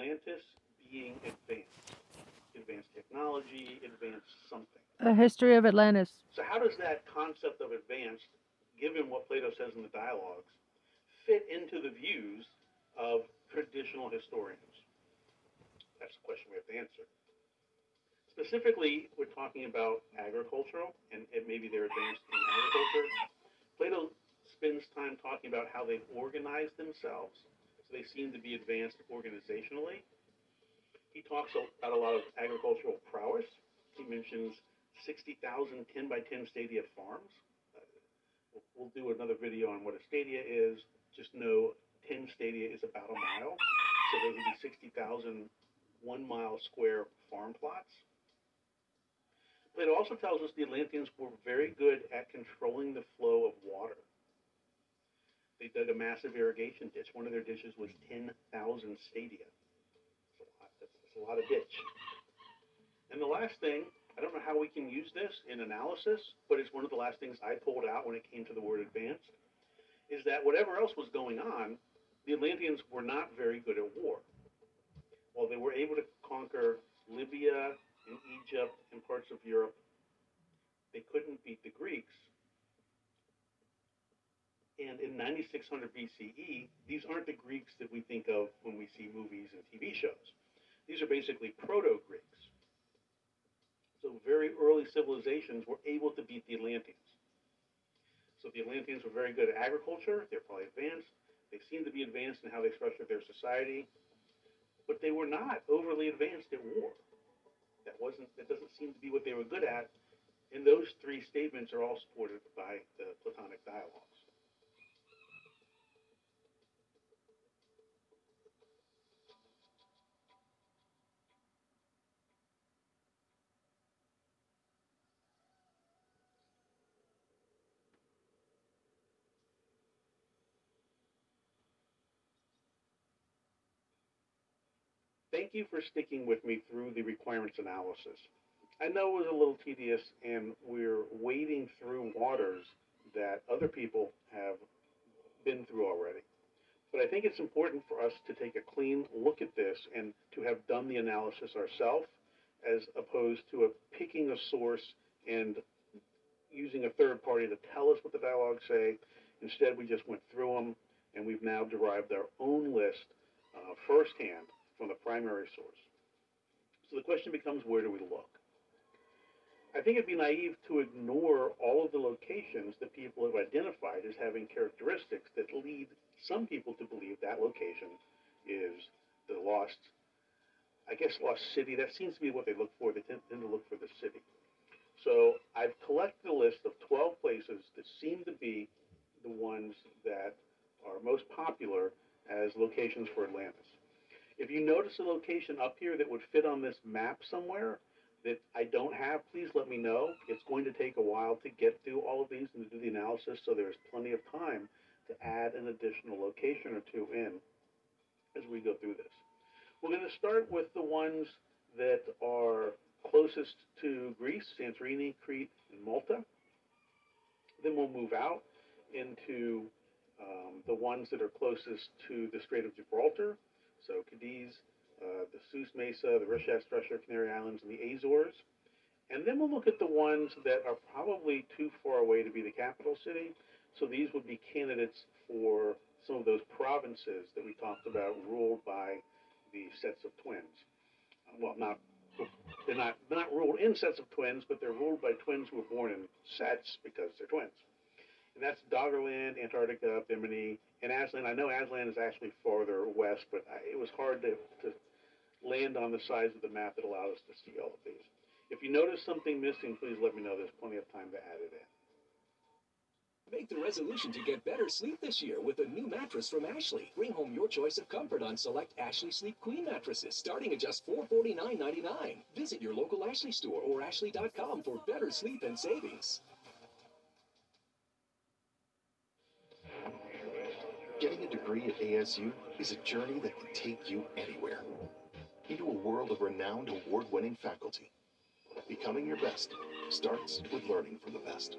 Atlantis being advanced, advanced technology, advanced something. A history of Atlantis. So how does that concept of advanced, given what Plato says in the dialogues, fit into the views of traditional historians? That's the question we have to answer. Specifically, we're talking about agricultural, and, and maybe they're advanced in agriculture. Plato spends time talking about how they've organized themselves, so they seem to be advanced organizationally. He talks about a lot of agricultural prowess. He mentions 60,000 10 by 10 stadia farms. Uh, we'll, do another video on what a stadia is. Just know 10 stadia is about a mile, so those would be 60,000 one mile square farm plots. But it also tells us the Atlanteans were very good at controlling the flow of water. They dug a massive irrigation ditch. One of their ditches was mm-hmm. 10,000 stadia. That's a, lot, that's a lot of ditch. And the last thing, I don't know how we can use this in analysis, but it's one of the last things I pulled out when it came to the word advanced, is that whatever else was going on, the Atlanteans were not very good at war. While they were able to conquer Libya and Egypt and parts of Europe, they couldn't beat the Greeks. And in 9600 BCE, these aren't the Greeks that we think of when we see movies and TV shows. These are basically proto Greeks. So very early civilizations were able to beat the Atlanteans. So the Atlanteans were very good at agriculture. They're probably advanced. They seem to be advanced in how they structured their society, but they were not overly advanced at war. That wasn't that doesn't seem to be what they were good at. And those three statements are all supported by the Platonic dialogues. Thank you for sticking with me through the requirements analysis. I know it was a little tedious and we're wading through waters that other people have been through already. But I think it's important for us to take a clean look at this and to have done the analysis ourselves as opposed to a, picking a source and using a third party to tell us what the dialogues say. Instead, we just went through them and we've now derived our own list uh, firsthand from the primary source. So the question becomes where do we look? I think it'd be naive to ignore all of the locations that people have identified as having characteristics that lead some people to believe that location is the lost, I guess, lost city. That seems to be what they look for. They tend, tend to look for the city. So I've collected a list of 12 places that seem to be the ones that are most popular as locations for Atlantis. If you notice a location up here that would fit on this map somewhere that I don't have, please let me know. It's going to take a while to get through all of these and to do the analysis, so there's plenty of time to add an additional location or two in as we go through this. We're going to start with the ones that are closest to Greece, Santorini, Crete, and Malta. Then we'll move out into um, the ones that are closest to the Strait of Gibraltar, so Cadiz, uh, the Souss Massa, the Richat Structure, Canary Islands, and the Azores. And then we'll look at the ones that are probably too far away to be the capital city. So these would be candidates for some of those provinces that we talked about ruled by the sets of twins. Well, not they're not not ruled in sets of twins, but they're ruled by twins who were born in sets because they're twins. And that's Doggerland, Antarctica, Bimini, and Aztlan. I know Aztlan is actually farther west, but I, it was hard to, to land on the size of the map that allowed us to see all of these. If you notice something missing, please let me know. There's plenty of time to add it in. Make the resolution to get better sleep this year with a new mattress from Ashley. Bring home your choice of comfort on select Ashley Sleep Queen mattresses starting at just $449.99. Visit your local Ashley store or ashley.com for better sleep and savings. Degree at ASU is a journey that can take you anywhere. Into a world of renowned award winning faculty. Becoming your best starts with learning from the best.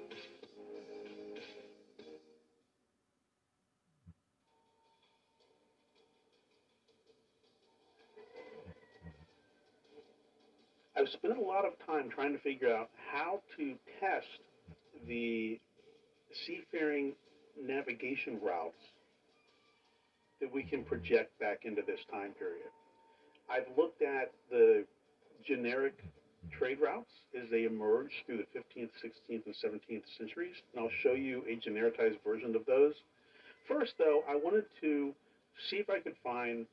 I've spent a lot of time trying to figure out how to test the seafaring navigation routes that we can project back into this time period. I've looked at the generic trade routes as they emerged through the 15th, 16th, and 17th centuries, and I'll show you a genericized version of those. First, though, I wanted to see if I could find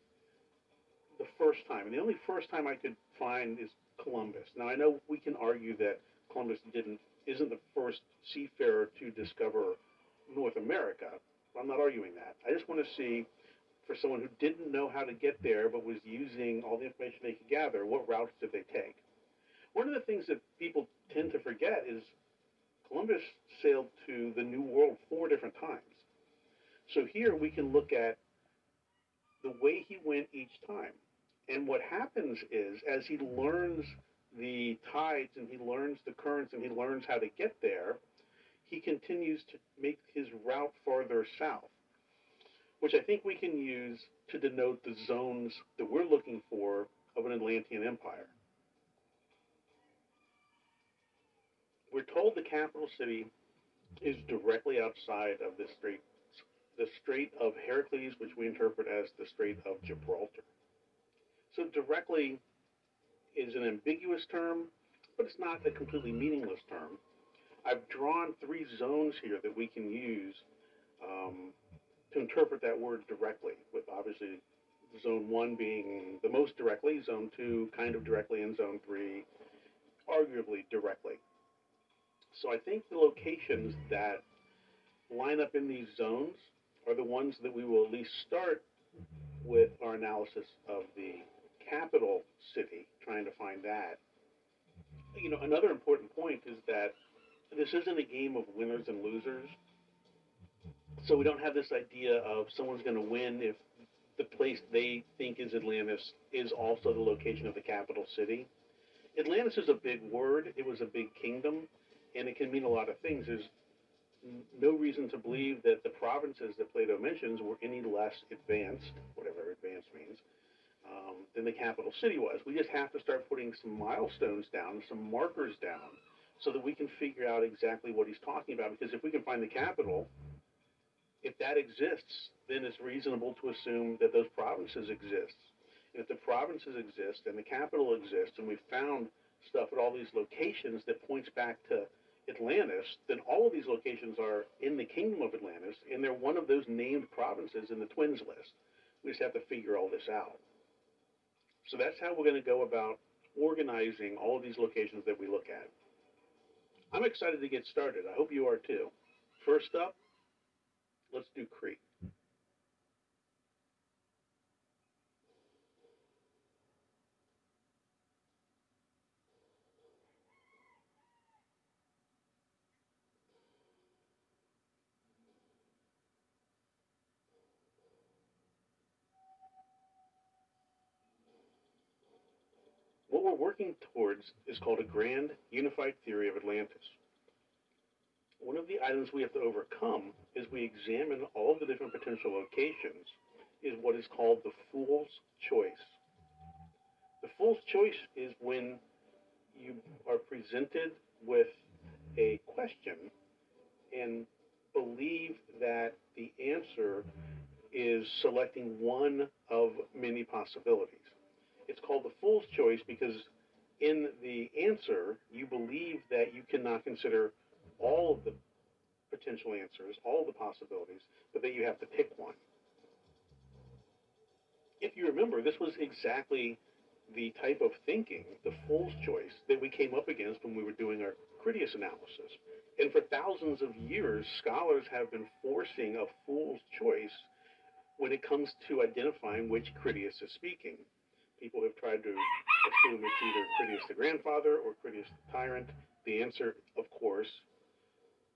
the first time, and the only first time I could find is Columbus. Now, I know we can argue that Columbus didn't isn't the first seafarer to discover North America. I'm not arguing that. I just want to see for someone who didn't know how to get there but was using all the information they could gather, what routes did they take? One of the things that people tend to forget is Columbus sailed to the New World four different times. So here we can look at the way he went each time. And what happens is, as he learns the tides and he learns the currents and he learns how to get there, he continues to make his route farther south, which I think we can use to denote the zones that we're looking for of an Atlantean empire. We're told the capital city is directly outside of the strait, the Strait of Heracles, which we interpret as the Strait of Gibraltar. So directly is an ambiguous term, but it's not a completely meaningless term. I've drawn three zones here that we can use um, to interpret that word directly, with obviously zone one being the most directly, zone two kind of directly, and zone three arguably directly. So I think the locations that line up in these zones are the ones that we will at least start with our analysis of the capital city, trying to find that. You know, another important point is that this isn't a game of winners and losers. So we don't have this idea of someone's going to win if the place they think is Atlantis is also the location of the capital city. Atlantis is a big word. It was a big kingdom, and it can mean a lot of things. There's no reason to believe that the provinces that Plato mentions were any less advanced, whatever advanced means, um, than the capital city was. We just have to start putting some milestones down, some markers down, so that we can figure out exactly what he's talking about. Because if we can find the capital, if that exists, then it's reasonable to assume that those provinces exist. And if the provinces exist and the capital exists, and we've found stuff at all these locations that points back to Atlantis, then all of these locations are in the kingdom of Atlantis, and they're one of those named provinces in the twins list. We just have to figure all this out. So that's how we're going to go about organizing all of these locations that we look at. I'm excited to get started. I hope you are too. First up, let's do Crete. What we're working towards is called a grand unified theory of Atlantis. One of the items we have to overcome as we examine all of the different potential locations is what is called the fool's choice. The fool's choice is when you are presented with a question and believe that the answer is selecting one of many possibilities. It's called the fool's choice because in the answer, you believe that you cannot consider all of the potential answers, all the possibilities, but that you have to pick one. If you remember, this was exactly the type of thinking, the fool's choice, that we came up against when we were doing our Critias analysis. And for thousands of years, scholars have been forcing a fool's choice when it comes to identifying which Critias is speaking. People have tried to assume it's either Critias the grandfather or Critias the tyrant. The answer, of course,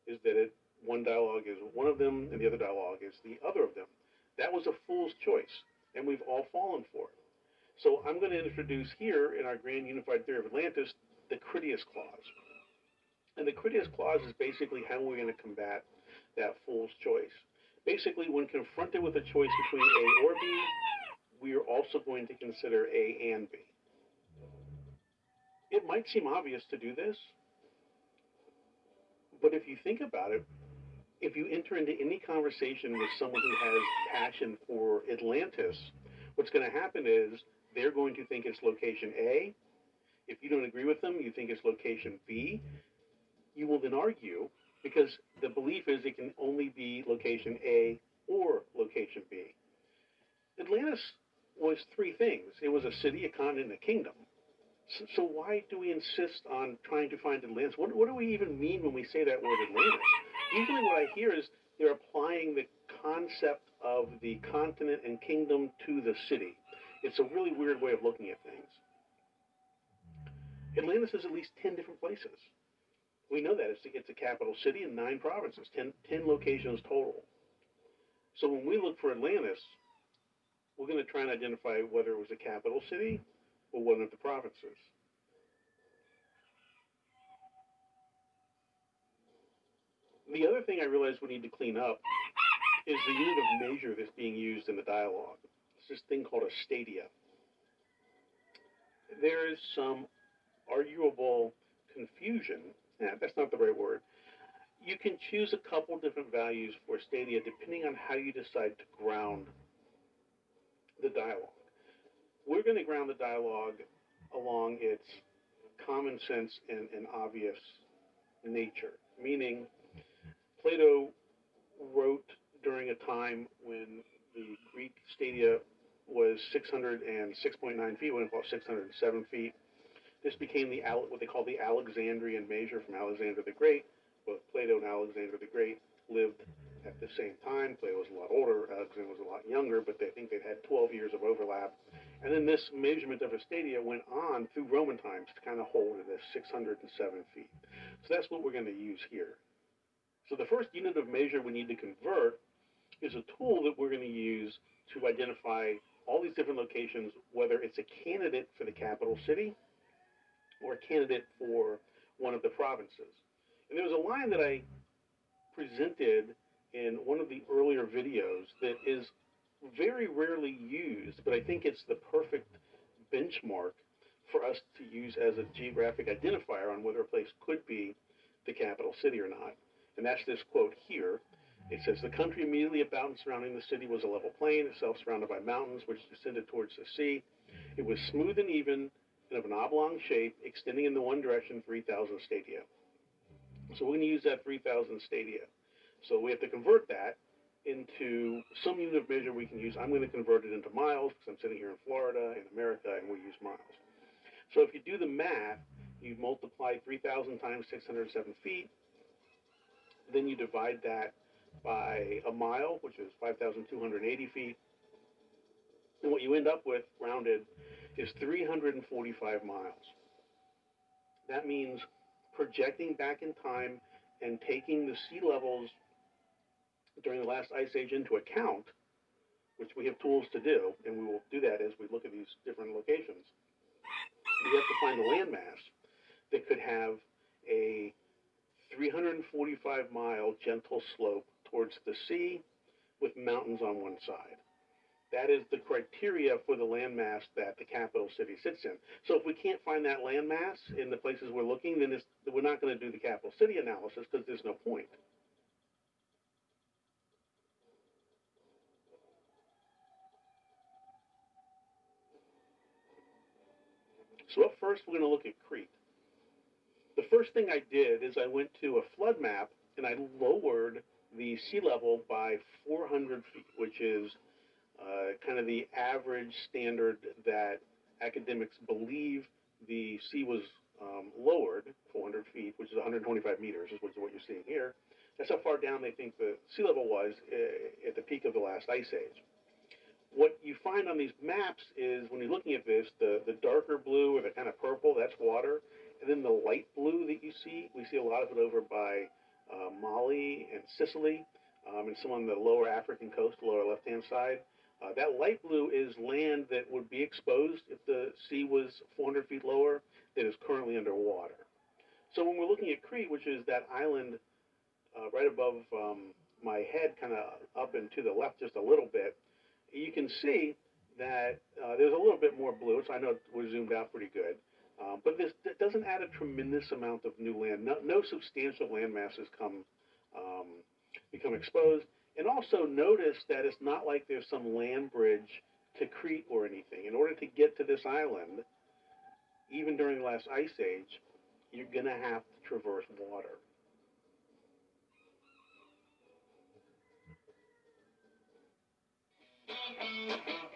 is that it, one dialogue is one of them and the other dialogue is the other of them. That was a fool's choice, and we've all fallen for it. So I'm going to introduce here in our Grand Unified Theory of Atlantis the Critias Clause. And the Critias Clause is basically how we're going to combat that fool's choice. Basically, when confronted with a choice between A or B, we are also going to consider A and B. it might seem obvious to do this, but if you think about it, if you enter into any conversation with someone who has passion for Atlantis, what's going to happen is they're going to think it's location A. If you don't agree with them, you think it's location B. You will then argue because the belief is it can only be location A or location B. Atlantis was three things it was a city, a continent, and a kingdom. So, so why do we insist on trying to find Atlantis? What, what do we even mean when we say that word Atlantis? Usually, what I hear is they're applying the concept of the continent and kingdom to the city. It's a really weird way of looking at things. Atlantis is at least 10 different places. We know that. It's, it's a capital city and nine provinces, 10, 10 locations total. So when we look for Atlantis, we're going to try and identify whether it was a capital city or one of the provinces. The other thing I realize we need to clean up is the unit of measure that's being used in the dialogue. It's this thing called a stadia. There is some arguable confusion. That's not the right word. You can choose a couple different values for stadia depending on how you decide to ground the dialogue. We're going to ground the dialogue along its common sense and, and obvious nature, meaning Plato wrote during a time when the Greek stadia was 606.9 feet, when it was 607 feet. This became the what they call the Alexandrian measure from Alexander the Great. Both Plato and Alexander the Great lived at the same time. Plato was a lot older, Alexander was a lot younger, but they think they'd had 12 years of overlap. And then this measurement of a stadia went on through Roman times to kind of hold it as 607 feet. So that's what we're going to use here. So the first unit of measure we need to convert is a tool that we're going to use to identify all these different locations, whether it's a candidate for the capital city or a candidate for one of the provinces. And there was a line that I presented in one of the earlier videos that is very rarely used, but I think it's the perfect benchmark for us to use as a geographic identifier on whether a place could be the capital city or not. And that's this quote here. It says, The country immediately about and surrounding the city was a level plain, itself surrounded by mountains which descended towards the sea. It was smooth and even and of an oblong shape, extending in the one direction 3,000 stadia. So we're going to use that 3,000 stadia. So we have to convert that into some unit of measure we can use. I'm going to convert it into miles because I'm sitting here in Florida, in America, and we use miles. So if you do the math, you multiply 3,000 times 607 feet, then you divide that by a mile, which is 5,280 feet. And what you end up with, rounded, is 345 miles. That means projecting back in time and taking the sea levels during the last ice age into account, which we have tools to do, and we will do that as we look at these different locations. We have to find a landmass that could have a 345 mile gentle slope towards the sea with mountains on one side. That is the criteria for the landmass that the capital city sits in. So if we can't find that landmass in the places we're looking, then we're not going to do the capital city analysis because there's no point. So up first, we're going to look at Crete the first thing I did is I went to a flood map and I lowered the sea level by 400 feet, which is uh, kind of the average standard that academics believe the sea was um, lowered 400 feet, which is 125 meters, which is what you're seeing here. That's how far down they think the sea level was uh, at the peak of the last ice age. What you find on these maps is when you're looking at this, the, the darker blue or the kind of purple, that's water. And then the light blue that you see, we see a lot of it over by uh, Malta and Sicily, um, and some on the lower African coast, lower left-hand side. Uh, that light blue is land that would be exposed if the sea was 400 feet lower that is currently underwater. So when we're looking at Crete, which is that island uh, right above um, my head, kind of up and to the left just a little bit, you can see that uh, there's a little bit more blue, so I know we're zoomed out pretty good. Um, but this doesn't add a tremendous amount of new land. No, no substantial land masses come um, become exposed. And also notice that it's not like there's some land bridge to Crete or anything. In order to get to this island, even during the last ice age, you're going to have to traverse water. Thank you.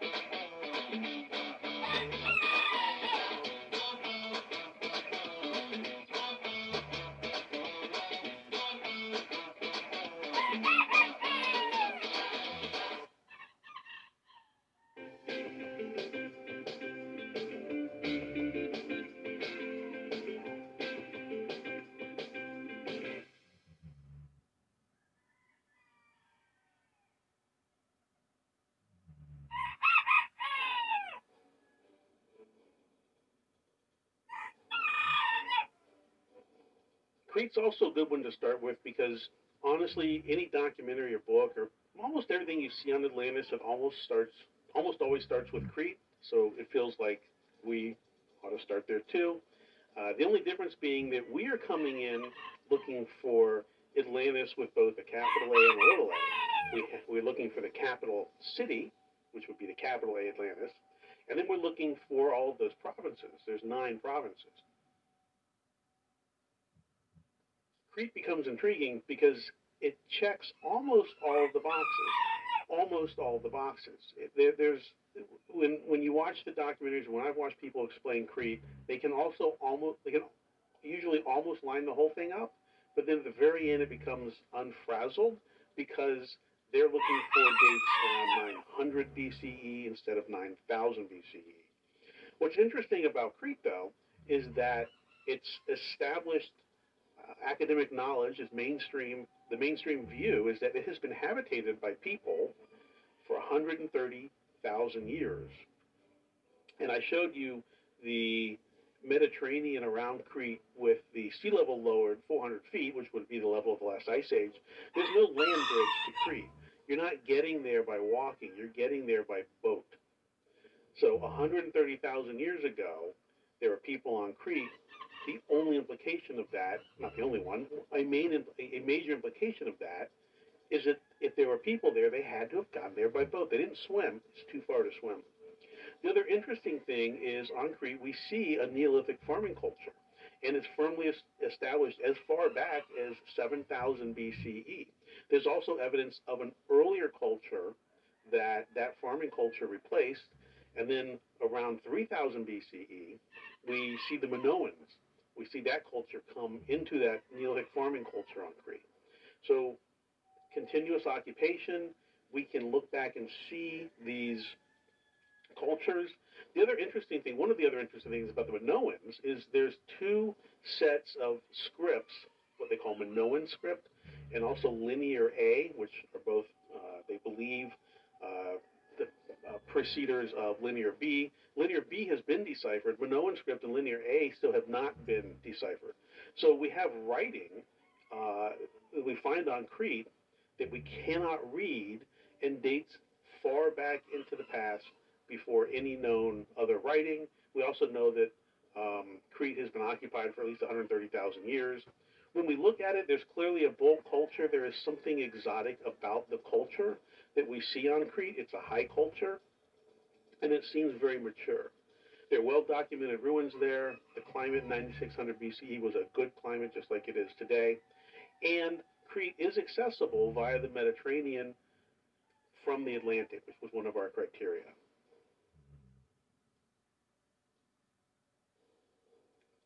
Crete's also a good one to start with because honestly, any documentary or book or almost everything you see on Atlantis, it almost starts, almost always starts with Crete. So it feels like we ought to start there too. Uh, the only difference being that we are coming in looking for Atlantis with both a capital A and a little a. We, we're looking for the capital city, which would be the capital A Atlantis, and then we're looking for all of those provinces. There's nine provinces. Crete becomes intriguing because it checks almost all of the boxes. Almost all of the boxes. It, there, there's when when you watch the documentaries, when I've watched people explain Crete, they can also almost they can usually almost line the whole thing up, but then at the very end it becomes unfrazzled because they're looking for dates around 900 BCE instead of 9000 BCE. What's interesting about Crete, though, is that it's established academic knowledge is mainstream. The mainstream view is that it has been habitated by people for 130,000 years. And I showed you the Mediterranean around Crete with the sea level lowered 400 feet, which would be the level of the last ice age. There's no land bridge to Crete. You're not getting there by walking, you're getting there by boat. So 130,000 years ago, there were people on Crete. The only implication of that, not the mm-hmm. only one, a, main, a major implication of that is that if there were people there, they had to have gotten there by boat. They didn't swim, it's too far to swim. The other interesting thing is on Crete, we see a Neolithic farming culture, and it's firmly established as far back as 7000 BCE. There's also evidence of an earlier culture that that farming culture replaced, and then around 3000 BCE, we see the Minoans. We see that culture come into that Neolithic farming culture on Crete. So, continuous occupation, we can look back and see these cultures. The other interesting thing, one of the other interesting things about the Minoans is there's two sets of scripts, what they call Minoan script, and also Linear A, which are both, uh, they believe, uh, uh, preceders of Linear B. Linear B has been deciphered. Minoan script and Linear A still have not been deciphered. So we have writing uh, that we find on Crete that we cannot read and dates far back into the past before any known other writing. We also know that um, Crete has been occupied for at least 130,000 years. When we look at it, there's clearly a bold culture. There is something exotic about the culture that we see on Crete. It's a high culture, and it seems very mature. There are well documented ruins there. The climate in 9600 BCE was a good climate, just like it is today. And Crete is accessible via the Mediterranean from the Atlantic, which was one of our criteria.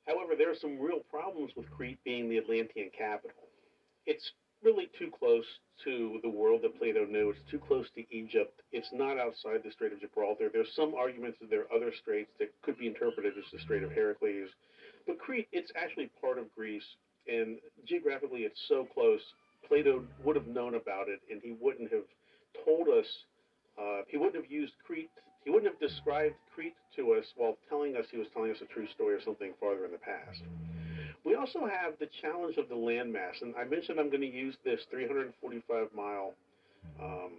However, there are some real problems with Crete being the Atlantean capital. It's really too close to the world that Plato knew. It's too close to Egypt. It's not outside the Strait of Gibraltar. There's some arguments that there are other straits that could be interpreted as the Strait of Heracles. But Crete, it's actually part of Greece, and geographically it's so close. Plato would have known about it, and he wouldn't have told us, uh, he wouldn't have used Crete he wouldn't have described Crete to us while telling us he was telling us a true story or something farther in the past. Also have the challenge of the landmass, and I mentioned I'm going to use this 345 mile um,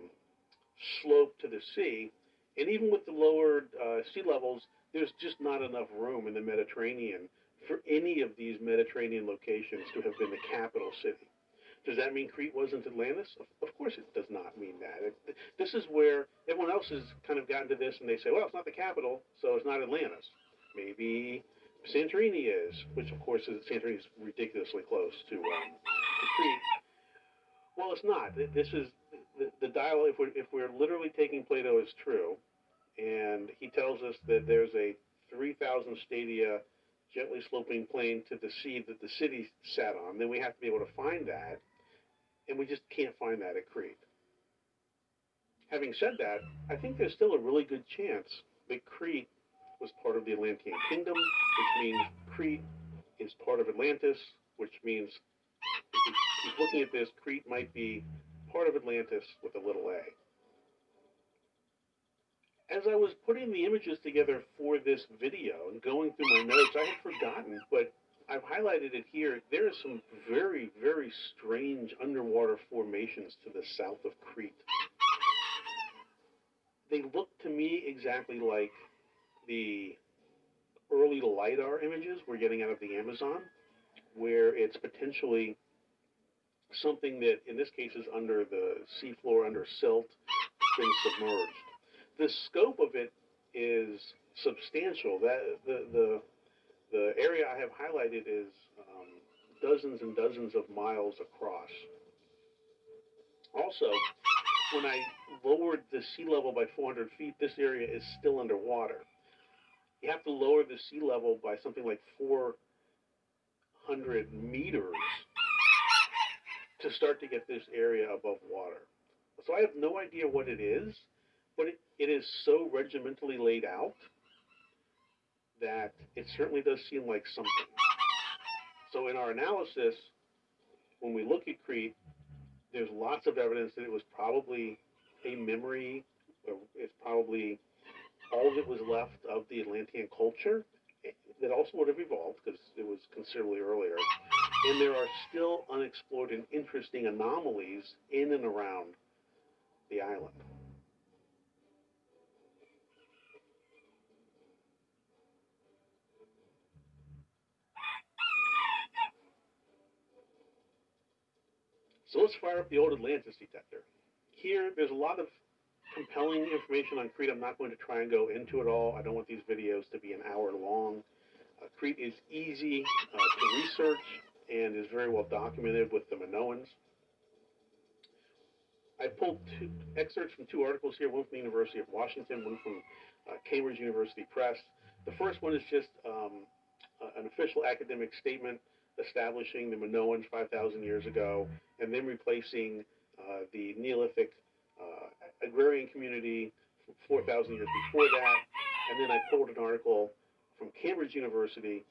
slope to the sea, and even with the lowered uh, sea levels, there's just not enough room in the Mediterranean for any of these Mediterranean locations to have been the capital city. Does that mean Crete wasn't Atlantis? Of, of course it does not mean that. It, this is where everyone else has kind of gotten to this and they say, well, it's not the capital, so it's not Atlantis. Maybe Santorini is, which of course is, Santorini is ridiculously close to, um, to Crete. Well, it's not. This is the, the dialogue. If we're, if we're literally taking Plato as true, and he tells us that there's a 3,000 stadia gently sloping plain to the sea that the city sat on, then we have to be able to find that and we just can't find that at Crete. Having said that, I think there's still a really good chance that Crete was part of the Atlantean kingdom, which means Crete is part of Atlantis, which means if he's looking at this, Crete might be part of Atlantis with a little a. As I was putting the images together for this video and going through my notes, I had forgotten, but I've highlighted it here. There are some very, very strange underwater formations to the south of Crete. They look to me exactly like the early LIDAR images we're getting out of the Amazon, where it's potentially something that, in this case, is under the seafloor, under silt, been submerged. The scope of it is substantial. That the the the area I have highlighted is um, dozens and dozens of miles across. Also, when I lowered the sea level by 400 feet, this area is still underwater. You have to lower the sea level by something like 400 meters to start to get this area above water. So I have no idea what it is, but it, it is so regimentally laid out that it certainly does seem like something. So in our analysis, when we look at Crete, there's lots of evidence that it was probably a memory, it's probably all that was left of the Atlantean culture eh, that also would have evolved because it was considerably earlier. And there are still unexplored and interesting anomalies in and around the island. So let's fire up the old Atlantis detector. Here, there's a lot of compelling information on Crete. I'm not going to try and go into it all. I don't want these videos to be an hour long. Uh, Crete is easy uh, to research and is very well documented with the Minoans. I pulled two excerpts from two articles here, one from the University of Washington, one from uh, Cambridge University Press. The first one is just um, an official academic statement establishing the Minoans 5,000 years ago, and then replacing uh, the Neolithic agrarian community 4,000 years before that. And then I pulled an article from Cambridge University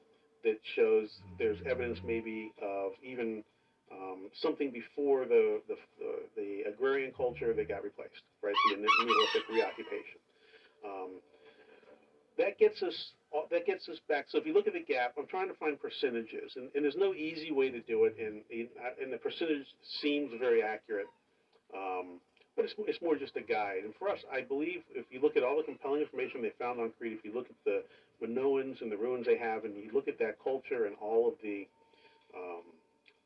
that shows there's evidence maybe of even um, something before the, the, the, agrarian culture that got replaced, right? The Neolithic reoccupation. Um, that gets us that gets us back. So if you look at the gap, I'm trying to find percentages, and, and there's no easy way to do it, and, and the percentage seems very accurate. Um, but it's, it's more just a guide. And for us, I believe if you look at all the compelling information they found on Crete, if you look at the Minoans and the ruins they have, and you look at that culture and all of the um,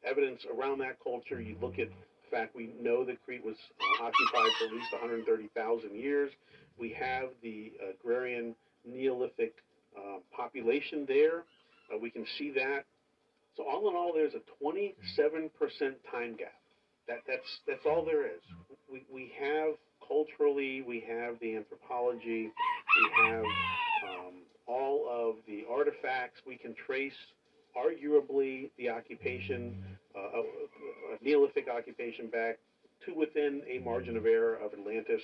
evidence around that culture, you look at the fact we know that Crete was uh, occupied for at least 130,000 years. We have the agrarian Neolithic uh, population there. Uh, we can see that. So all in all, there's a 27% time gap. That, that's, that's all there is. We, we have culturally, we have the anthropology, we have um, all of the artifacts. We can trace, arguably, the occupation, uh, a Neolithic occupation back to within a margin of error of Atlantis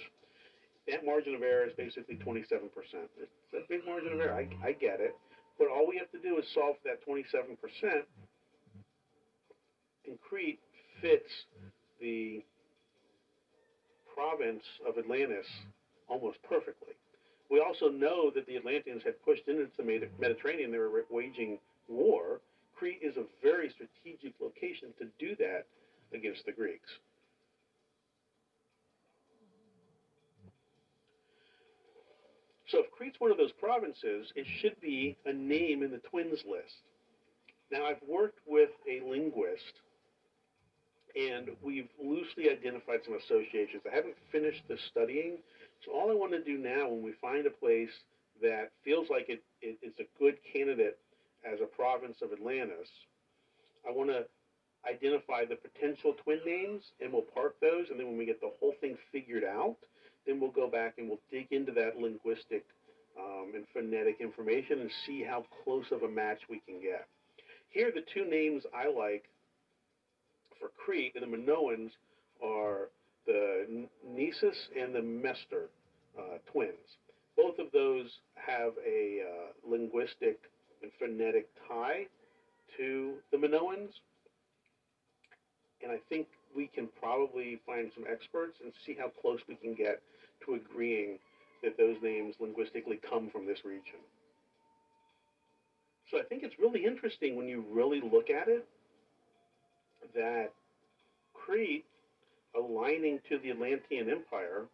that margin of error is basically 27%. It's a big margin of error. I, I get it. But all we have to do is solve that 27%, and Crete fits the province of Atlantis almost perfectly. We also know that the Atlanteans had pushed into the Mediterranean. They were waging war. Crete is a very strategic location to do that against the Greeks. So if Crete's one of those provinces, it should be a name in the twins list. Now, I've worked with a linguist, and we've loosely identified some associations. I haven't finished the studying, so all I want to do now when we find a place that feels like it, it is a good candidate as a province of Atlantis, I want to identify the potential twin names and we'll park those. And then when we get the whole thing figured out, then we'll go back and we'll dig into that linguistic um, and phonetic information and see how close of a match we can get. Here, the two names I like for Crete and the Minoans are the Mneseus and the Mestor uh, twins. Both of those have a uh, linguistic and phonetic tie to the Minoans. And I think we can probably find some experts and see how close we can get to agreeing that those names linguistically come from this region. So I think it's really interesting when you really look at it that Crete aligning to the Atlantean Empire,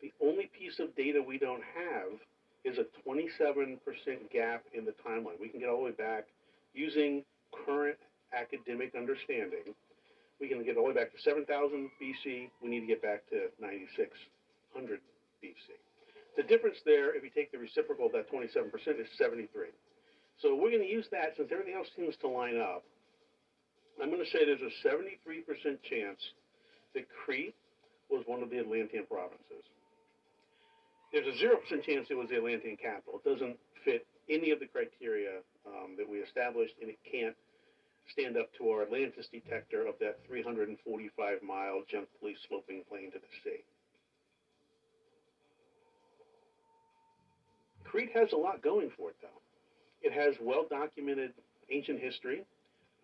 the only piece of data we don't have is a 27% gap in the timeline. We can get all the way back using current academic understanding. We can get all the way back to 7000 BC. We need to get back to 9600 BC. The difference there, if you take the reciprocal of that 27%, is 73. So we're going to use that since everything else seems to line up. I'm going to say there's a 73% chance that Crete was one of the Atlantean provinces. There's a 0% chance it was the Atlantean capital. It doesn't fit any of the criteria um, that we established, and it can't stand up to our Atlantis detector of that 345 mile gently sloping plain to the sea. Crete has a lot going for it, though. It has well documented ancient history.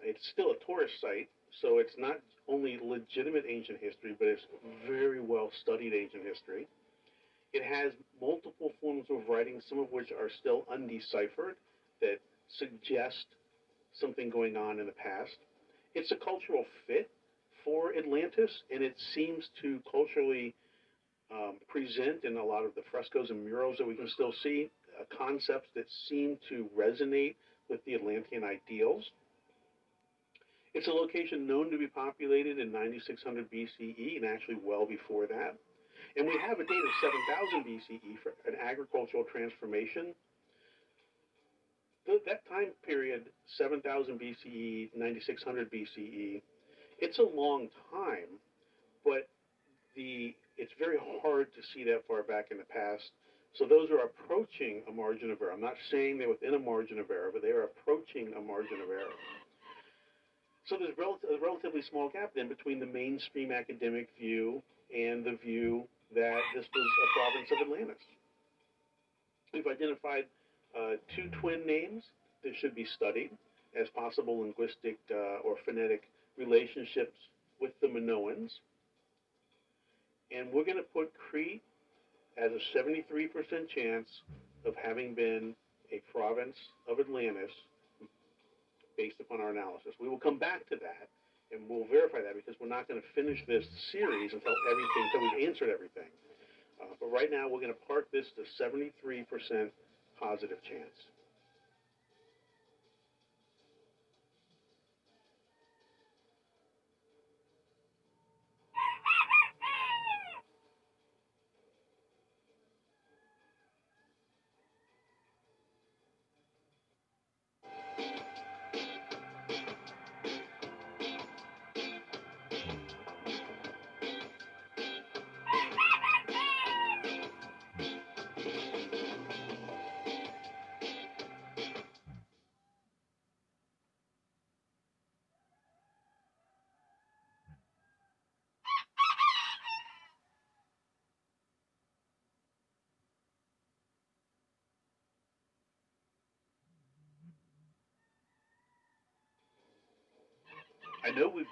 It's still a tourist site, so it's not only legitimate ancient history, but it's very well studied ancient history. It has multiple forms of writing, some of which are still undeciphered, that suggest something going on in the past. It's a cultural fit for Atlantis, and it seems to culturally um, present in a lot of the frescoes and murals that we can still see uh, concepts that seem to resonate with the Atlantean ideals. It's a location known to be populated in 9600 BCE and actually well before that. And we have a date of 7000 BCE for an agricultural transformation. that time period, 7000 BCE, 9600 BCE, it's a long time, but the it's very hard to see that far back in the past. So those are approaching a margin of error. I'm not saying they're within a margin of error, but they are approaching a margin of error. So there's a relatively small gap then between the mainstream academic view and the view that this was a province of Atlantis. We've identified uh, two twin names that should be studied as possible linguistic uh, or phonetic relationships with the Minoans. And we're going to put Crete as a 73% chance of having been a province of Atlantis based upon our analysis. We will come back to that and we'll verify that because we're not going to finish this series until everything, until we've answered everything. Uh, but right now, we're going to park this to 73% positive chance.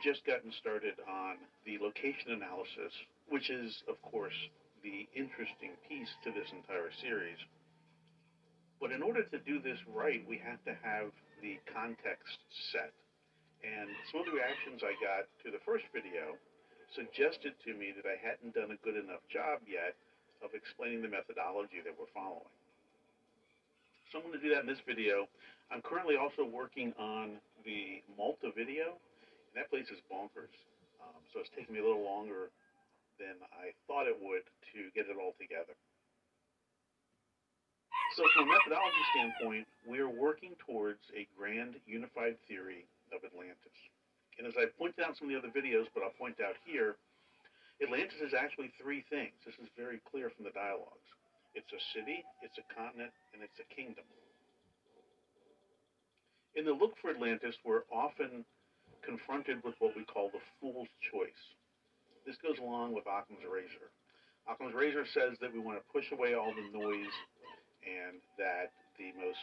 Just gotten started on the location analysis, which is, of course, the interesting piece to this entire series. But in order to do this right, we have to have the context set. And some of the reactions I got to the first video suggested to me that I hadn't done a good enough job yet of explaining the methodology that we're following. So I'm going to do that in this video. I'm currently also working on the Malta video, and that place is bonkers. Um, so it's taking me a little longer than I thought it would to get it all together. So from a methodology standpoint, we're working towards a grand unified theory of Atlantis. And as I pointed out in some of the other videos, but I'll point out here, Atlantis is actually three things. This is very clear from the dialogues. It's a city, it's a continent, and it's a kingdom. In the look for Atlantis, we're often confronted with what we call the fool's choice. This goes along with Occam's razor. Occam's razor says that we want to push away all the noise and that the most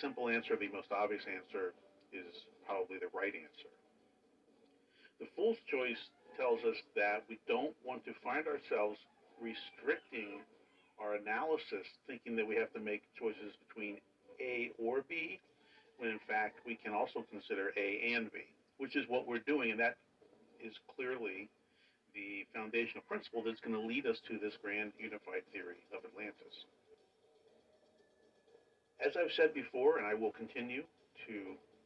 simple answer, the most obvious answer, is probably the right answer. The fool's choice tells us that we don't want to find ourselves restricting our analysis, thinking that we have to make choices between A or B, when in fact we can also consider A and B, which is what we're doing, and that is clearly the foundational principle that's going to lead us to this grand unified theory of Atlantis. As I've said before, and I will continue to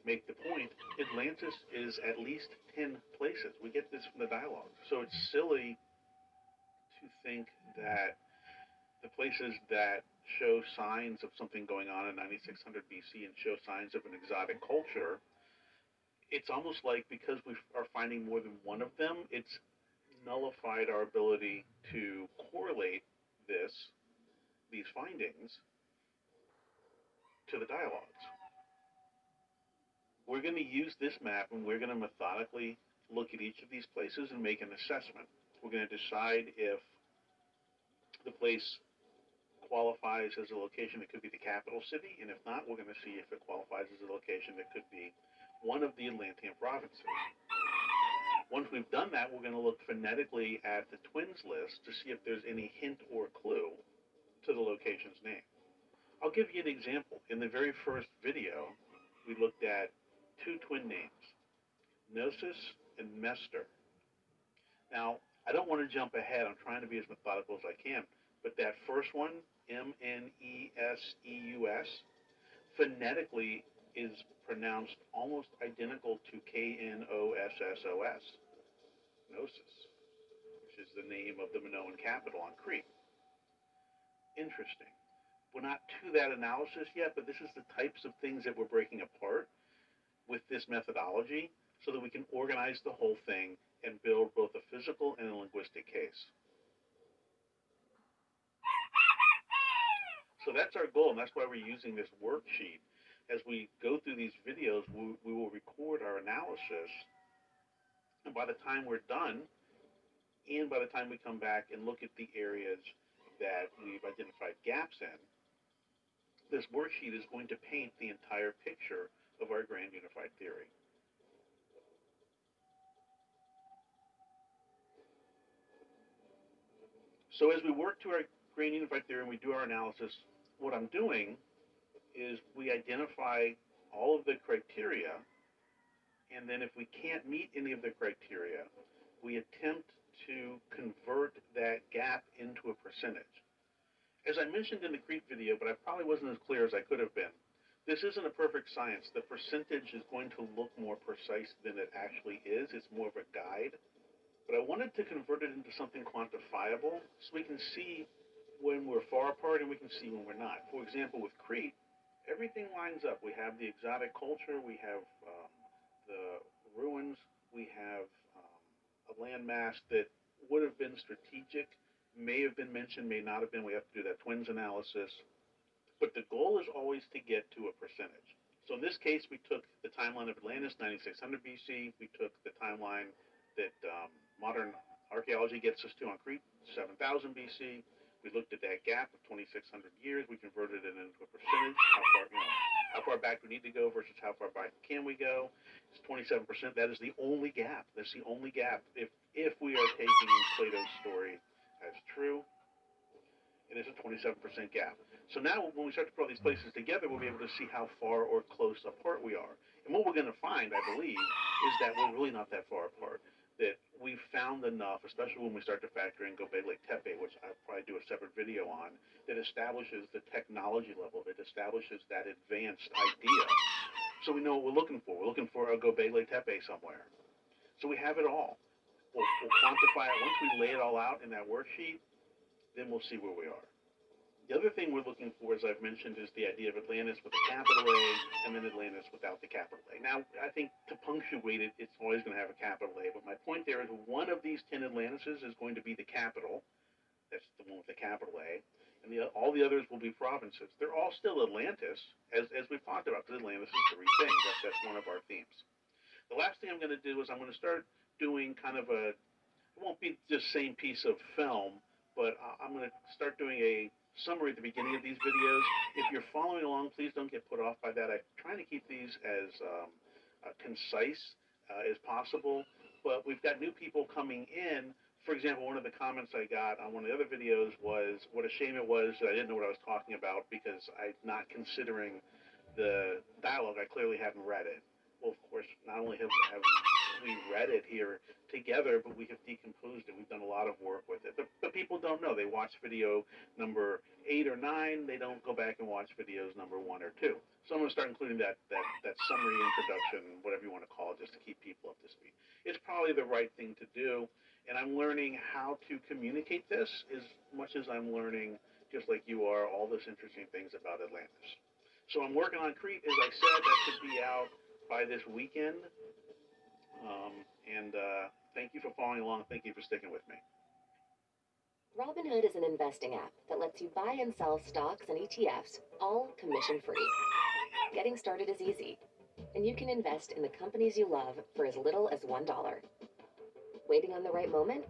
make the point, Atlantis is at least 10 places. We get this from the dialogue. So it's silly to think that the places that show signs of something going on in 9600 BC and show signs of an exotic culture, it's almost like because we are finding more than one of them, it's nullified our ability to correlate this, these findings, to the dialogues. We're going to use this map and we're going to methodically look at each of these places and make an assessment. We're going to decide if the place qualifies as a location that could be the capital city, and if not, we're going to see if it qualifies as a location that could be one of the Atlantean provinces. Once we've done that, we're going to look phonetically at the twins list to see if there's any hint or clue to the location's name. I'll give you an example. In the very first video, we looked at two twin names, Mneseus and Mestor. Now, I don't want to jump ahead. I'm trying to be as methodical as I can. But that first one, M N E S E U S, phonetically is pronounced almost identical to K N O S S O S, Knossos, which is the name of the Minoan capital on Crete. Interesting we're not to that analysis yet, but this is the types of things that we're breaking apart with this methodology so that we can organize the whole thing and build both a physical and a linguistic case. So that's our goal, and that's why we're using this worksheet. As we go through these videos, we, we will record our analysis, and by the time we're done, and by the time we come back and look at the areas that we've identified gaps in, this worksheet is going to paint the entire picture of our grand unified theory. So as we work to our grand unified theory and we do our analysis, what I'm doing is we identify all of the criteria, and then if we can't meet any of the criteria, we attempt to convert that gap into a percentage. As I mentioned in the Crete video, but I probably wasn't as clear as I could have been, this isn't a perfect science. The percentage is going to look more precise than it actually is. It's more of a guide. But I wanted to convert it into something quantifiable so we can see when we're far apart and we can see when we're not. For example, with Crete, everything lines up. We have the exotic culture, we have um, the ruins, we have um, a landmass that would have been strategic may have been mentioned, may not have been. We have to do that twins analysis. But the goal is always to get to a percentage. So in this case, we took the timeline of Atlantis, 9600 BC. We took the timeline that um, modern archaeology gets us to on Crete, 7000 BC. We looked at that gap of 2600 years. We converted it into a percentage. How far, you know, how far back we need to go versus how far back can we go? It's 27%. That is the only gap. That's the only gap. If if we are taking Plato's story as true, it's a 27% gap. So now when we start to put all these places together, we'll be able to see how far or close apart we are. And what we're going to find, I believe, is that we're really not that far apart. That we've found enough, especially when we start to factor in Gobekli Tepe, which I'll probably do a separate video on, that establishes the technology level, that establishes that advanced idea. So we know what we're looking for. We're looking for a Gobekli Tepe somewhere. So we have it all. We'll, we'll quantify it. Once we lay it all out in that worksheet, then we'll see where we are. The other thing we're looking for, as I've mentioned, is the idea of Atlantis with a capital A and then Atlantis without the capital A. Now, I think to punctuate it, it's always going to have a capital A, but my point there is one of these 10 Atlantises is going to be the capital. That's the one with the capital A. And the, all the others will be provinces. They're all still Atlantis, as, as we've talked about, because Atlantis is three things. That's, that's one of our themes. The last thing I'm going to do is I'm going to start doing kind of a, it won't be the same piece of film, but I'm going to start doing a summary at the beginning of these videos. If you're following along, please don't get put off by that. I'm trying to keep these as um, uh, concise uh, as possible, but we've got new people coming in. For example, one of the comments I got on one of the other videos was what a shame it was that I didn't know what I was talking about because I'm not considering the dialogue. I clearly haven't read it. Well, of course, not only have, have we read it here together, but we have decomposed it. We've done a lot of work with it. But, but people don't know. They watch video number eight or nine. They don't go back and watch videos number one or two. So I'm going to start including that, that, that summary introduction, whatever you want to call it, just to keep people up to speed. It's probably the right thing to do. And I'm learning how to communicate this as much as I'm learning, just like you are, all those interesting things about Atlantis. So I'm working on Crete, as I said, that should be out by this weekend. Um, and uh, thank you for following along. Thank you for sticking with me. Robinhood is an investing app that lets you buy and sell stocks and ETFs, all commission free. Getting started is easy, and you can invest in the companies you love for as little as $1. Waiting on the right moment?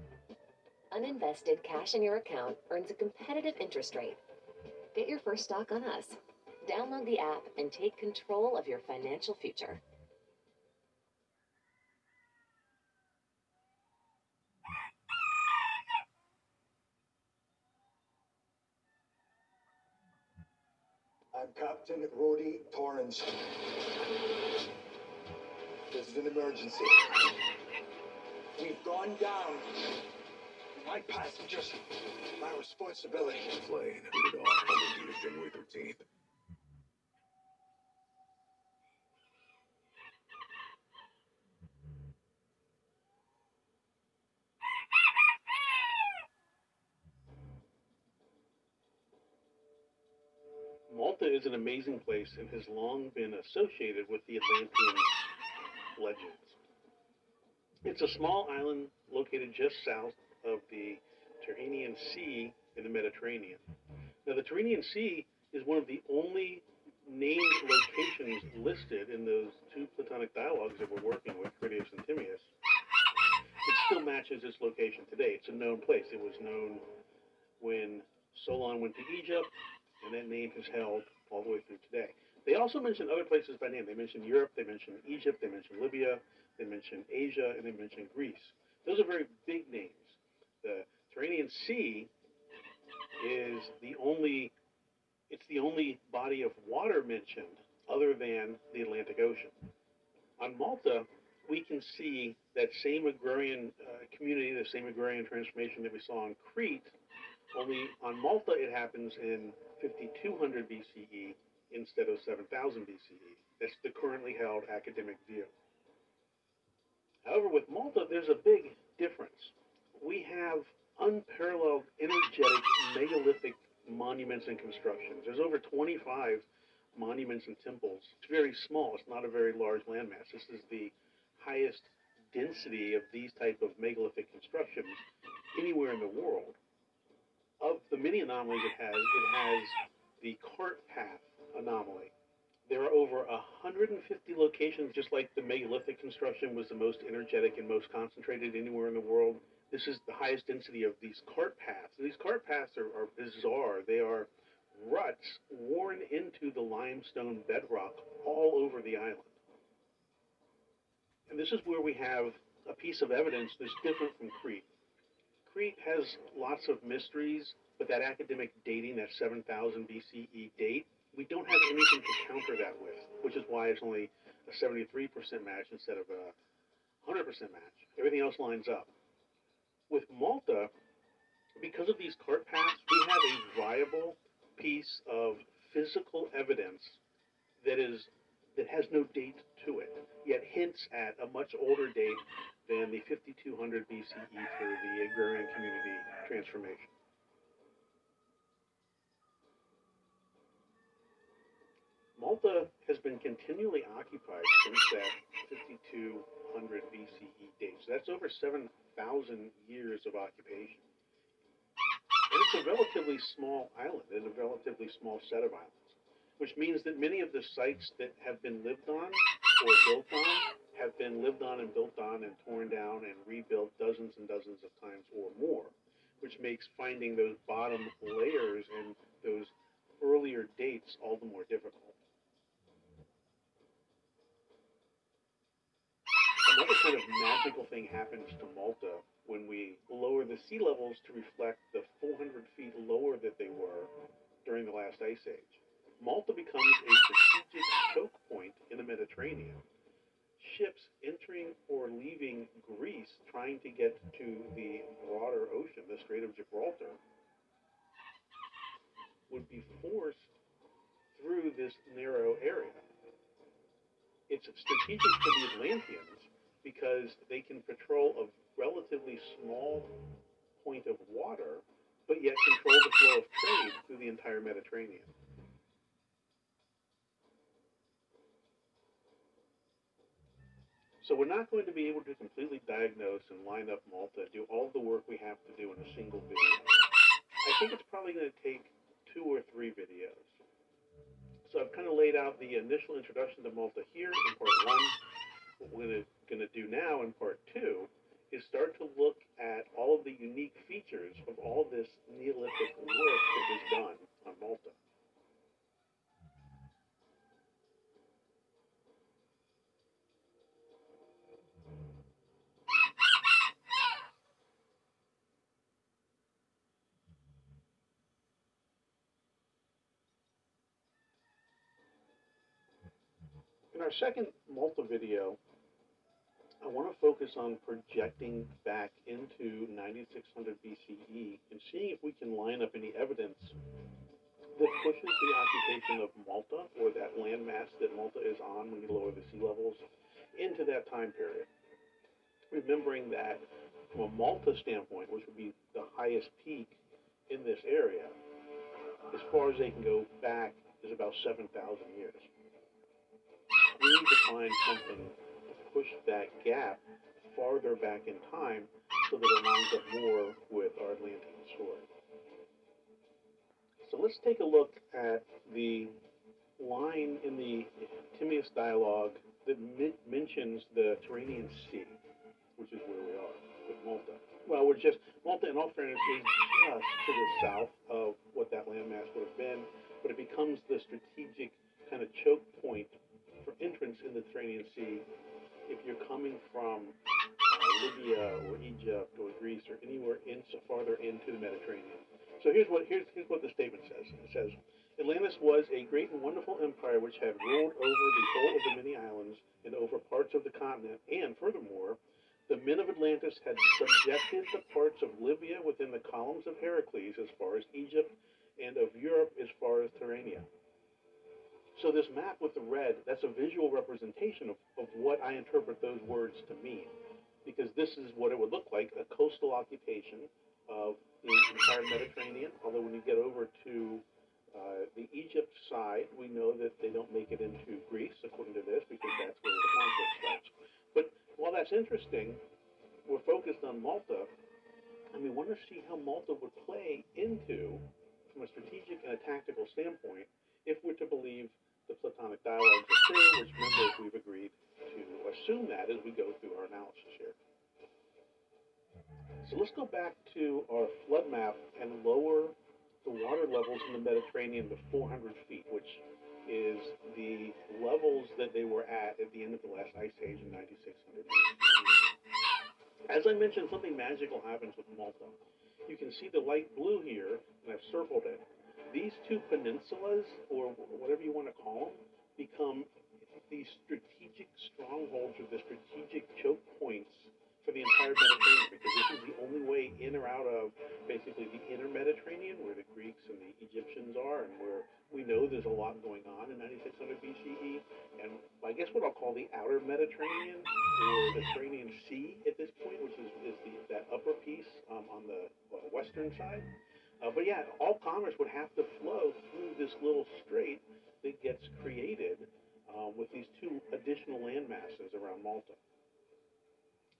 Uninvested cash in your account earns a competitive interest rate. Get your first stock on us. Download the app and take control of your financial future. I'm Captain Rody Torrance. This is an emergency. We've gone down. My passengers. My responsibility. Plane, off. To January 13th. Malta is an amazing place and has long been associated with the Atlantean legends. It's a small island located just south of the Tyrrhenian Sea in the Mediterranean. Now, the Tyrrhenian Sea is one of the only named locations listed in those two Platonic dialogues that we're working with, Critias and Timaeus. It still matches its location today. It's a known place. It was known when Solon went to Egypt, and that name has held all the way through today. They also mention other places by name. They mention Europe, they mention Egypt, they mention Libya, they mention Asia, and they mention Greece. Those are very big names. The Tyrrhenian Sea is the only it's the only body of water mentioned other than the Atlantic Ocean. On Malta, we can see that same agrarian uh, community, the same agrarian transformation that we saw on Crete, only on Malta it happens in 5200 BCE instead of 7000 BCE. That's the currently held academic view. However, with Malta, there's a big difference. We have unparalleled energetic megalithic monuments and constructions. There's over 25 monuments and temples. It's very small. It's not a very large landmass. This is the highest density of these type of megalithic constructions anywhere in the world. Of the many anomalies it has, it has the cart path anomaly. There are over 150 locations, just like the megalithic construction was the most energetic and most concentrated anywhere in the world. This is the highest density of these cart paths. And these cart paths are, are bizarre. They are ruts worn into the limestone bedrock all over the island. And this is where we have a piece of evidence that's different from Crete. Crete has lots of mysteries, but that academic dating, that 7000 BCE date, we don't have anything to counter that with, which is why it's only a 73% match instead of a 100% match. Everything else lines up. With Malta, because of these cart paths, we have a viable piece of physical evidence that is that has no date to it, yet hints at a much older date than the 5200 BCE for the agrarian community transformation. Malta has been continually occupied since that 5200 BCE date. So that's over 7,000 years of occupation. And it's a relatively small island, and a relatively small set of islands, which means that many of the sites that have been lived on or built on have been lived on and built on and torn down and rebuilt dozens and dozens of times or more, which makes finding those bottom layers and those earlier dates all the more difficult. Another kind of magical thing happens to Malta when we lower the sea levels to reflect the 400 feet lower that they were during the last ice age. Malta becomes a strategic choke point in the Mediterranean. Ships entering or leaving Greece trying to get to the broader ocean, the Strait of Gibraltar, would be forced through this narrow area. It's strategic for the Atlanteans because they can patrol a relatively small point of water, but yet control the flow of trade through the entire Mediterranean. So we're not going to be able to completely diagnose and line up Malta, do all the work we have to do in a single video. I think it's probably going to take two or three videos. So I've kind of laid out the initial introduction to Malta here in part one. What we're going to do now in part two is start to look at all of the unique features of all this Neolithic work that was done on Malta. In our second Malta video, I want to focus on projecting back into 9600 BCE and seeing if we can line up any evidence that pushes the occupation of Malta or that landmass that Malta is on when you lower the sea levels into that time period. Remembering that from a Malta standpoint, which would be the highest peak in this area, as far as they can go back is about 7,000 years. We need to push that gap farther back in time so that it lines up more with our Atlantean story. So let's take a look at the line in the Timaeus dialogue that mentions the Tyrrhenian Sea, which is where we are with Malta. Well, we're just, Malta, in all fairness, is just to the south of what that landmass would have been, but it becomes the strategic kind of choke point for entrance in the Tyrrhenian Sea if you're coming from uh, Libya or Egypt or Greece or anywhere in so farther into the Mediterranean. So here's what here's, here's what the statement says. It says Atlantis was a great and wonderful empire which had ruled over the whole of the many islands and over parts of the continent, and furthermore, the men of Atlantis had subjected the parts of Libya within the columns of Heracles as far as Egypt, and of Europe as far as Tyrrhenia. So this map with the red, that's a visual representation of, of what I interpret those words to mean. Because this is what it would look like, a coastal occupation of the entire Mediterranean. Although when you get over to uh, the Egypt side, we know that they don't make it into Greece, according to this, because that's where the conflict starts. But while that's interesting, we're focused on Malta, and we want to see how Malta would play into, from a strategic and a tactical standpoint, if we're to believe the Platonic dialogues are true, which remember we've agreed to assume that as we go through our analysis here. So let's go back to our flood map and lower the water levels in the Mediterranean to 400 feet, which is the levels that they were at at the end of the last ice age in 9600 As I mentioned, something magical happens with Malta. You can see the light blue here, and I've circled it these two peninsulas, or whatever you want to call them, become these strategic strongholds or the strategic choke points for the entire Mediterranean because this is the only way in or out of basically the inner Mediterranean where the Greeks and the Egyptians are and where we know there's a lot going on in 9600 BCE and I guess what I'll call the outer Mediterranean or the Mediterranean Sea at this point, which is, is the, that upper piece um, on the uh, western side. Uh, but yeah, all commerce would have to flow through this little strait that gets created uh, with these two additional land masses around Malta.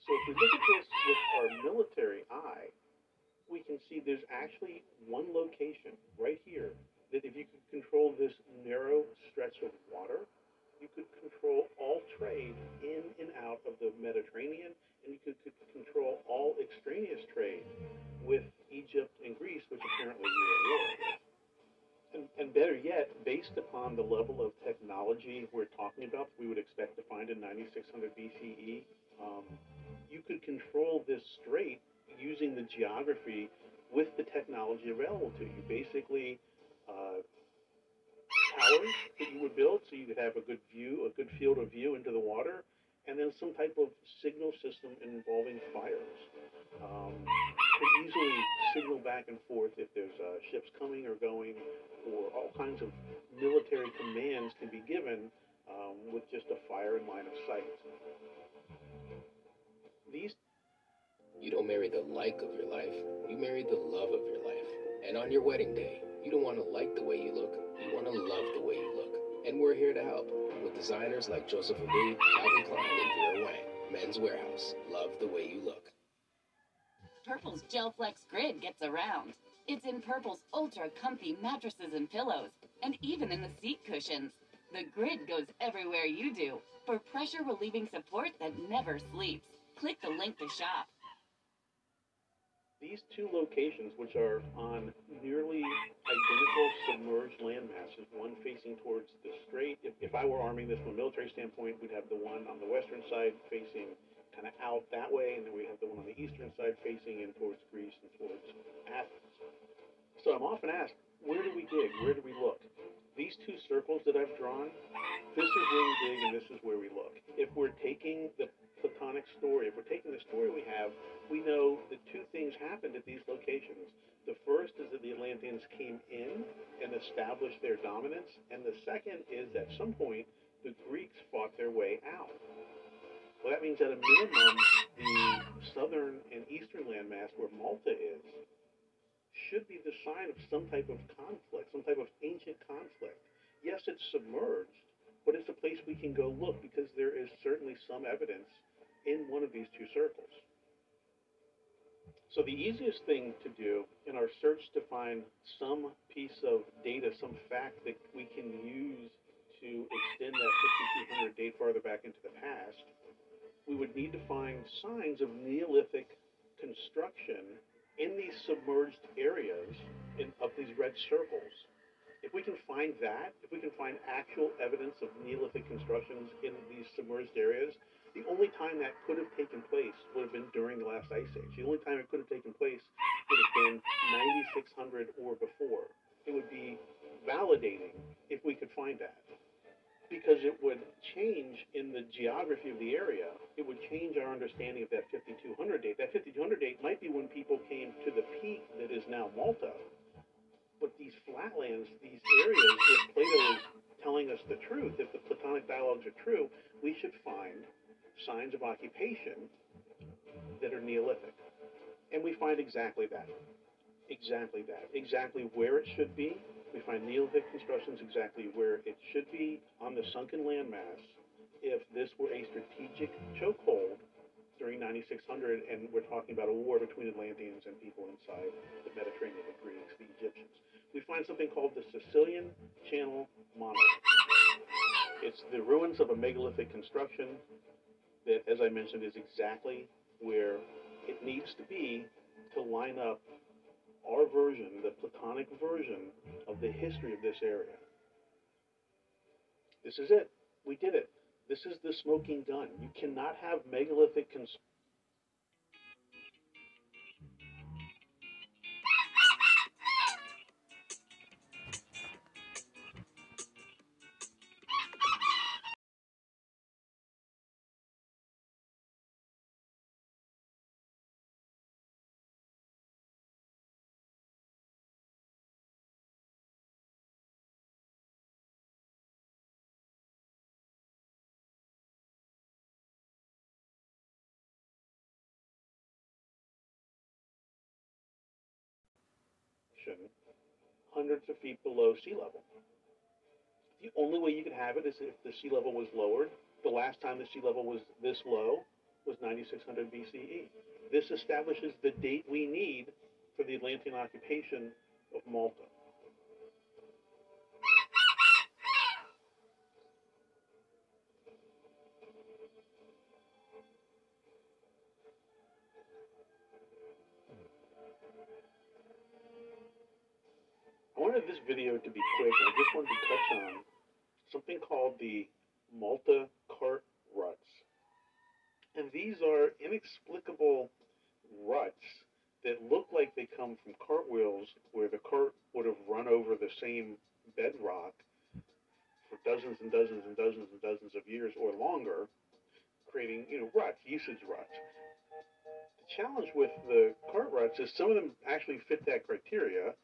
So if we look at this with our military eye, we can see there's actually one location right here that if you could control this narrow stretch of water, you could control all trade in and out of the Mediterranean, and you could, could control all extraneous trade with Egypt and Greece, which apparently you're at war with. And, and better yet, based upon the level of technology we're talking about, we would expect to find in 9600 BCE, um, you could control this strait using the geography with the technology available to you. Basically, uh, towers that you would build so you could have a good view, a good field of view into the water, and then some type of signal system involving fires. Um, could easily signal back and forth if there's uh, ships coming or going, or all kinds of military commands can be given um, with just a fire in line of sight. These You don't marry the like of your life, you marry the love of your life. And on your wedding day, you don't want to like the way you look, you want to love the way you look. And we're here to help with designers like Joseph Abboud, Calvin Klein, and Vera Wang. Men's Wearhouse. Love the way you look. Purple's Gel Flex Grid gets around. It's in Purple's ultra comfy mattresses and pillows, and even in the seat cushions. The grid goes everywhere you do for pressure relieving support that never sleeps. Click the link to shop. These two locations, which are on nearly identical submerged land masses, one facing towards the strait. If, if I were arming this from a military standpoint, we'd have the one on the western side facing kind of out that way, and then we have the one on the eastern side facing in towards Greece and towards Athens. So I'm often asked, where do we dig? Where do we look? These two circles that I've drawn, this is where we dig and this is where we look. If we're taking the Platonic story, if we're taking the story we have, we know that two things happened at these locations. The first is that the Atlanteans came in and established their dominance, and the second is at some point the Greeks fought their way out. Well, that means at a minimum, the southern and eastern landmass where Malta is should be the sign of some type of conflict, some type of ancient conflict. Yes, it's submerged, but it's a place we can go look because there is certainly some evidence in one of these two circles. So the easiest thing to do in our search to find some piece of data, some fact that we can use to extend that 5200 date farther back into the past, we would need to find signs of Neolithic construction in these submerged areas in, of these red circles. If we can find that, if we can find actual evidence of Neolithic constructions in these submerged areas, the only time that could have taken place would have been during the last ice age. The only time it could have taken place would have been 9600 or before. It would be validating if we could find that. Because it would change in the geography of the area, it would change our understanding of that 5200 date. That 5200 date might be when people came to the peak that is now Malta. But these flatlands, these areas, if Plato is telling us the truth, if the Platonic dialogues are true, we should find signs of occupation that are Neolithic. And we find exactly that. Exactly that. Exactly where it should be. We find Neolithic constructions exactly where it should be on the sunken landmass if this were a strategic chokehold during 9600 and we're talking about a war between Atlanteans and people inside the Mediterranean, the Greeks, the Egyptians. We find something called the Sicilian Channel Monolith. It's the ruins of a megalithic construction that, as I mentioned, is exactly where it needs to be to line up our version, the Platonic version of the history of this area. This is it. We did it. This is the smoking gun. You cannot have megalithic. Hundreds of feet below sea level. The only way you could have it is if the sea level was lowered. The last time the sea level was this low was 9600 BCE. This establishes the date we need for the Atlantean occupation of Malta. I wanted this video to be quick, I just wanted to touch on something called the Malta cart ruts. And these are inexplicable ruts that look like they come from cartwheels where the cart would have run over the same bedrock for dozens and dozens and dozens and dozens of years or longer, creating, you know, ruts, usage ruts. The challenge with the cart ruts is some of them actually fit that criteria.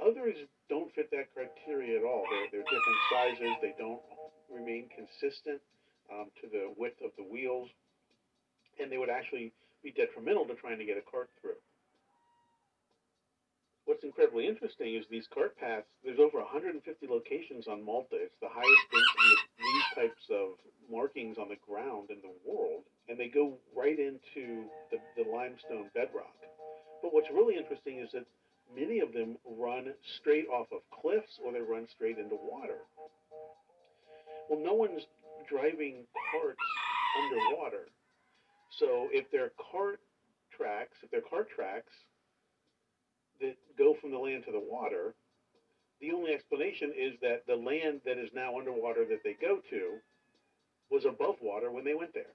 Others don't fit that criteria at all. They're, they're different sizes. They don't remain consistent um, to the width of the wheels, and they would actually be detrimental to trying to get a cart through. What's incredibly interesting is these cart paths. There's over 150 locations on Malta. It's the highest density of these types of markings on the ground in the world, and they go right into the, the limestone bedrock. But what's really interesting is that many of them run straight off of cliffs or they run straight into water. Well, no one's driving carts underwater. So if they're cart tracks, if they're cart tracks that go from the land to the water, the only explanation is that the land that is now underwater that they go to was above water when they went there.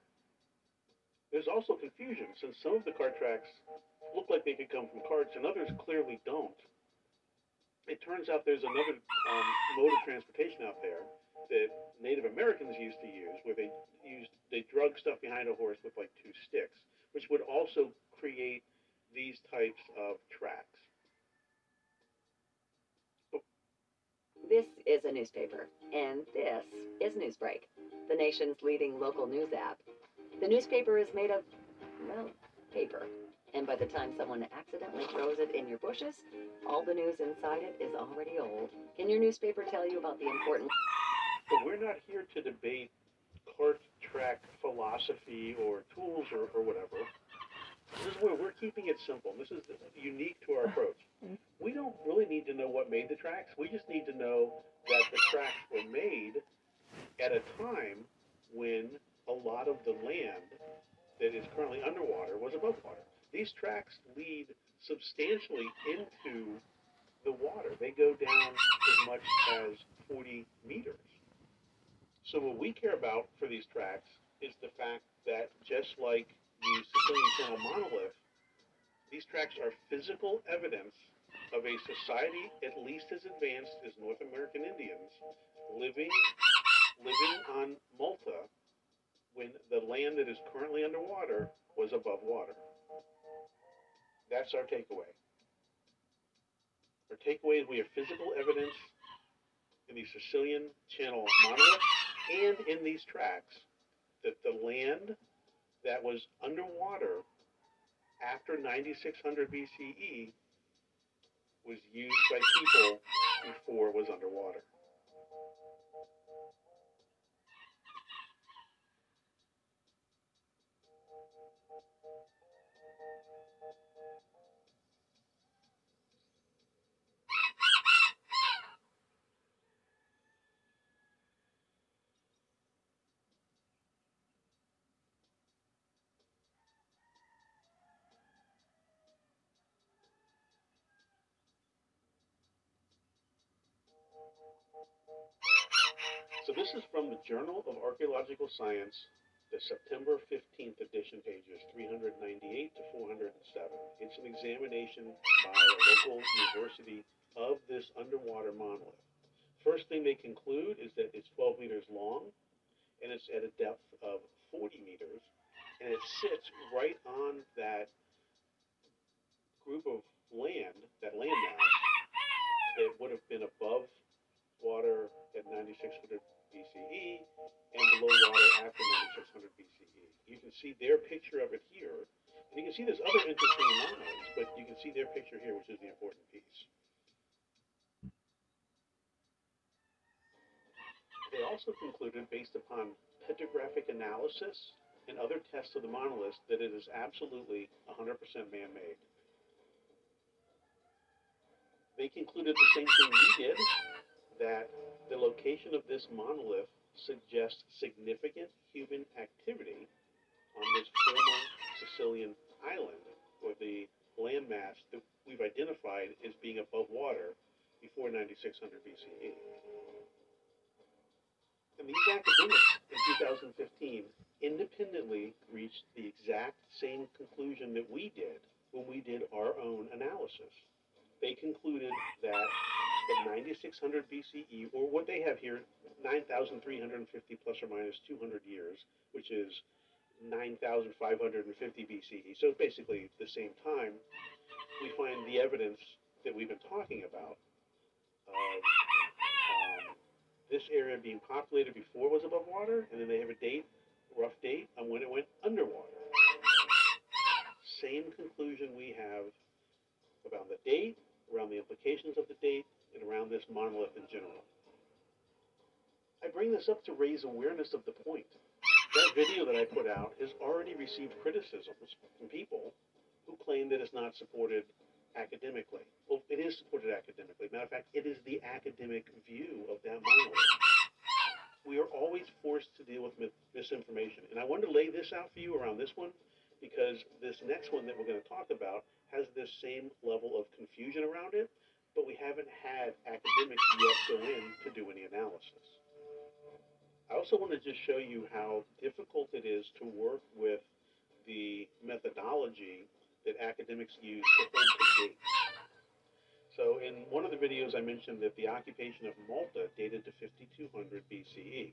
There's also confusion since some of the cart tracks look like they could come from carts and others clearly don't. It turns out there's another um, mode of transportation out there that Native Americans used to use, where they used they drug stuff behind a horse with like two sticks, which would also create these types of tracks. This is a newspaper, and this is Newsbreak, the nation's leading local news app. The newspaper is made of, well, paper. And by the time someone accidentally throws it in your bushes, all the news inside it is already old. Can your newspaper tell you about the important But we're not here to debate cart track philosophy or tools or, or whatever. This is where we're keeping it simple. This is unique to our approach. We don't really need to know what made the tracks. We just need to know that the tracks were made at a time when a lot of the land that is currently underwater was above water. These tracks lead substantially into the water. They go down as much as 40 meters. So what we care about for these tracks is the fact that just like the Sicilian Channel monolith, these tracks are physical evidence of a society at least as advanced as North American Indians living living on Malta when the land that is currently underwater was above water. That's our takeaway. Our takeaway is we have physical evidence in the Sicilian Channel monolith and in these tracks that the land that was underwater after 9600 BCE was used by people before it was underwater. So this is from the Journal of Archaeological Science, the September 15th edition, pages 398 to 407. It's an examination by a local university of this underwater monolith. First thing they conclude is that it's 12 meters long, and it's at a depth of 40 meters, and it sits right on that group of land, that land mass, that would have been above water at 9600 BCE and below water after 9600 BCE. You can see their picture of it here. And you can see there's other interesting lines, but you can see their picture here, which is the important piece. They also concluded, based upon petrographic analysis and other tests of the monolith, that it is absolutely 100% man-made. They concluded the same thing we did, that the location of this monolith suggests significant human activity on this former Sicilian island, or the landmass that we've identified as being above water before 9600 BCE. And these academics in 2015 independently reached the exact same conclusion that we did when we did our own analysis. They concluded that at 9600 BCE, or what they have here, 9,350 plus or minus 200 years, which is 9,550 BCE, so basically the same time, we find the evidence that we've been talking about of um, this area being populated before was above water, and then they have a date, rough date, on when it went underwater. Same conclusion we have about the date, around the implications of the date, and around this monolith in general. I bring this up to raise awareness of the point. That video that I put out has already received criticisms from people who claim that it's not supported academically. Well, it is supported academically. Matter of fact, it is the academic view of that monolith. We are always forced to deal with misinformation. And I wanted to lay this out for you around this one because this next one that we're going to talk about has this same level of confusion around it, but we haven't had academics yet go in to do any analysis. I also want to just show you how difficult it is to work with the methodology that academics use to hold to dates. So in one of the videos, I mentioned that the occupation of Malta dated to 5200 BCE.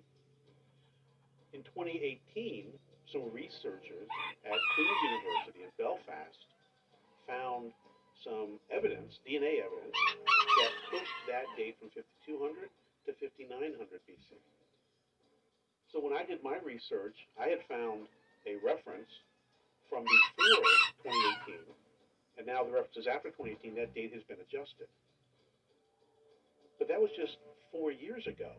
In 2018, some researchers at Queen's University in Belfast found some evidence, DNA evidence, that pushed that date from 5200 to 5900 BC. So when I did my research, I had found a reference from before 2018, and now the reference is after 2018. That date has been adjusted. But that was just four years ago.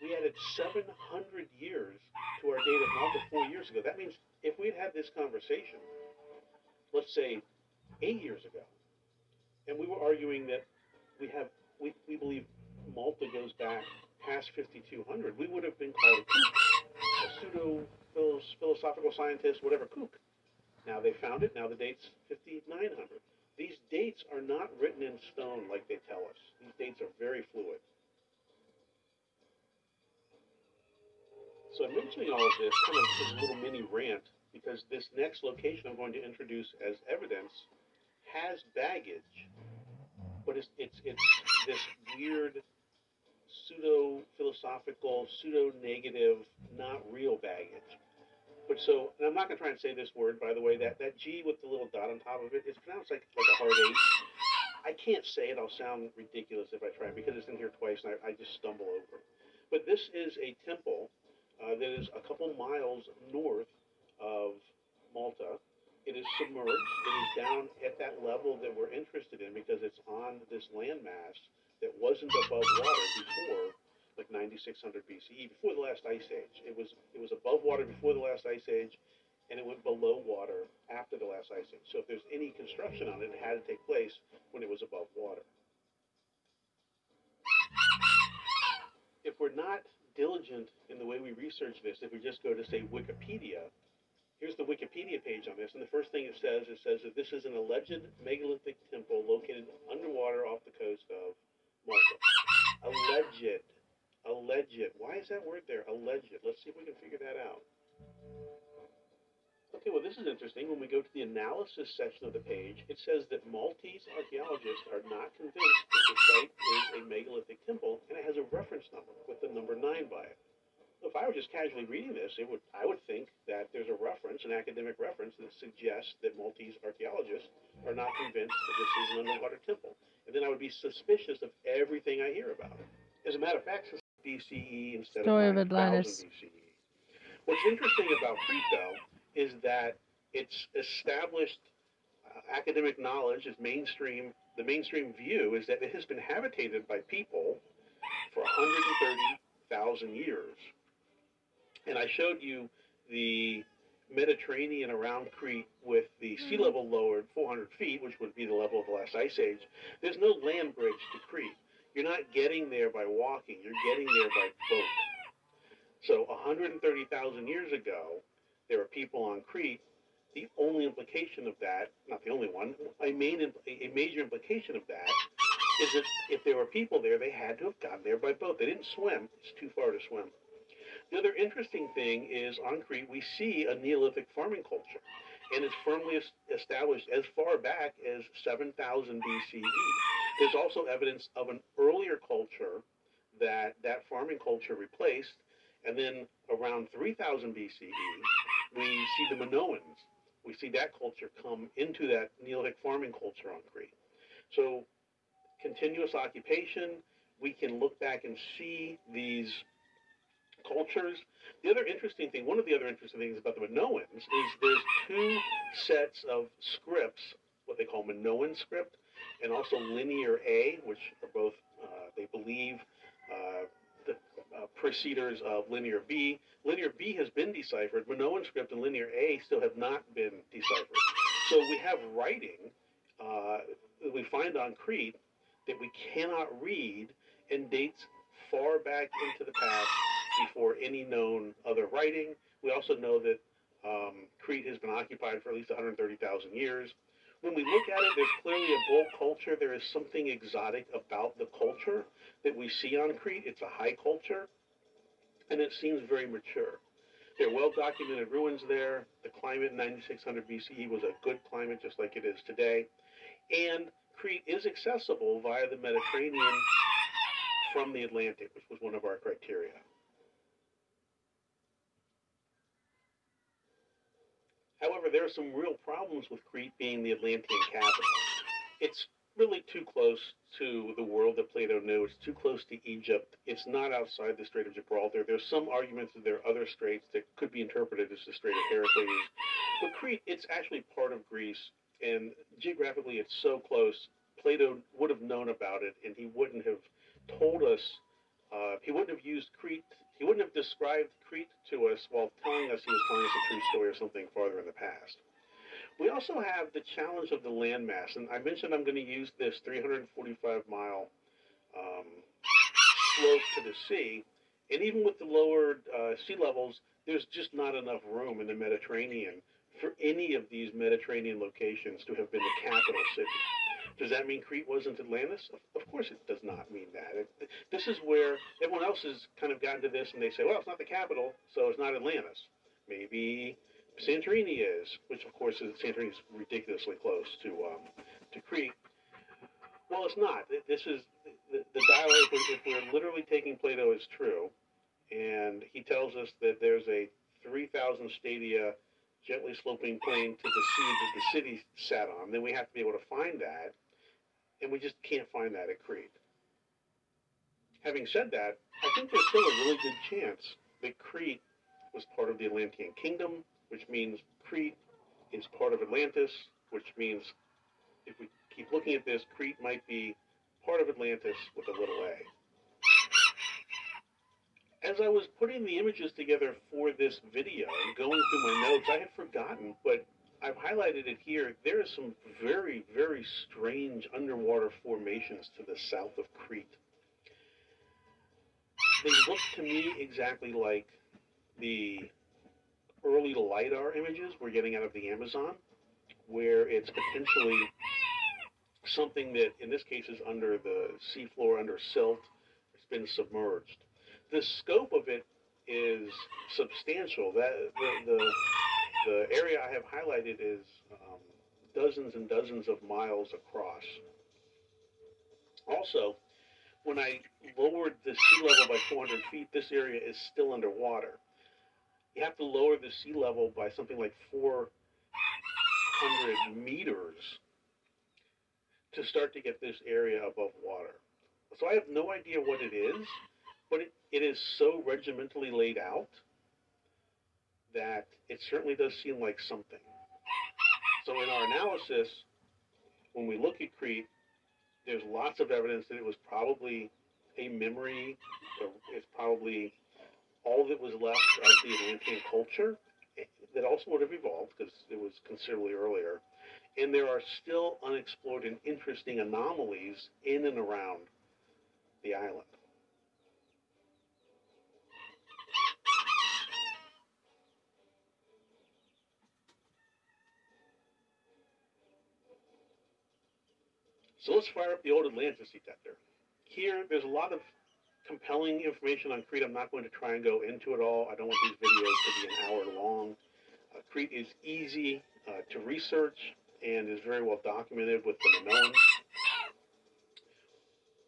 We added 700 years to our date of Malta four years ago. That means if we'd had this conversation, let's say eight years ago, and we were arguing that we have we, we believe Malta goes back past 5200, we would have been called a kook, a pseudo philosophical scientist, whatever kook. Now they found it. Now the date's 5900. These dates are not written in stone like they tell us. These dates are very fluid. So I'm mentioning all of this kind of a little mini rant because this next location I'm going to introduce as evidence has baggage, but it's it's it's this weird pseudo philosophical, pseudo negative, not real baggage. But so, and I'm not going to try and say this word, by the way. That that G with the little dot on top of it is pronounced like like a hard H. I can't say it. I'll sound ridiculous if I try because it's in here twice and I, I just stumble over it. But this is a temple uh, that is a couple miles north of Malta. It is submerged. It is down at that level that we're interested in because it's on this landmass that wasn't above water before like 9600 BCE, before the last ice age. It was it was above water before the last ice age, and it went below water after the last ice age. So if there's any construction on it, it had to take place when it was above water. If we're not diligent in the way we research this, if we just go to say Wikipedia, here's the Wikipedia page on this, and the first thing it says, it says that this is an alleged megalithic temple located underwater off the coast of Malta. Alleged. Alleged. Why is that word there? Alleged. Let's see if we can figure that out. Okay, well, this is interesting. When we go to the analysis section of the page, it says that Maltese archaeologists are not convinced that the site is a megalithic temple, and it has a reference number with the number 9 by it. If I were just casually reading this, it would I would think that there's a reference, an academic reference, that suggests that Maltese archaeologists are not convinced that this is an underwater temple and then I would be suspicious of everything I hear about it. As a matter of fact, since BCE instead Story of, of Atlantis. BCE. What's interesting about Crete, though, is that it's established uh, academic knowledge is mainstream. The mainstream view is that it has been habitated by people for 130,000 thousand years. And I showed you the Mediterranean around Crete with the sea mm-hmm. level lowered 400 feet, which would be the level of the last ice age. There's no land bridge to Crete. You're not getting there by walking. You're getting there by boat. So 130,000 years ago, there were people on Crete. The only implication of that, not the only one, a main, a major implication of that is that if there were people there, they had to have gotten there by boat. They didn't swim. It's too far to swim. The other interesting thing is on Crete, we see a Neolithic farming culture, and it's firmly established as far back as 7000 BCE. There's also evidence of an earlier culture that that farming culture replaced, and then around 3000 BCE, we see the Minoans. We see that culture come into that Neolithic farming culture on Crete. So, continuous occupation, we can look back and see these cultures. The other interesting thing, one of the other interesting things about the Minoans is there's two sets of scripts, what they call Minoan script, and also Linear A, which are both, uh, they believe, uh, the uh, preceders of Linear B. Linear B has been deciphered. Minoan script and Linear A still have not been deciphered. So we have writing uh, that we find on Crete that we cannot read and dates far back into the past before any known other writing. We also know that um, Crete has been occupied for at least 130,000 years. When we look at it, there's clearly a bull culture. There is something exotic about the culture that we see on Crete. It's a high culture, and it seems very mature. There are well documented ruins there. The climate in 9600 BCE was a good climate, just like it is today. And Crete is accessible via the Mediterranean from the Atlantic, which was one of our criteria. However, there are some real problems with Crete being the Atlantean capital. It's really too close to the world that Plato knew. It's too close to Egypt. It's not outside the Strait of Gibraltar. There's some arguments that there are other straits that could be interpreted as the Strait of Heracles. But Crete, it's actually part of Greece, and geographically it's so close. Plato would have known about it, and he wouldn't have told us. Uh, he wouldn't have used Crete he wouldn't have described Crete to us while telling us he was telling us a true story or something farther in the past. We also have the challenge of the landmass, and I mentioned I'm going to use this 345 mile um, slope to the sea, and even with the lowered uh, sea levels, there's just not enough room in the Mediterranean for any of these Mediterranean locations to have been the capital city. Does that mean Crete wasn't Atlantis? Of course it does not mean that. It, this is where everyone else has kind of gotten to this and they say, well, it's not the capital, so it's not Atlantis. Maybe Santorini is, which of course is Santorini is ridiculously close to um, to Crete. Well, it's not. This is the, the dialogue. If we're literally taking Plato as true, and he tells us that there's a 3,000 stadia gently sloping plain to the sea that the city sat on, then we have to be able to find that and we just can't find that at Crete. Having said that, I think there's still a really good chance that Crete was part of the Atlantean kingdom, which means Crete is part of Atlantis, which means if we keep looking at this, Crete might be part of Atlantis with a little a. As I was putting the images together for this video and going through my notes, I had forgotten, but I've highlighted it here. There are some very, very strange underwater formations to the south of Crete. They look to me exactly like the early LIDAR images we're getting out of the Amazon, where it's potentially something that, in this case, is under the seafloor, under silt. It's been submerged. The scope of it is substantial. That the, the the area I have highlighted is um, dozens and dozens of miles across. Also, when I lowered the sea level by 400 feet, this area is still underwater. You have to lower the sea level by something like 400 meters to start to get this area above water. So I have no idea what it is, but it, it is so regimentally laid out that it certainly does seem like something. So in our analysis, when we look at Crete, there's lots of evidence that it was probably a memory, it's probably all that was left of the Atlantean culture that also would have evolved because it was considerably earlier. And there are still unexplored and interesting anomalies in and around the island. So let's fire up the old Atlantis detector. Here, there's a lot of compelling information on Crete. I'm not going to try and go into it all. I don't want these videos to be an hour long. Uh, Crete is easy uh, to research and is very well documented with the Minoans.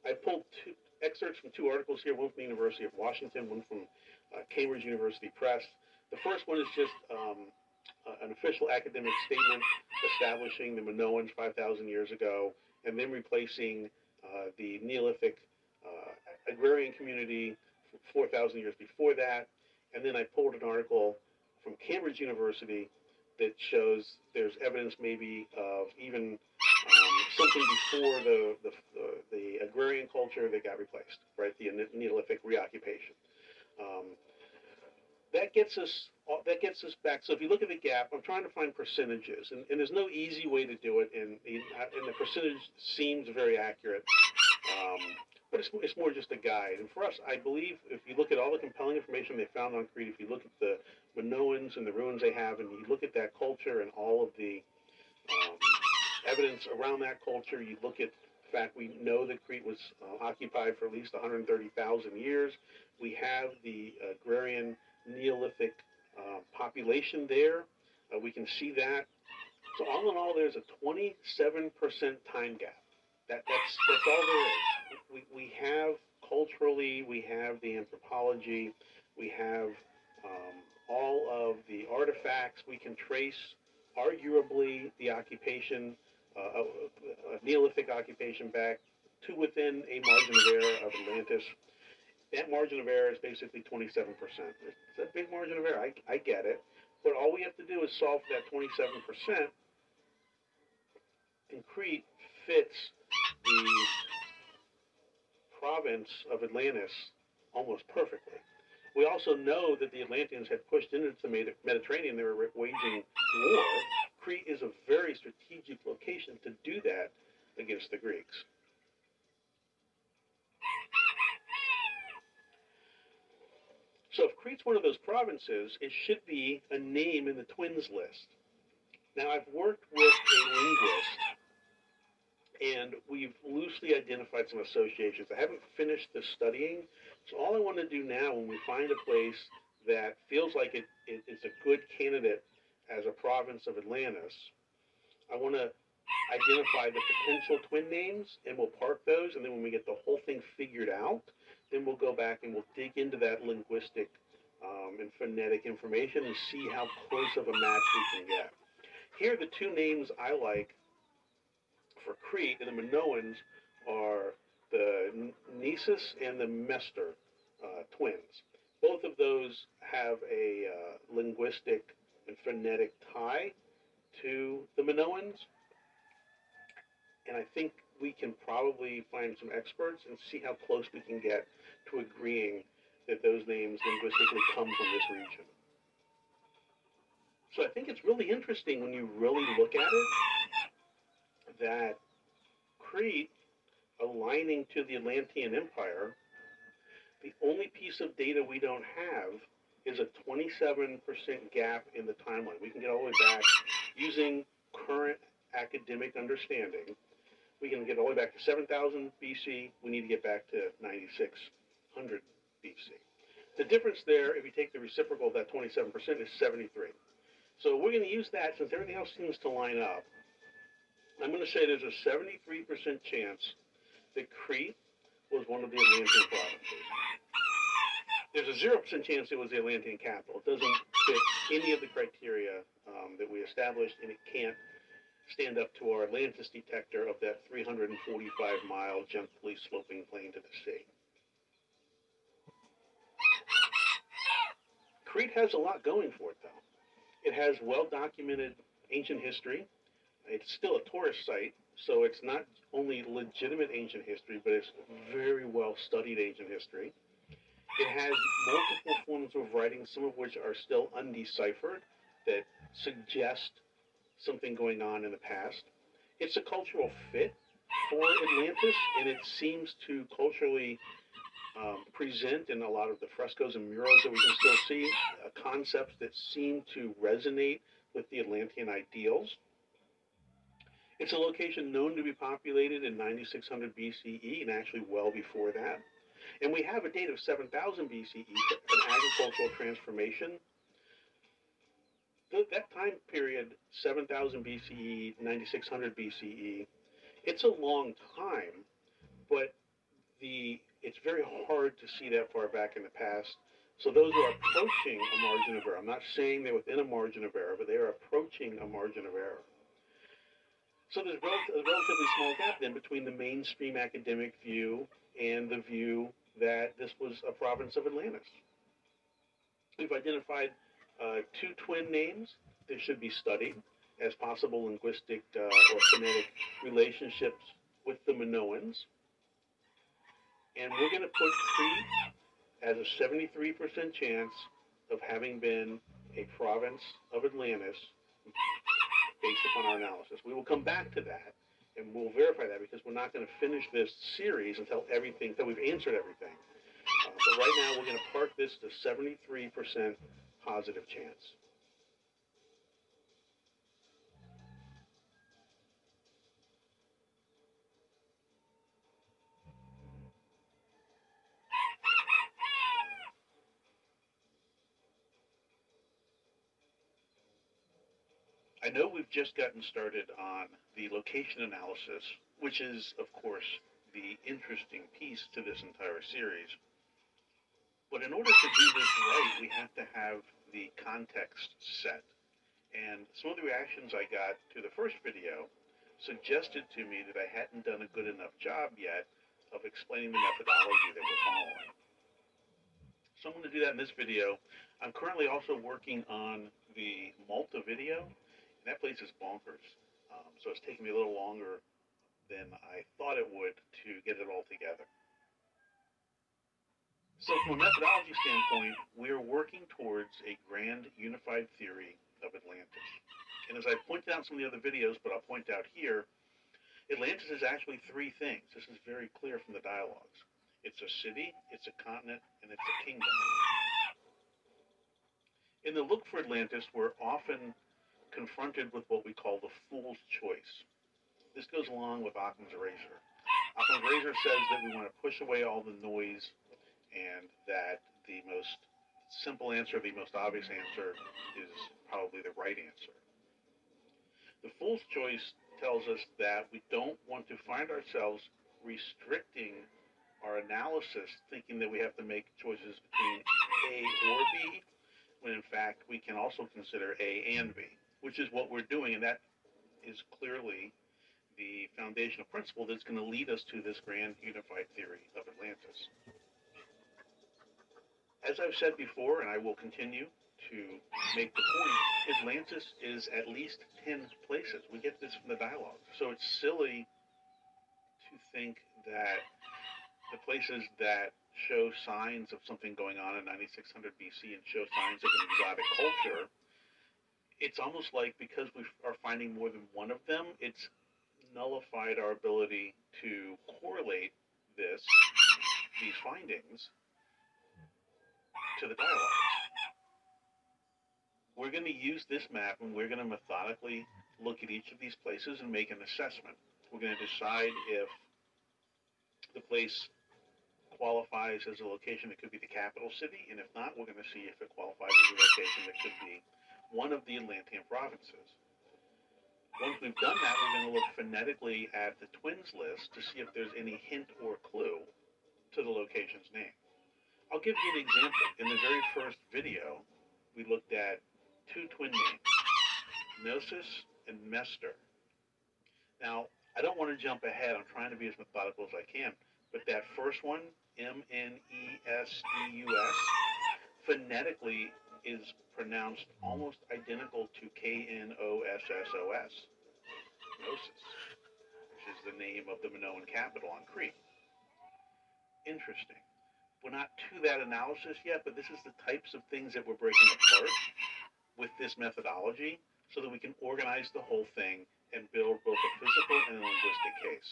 I pulled two excerpts from two articles here, one from the University of Washington, one from uh, Cambridge University Press. The first one is just um, uh, an official academic statement establishing the Minoans 5,000 years ago and then replacing uh, the Neolithic uh, agrarian community 4,000 years before that. And then I pulled an article from Cambridge University that shows there's evidence maybe of even um, something before the, the, the, agrarian culture that got replaced, right? The Neolithic reoccupation. Um, that gets us that gets us back. So if you look at the gap, I'm trying to find percentages, and, and there's no easy way to do it, and, and the percentage seems very accurate. Um, but it's, it's more just a guide. And for us, I believe if you look at all the compelling information they found on Crete, if you look at the Minoans and the ruins they have, and you look at that culture and all of the um, evidence around that culture, you look at the fact we know that Crete was uh, occupied for at least 130,000 years. We have the agrarian Neolithic uh, population there. Uh, we can see that. So all in all, there's a 27% time gap. That, that's, that's all there is. We, we have culturally, we have the anthropology, we have um, all of the artifacts. We can trace, arguably, the occupation, uh, a Neolithic occupation back to within a margin of error of Atlantis that margin of error is basically 27%. It's a big margin of error. I, I get it. But all we have to do is solve that 27%, and Crete fits the province of Atlantis almost perfectly. We also know that the Atlanteans had pushed into the Mediterranean. They were waging war. Crete is a very strategic location to do that against the Greeks. So if Crete's one of those provinces, it should be a name in the twins list. Now I've worked with a linguist and we've loosely identified some associations. I haven't finished the studying, so all I want to do now when we find a place that feels like it, it, it's a good candidate as a province of Atlantis, I want to identify the potential twin names and we'll park those, and then when we get the whole thing figured out, then we'll go back and we'll dig into that linguistic um, and phonetic information and see how close of a match we can get. Here, the two names I like for Crete and the Minoans are the Mneseus and the Mestor uh, twins. Both of those have a uh, linguistic and phonetic tie to the Minoans. And I think we can probably find some experts and see how close we can get to agreeing that those names linguistically come from this region. So I think it's really interesting when you really look at it that Crete aligning to the Atlantean Empire, the only piece of data we don't have is a 27% gap in the timeline. We can get all the way back using current academic understanding we can get all the way back to 7000 BC. We need to get back to 9600 BC. The difference there, if you take the reciprocal of that 27%, is 73. So we're going to use that since everything else seems to line up. I'm going to say there's a 73% chance that Crete was one of the Atlantean provinces. There's a 0% chance it was the Atlantean capital. It doesn't fit any of the criteria um, that we established, and it can't stand up to our Atlantis detector of that 345 mile gently sloping plain to the sea. Crete has a lot going for it, though. It has well documented ancient history. It's still a tourist site, so it's not only legitimate ancient history, but it's very well studied ancient history. It has multiple forms of writing, some of which are still undeciphered, that suggest something going on in the past. It's a cultural fit for Atlantis, and it seems to culturally um, present in a lot of the frescoes and murals that we can still see uh, concepts that seem to resonate with the Atlantean ideals. It's a location known to be populated in 9600 BCE and actually well before that. And we have a date of 7000 BCE for an agricultural transformation. that time period, 7000 BCE, 9600 BCE, it's a long time, but the it's very hard to see that far back in the past. So those are approaching a margin of error. I'm not saying they're within a margin of error, but they are approaching a margin of error. So there's a relatively small gap then between the mainstream academic view and the view that this was a province of Atlantis. We've identified uh, two twin names that should be studied as possible linguistic uh, or phonetic relationships with the Minoans. And we're going to put Crete as a 73% chance of having been a province of Atlantis based upon our analysis. We will come back to that and we'll verify that because we're not going to finish this series until everything, until we've answered everything. Uh, so right now we're going to park this to 73% positive chance. Know we've just gotten started on the location analysis, which is, of course, the interesting piece to this entire series. But in order to do this right, we have to have the context set. And some of the reactions I got to the first video suggested to me that I hadn't done a good enough job yet of explaining the methodology that we're following. So I'm going to do that in this video. I'm currently also working on the Malta video, that place is bonkers. Um, so it's taking me a little longer than I thought it would to get it all together. So from a methodology standpoint, we're working towards a grand unified theory of Atlantis. And as I pointed out in some of the other videos, but I'll point out here, Atlantis is actually three things. This is very clear from the dialogues. It's a city, it's a continent, and it's a kingdom. In the look for Atlantis, we're often confronted with what we call the fool's choice. This goes along with Occam's razor. Occam's razor says that we want to push away all the noise and that the most simple answer, the most obvious answer, is probably the right answer. The fool's choice tells us that we don't want to find ourselves restricting our analysis, thinking that we have to make choices between A or B, when in fact we can also consider A and B which is what we're doing, and that is clearly the foundational principle that's going to lead us to this grand unified theory of Atlantis. As I've said before, and I will continue to make the point, Atlantis is at least 10 places. We get this from the dialogue. So it's silly to think that the places that show signs of something going on in 9600 BC and show signs of an exotic culture it's almost like because we are finding more than one of them, it's nullified our ability to correlate this, these findings, to the dialogues. We're going to use this map and we're going to methodically look at each of these places and make an assessment. We're going to decide if the place qualifies as a location that could be the capital city, and if not, we're going to see if it qualifies as a location that could be one of the Atlantean provinces. Once we've done that, we're going to look phonetically at the twins list to see if there's any hint or clue to the location's name. I'll give you an example. In the very first video, we looked at two twin names, Mneseus and Mestor. Now, I don't want to jump ahead. I'm trying to be as methodical as I can. But that first one, M N E S E U S, phonetically is pronounced hmm. almost identical to K N O S S O S, Knossos, which is the name of the Minoan capital on Crete. Interesting. we're not to that analysis yet, but this is the types of things that we're breaking apart with this methodology so that we can organize the whole thing and build both a physical and a linguistic case.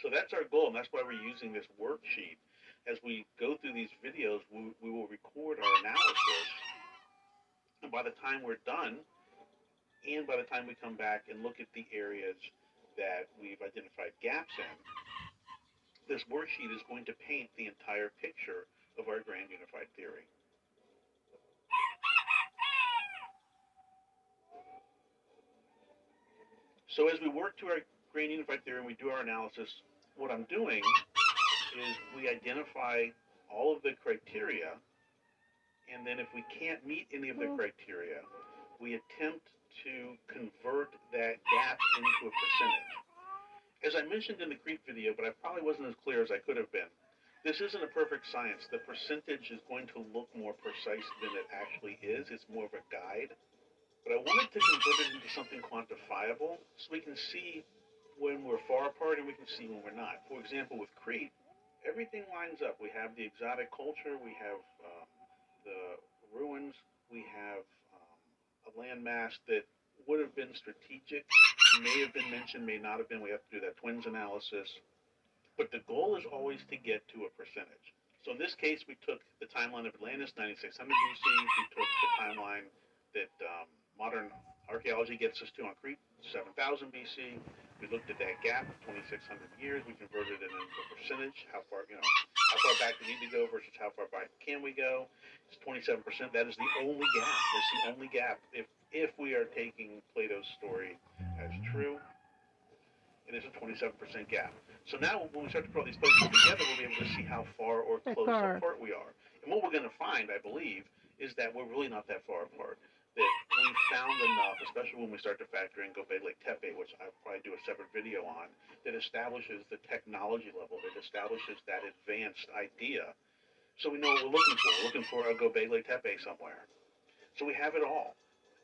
So that's our goal, and that's why we're using this worksheet. As we go through these videos, we, we will record our analysis, and by the time we're done, and by the time we come back and look at the areas that we've identified gaps in, this worksheet is going to paint the entire picture of our grand unified theory. So as we work to our grand unified theory and we do our analysis, what I'm doing is we identify all of the criteria, and then if we can't meet any of the hmm. criteria, we attempt to convert that gap into a percentage. As I mentioned in the Crete video, but I probably wasn't as clear as I could have been, this isn't a perfect science. The percentage is going to look more precise than it actually is. It's more of a guide. But I wanted to convert it into something quantifiable so we can see when we're far apart and we can see when we're not. For example, with Crete, everything lines up. We have the exotic culture, we have um, the ruins, we have um, a landmass that would have been strategic, may have been mentioned, may not have been. We have to do that twins analysis. But the goal is always to get to a percentage. So in this case, we took the timeline of Atlantis, 9600 BC. We took the timeline that um, modern archaeology gets us to on Crete, 7000 BC. We looked at that gap of 2600 years. We converted it into a percentage. How far, you know, how far back do we need to go versus how far back can we go? It's 27%. That is the only gap. That's the only gap. If if we are taking Plato's story as true, it is a 27% gap. So now when we start to put all these places together, we'll be able to see how far or close far. apart we are. And what we're going to find, I believe, is that we're really not that far apart. That found enough, especially when we start to factor in Gobekli Tepe, which I'll probably do a separate video on, that establishes the technology level, that establishes that advanced idea. So we know what we're looking for. We're looking for a Gobekli Tepe somewhere. So we have it all.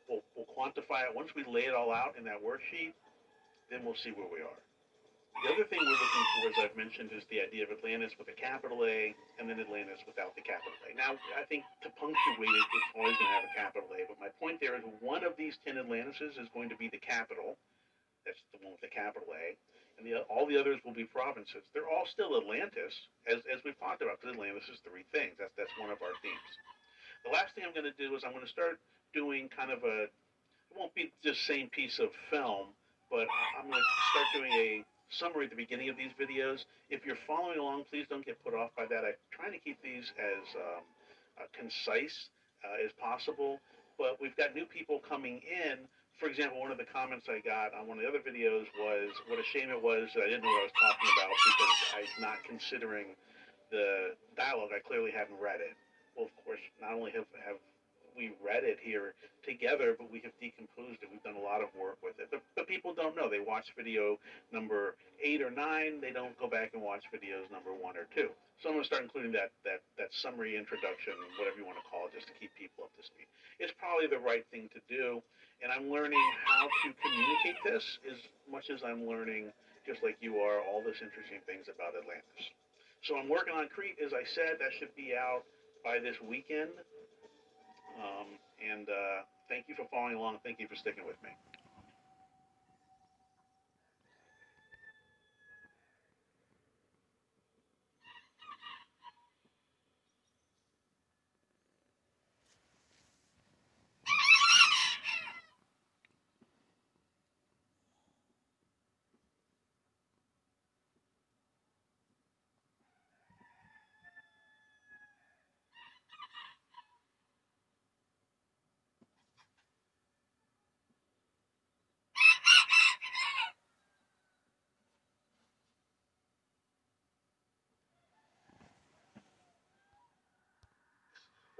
We'll, we'll quantify it. Once we lay it all out in that worksheet, then we'll see where we are. The other thing we're looking for, as I've mentioned, is the idea of Atlantis with a capital A and then Atlantis without the capital A. Now, I think to punctuate it, it's always going to have a capital A, but my point there is one of these 10 Atlantises is going to be the capital. That's the one with the capital A. And the, all the others will be provinces. They're all still Atlantis, as, as we've talked about, because Atlantis is three things. That's, that's one of our themes. The last thing I'm going to do is I'm going to start doing kind of a, it won't be just same piece of film, but I'm going to start doing a summary at the beginning of these videos. If you're following along, please don't get put off by that. I'm trying to keep these as um, uh, concise uh, as possible, but we've got new people coming in. For example, one of the comments I got on one of the other videos was what a shame it was that I didn't know what I was talking about because I'm not considering the dialogue. I clearly haven't read it. Well, of course, not only have, have we read it here together, but we have decomposed it. We've done a lot of work with it. But, but people don't know. They watch video number eight or nine. They don't go back and watch videos number one or two. So I'm going to start including that, that, that summary introduction, whatever you want to call it, just to keep people up to speed. It's probably the right thing to do. And I'm learning how to communicate this as much as I'm learning, just like you are, all this interesting things about Atlantis. So I'm working on Crete, as I said. That should be out by this weekend. Um, and uh, thank you for following along. Thank you for sticking with me.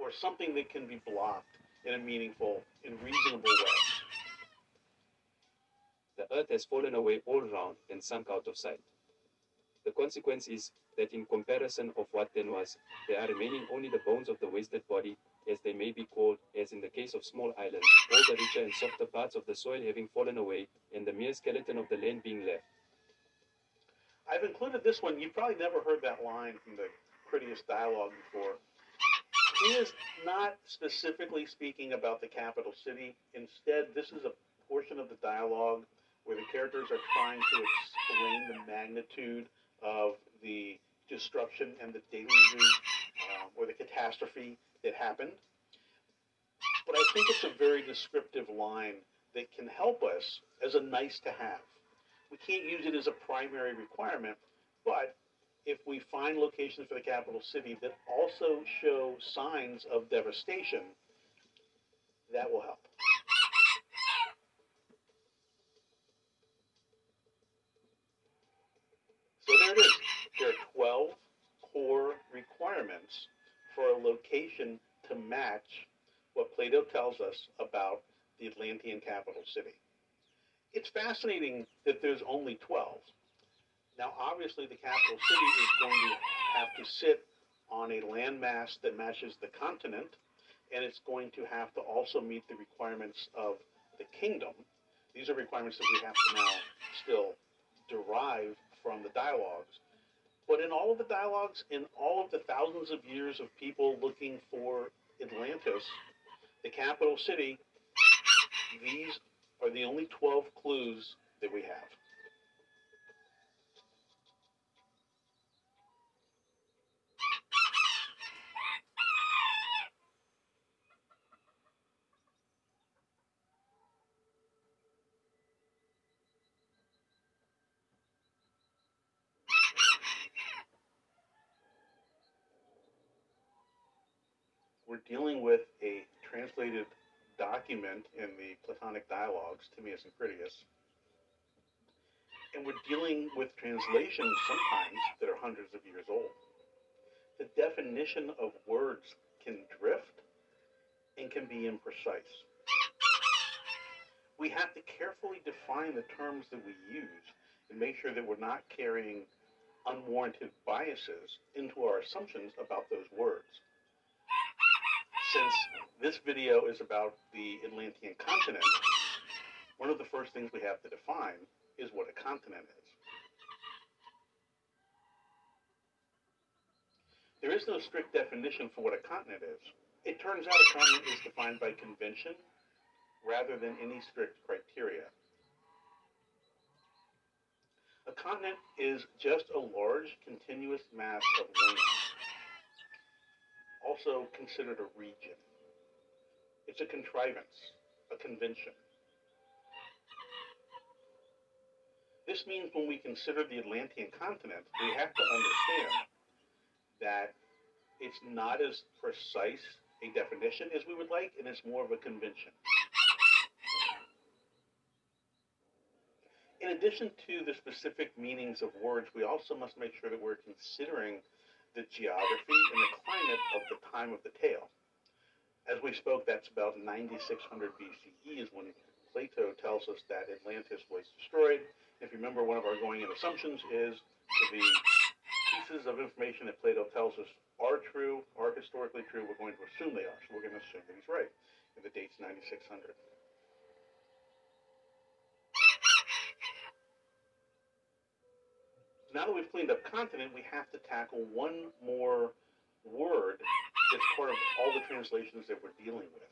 Or something that can be blocked in a meaningful and reasonable way. The earth has fallen away all round and sunk out of sight. The consequence is that in comparison of what then was, there are remaining only the bones of the wasted body, as they may be called, as in the case of small islands, all the richer and softer parts of the soil having fallen away, and the mere skeleton of the land being left. I've included this one. You've probably never heard that line from the Critias dialogue before. He is not specifically speaking about the capital city. Instead, this is a portion of the dialogue where the characters are trying to explain the magnitude of the disruption and the deluge uh, or the catastrophe that happened. But I think it's a very descriptive line that can help us as a nice to have. We can't use it as a primary requirement, but if we find locations for the capital city that also show signs of devastation, that will help. So there it is. There are 12 core requirements for a location to match what Plato tells us about the Atlantean capital city. It's fascinating that there's only 12. Now, obviously, the capital city is going to have to sit on a landmass that matches the continent, and it's going to have to also meet the requirements of the kingdom. These are requirements that we have to now still derive from the dialogues. But in all of the dialogues, in all of the thousands of years of people looking for Atlantis, the capital city, these are the only 12 clues that we have. We're dealing with a document in the Platonic dialogues, Timaeus and Critias. And we're dealing with translations sometimes that are hundreds of years old. The definition of words can drift and can be imprecise. We have to carefully define the terms that we use and make sure that we're not carrying unwarranted biases into our assumptions about those words since this video is about the Atlantean continent, one of the first things we have to define is what a continent is. There is no strict definition for what a continent is. It turns out a continent is defined by convention rather than any strict criteria. A continent is just a large continuous mass of land also considered a region. It's a contrivance, a convention. This means when we consider the Atlantean continent, we have to understand that it's not as precise a definition as we would like, and it's more of a convention. In addition to the specific meanings of words, we also must make sure that we're considering the geography and the climate of the time of the tale. As we spoke, that's about 9600 BCE is when Plato tells us that Atlantis was destroyed. If you remember, one of our going in assumptions is the pieces of information that Plato tells us are true, are historically true, we're going to assume they are. So we're going to assume that he's right. And the date's 9600. Now that we've cleaned up continent, we have to tackle one more word that's part of all the translations that we're dealing with.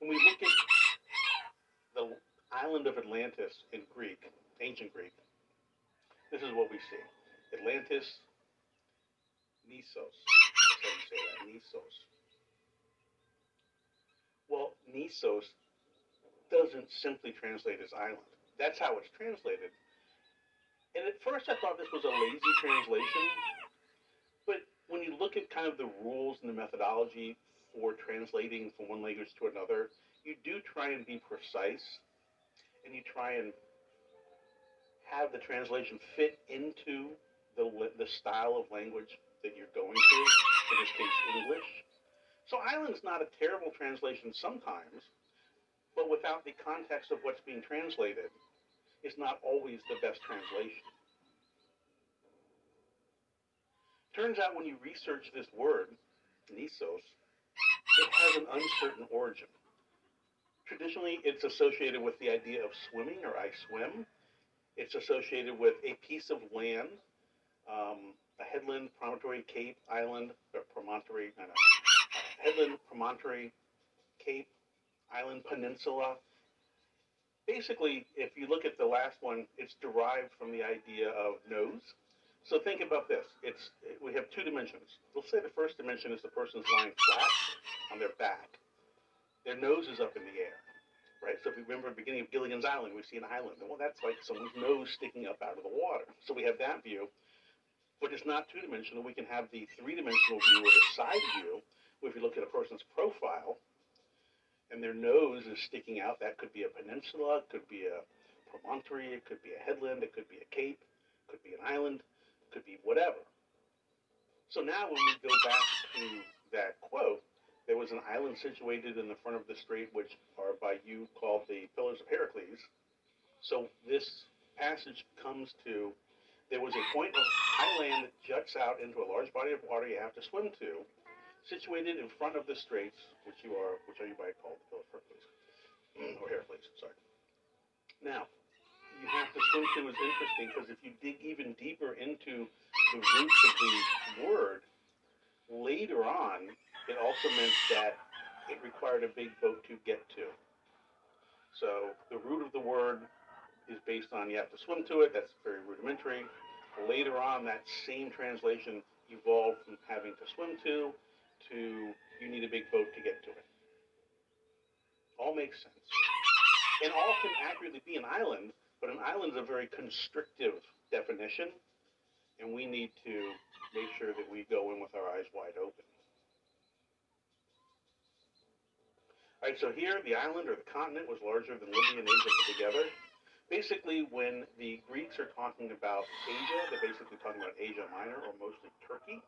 When we look at the island of Atlantis in Greek, ancient Greek, this is what we see. Atlantis, Nisos. That's how you say that, Nisos. Well, Nisos doesn't simply translate as island. That's how it's translated and at first I thought this was a lazy translation, but when you look at kind of the rules and the methodology for translating from one language to another, you do try and be precise, and you try and have the translation fit into the, the style of language that you're going to, in this case, English. So island's not a terrible translation sometimes, but without the context of what's being translated, is not always the best translation. Turns out when you research this word, Nisos, it has an uncertain origin. Traditionally, it's associated with the idea of swimming or I swim. It's associated with a piece of land, um, a headland, promontory, cape, island, or promontory, no, no, headland, promontory, cape, island, peninsula. Basically, if you look at the last one, it's derived from the idea of nose. So think about this. It's we have two dimensions. We'll say the first dimension is the person's lying flat on their back. Their nose is up in the air, right? So if you remember the beginning of Gilligan's Island, we see an island. Well, that's like someone's nose sticking up out of the water. So we have that view, but it's not two dimensional. We can have the three dimensional view or the side view. If you look at a person's profile, and their nose is sticking out, that could be a peninsula, it could be a promontory, it could be a headland, it could be a cape, it could be an island, it could be whatever. So now when we go back to that quote, there was an island situated in the front of the strait, which are by you called the Pillars of Heracles. So this passage comes to there was a point of high land that juts out into a large body of water you have to swim to, situated in front of the straits, which you are, which are you by called the Hercules, or Heracles, sorry. Now, you have to swim to is interesting because if you dig even deeper into the roots of the word, later on, it also meant that it required a big boat to get to. So the root of the word is based on you have to swim to it. That's very rudimentary. Later on, that same translation evolved from having to swim to to you need a big boat to get to it. All makes sense. And all can accurately be an island, but an island is a very constrictive definition, and we need to make sure that we go in with our eyes wide open. All right, so here the island or the continent was larger than Libya and Asia put together. Basically, when the Greeks are talking about Asia, they're basically talking about Asia Minor or mostly Turkey.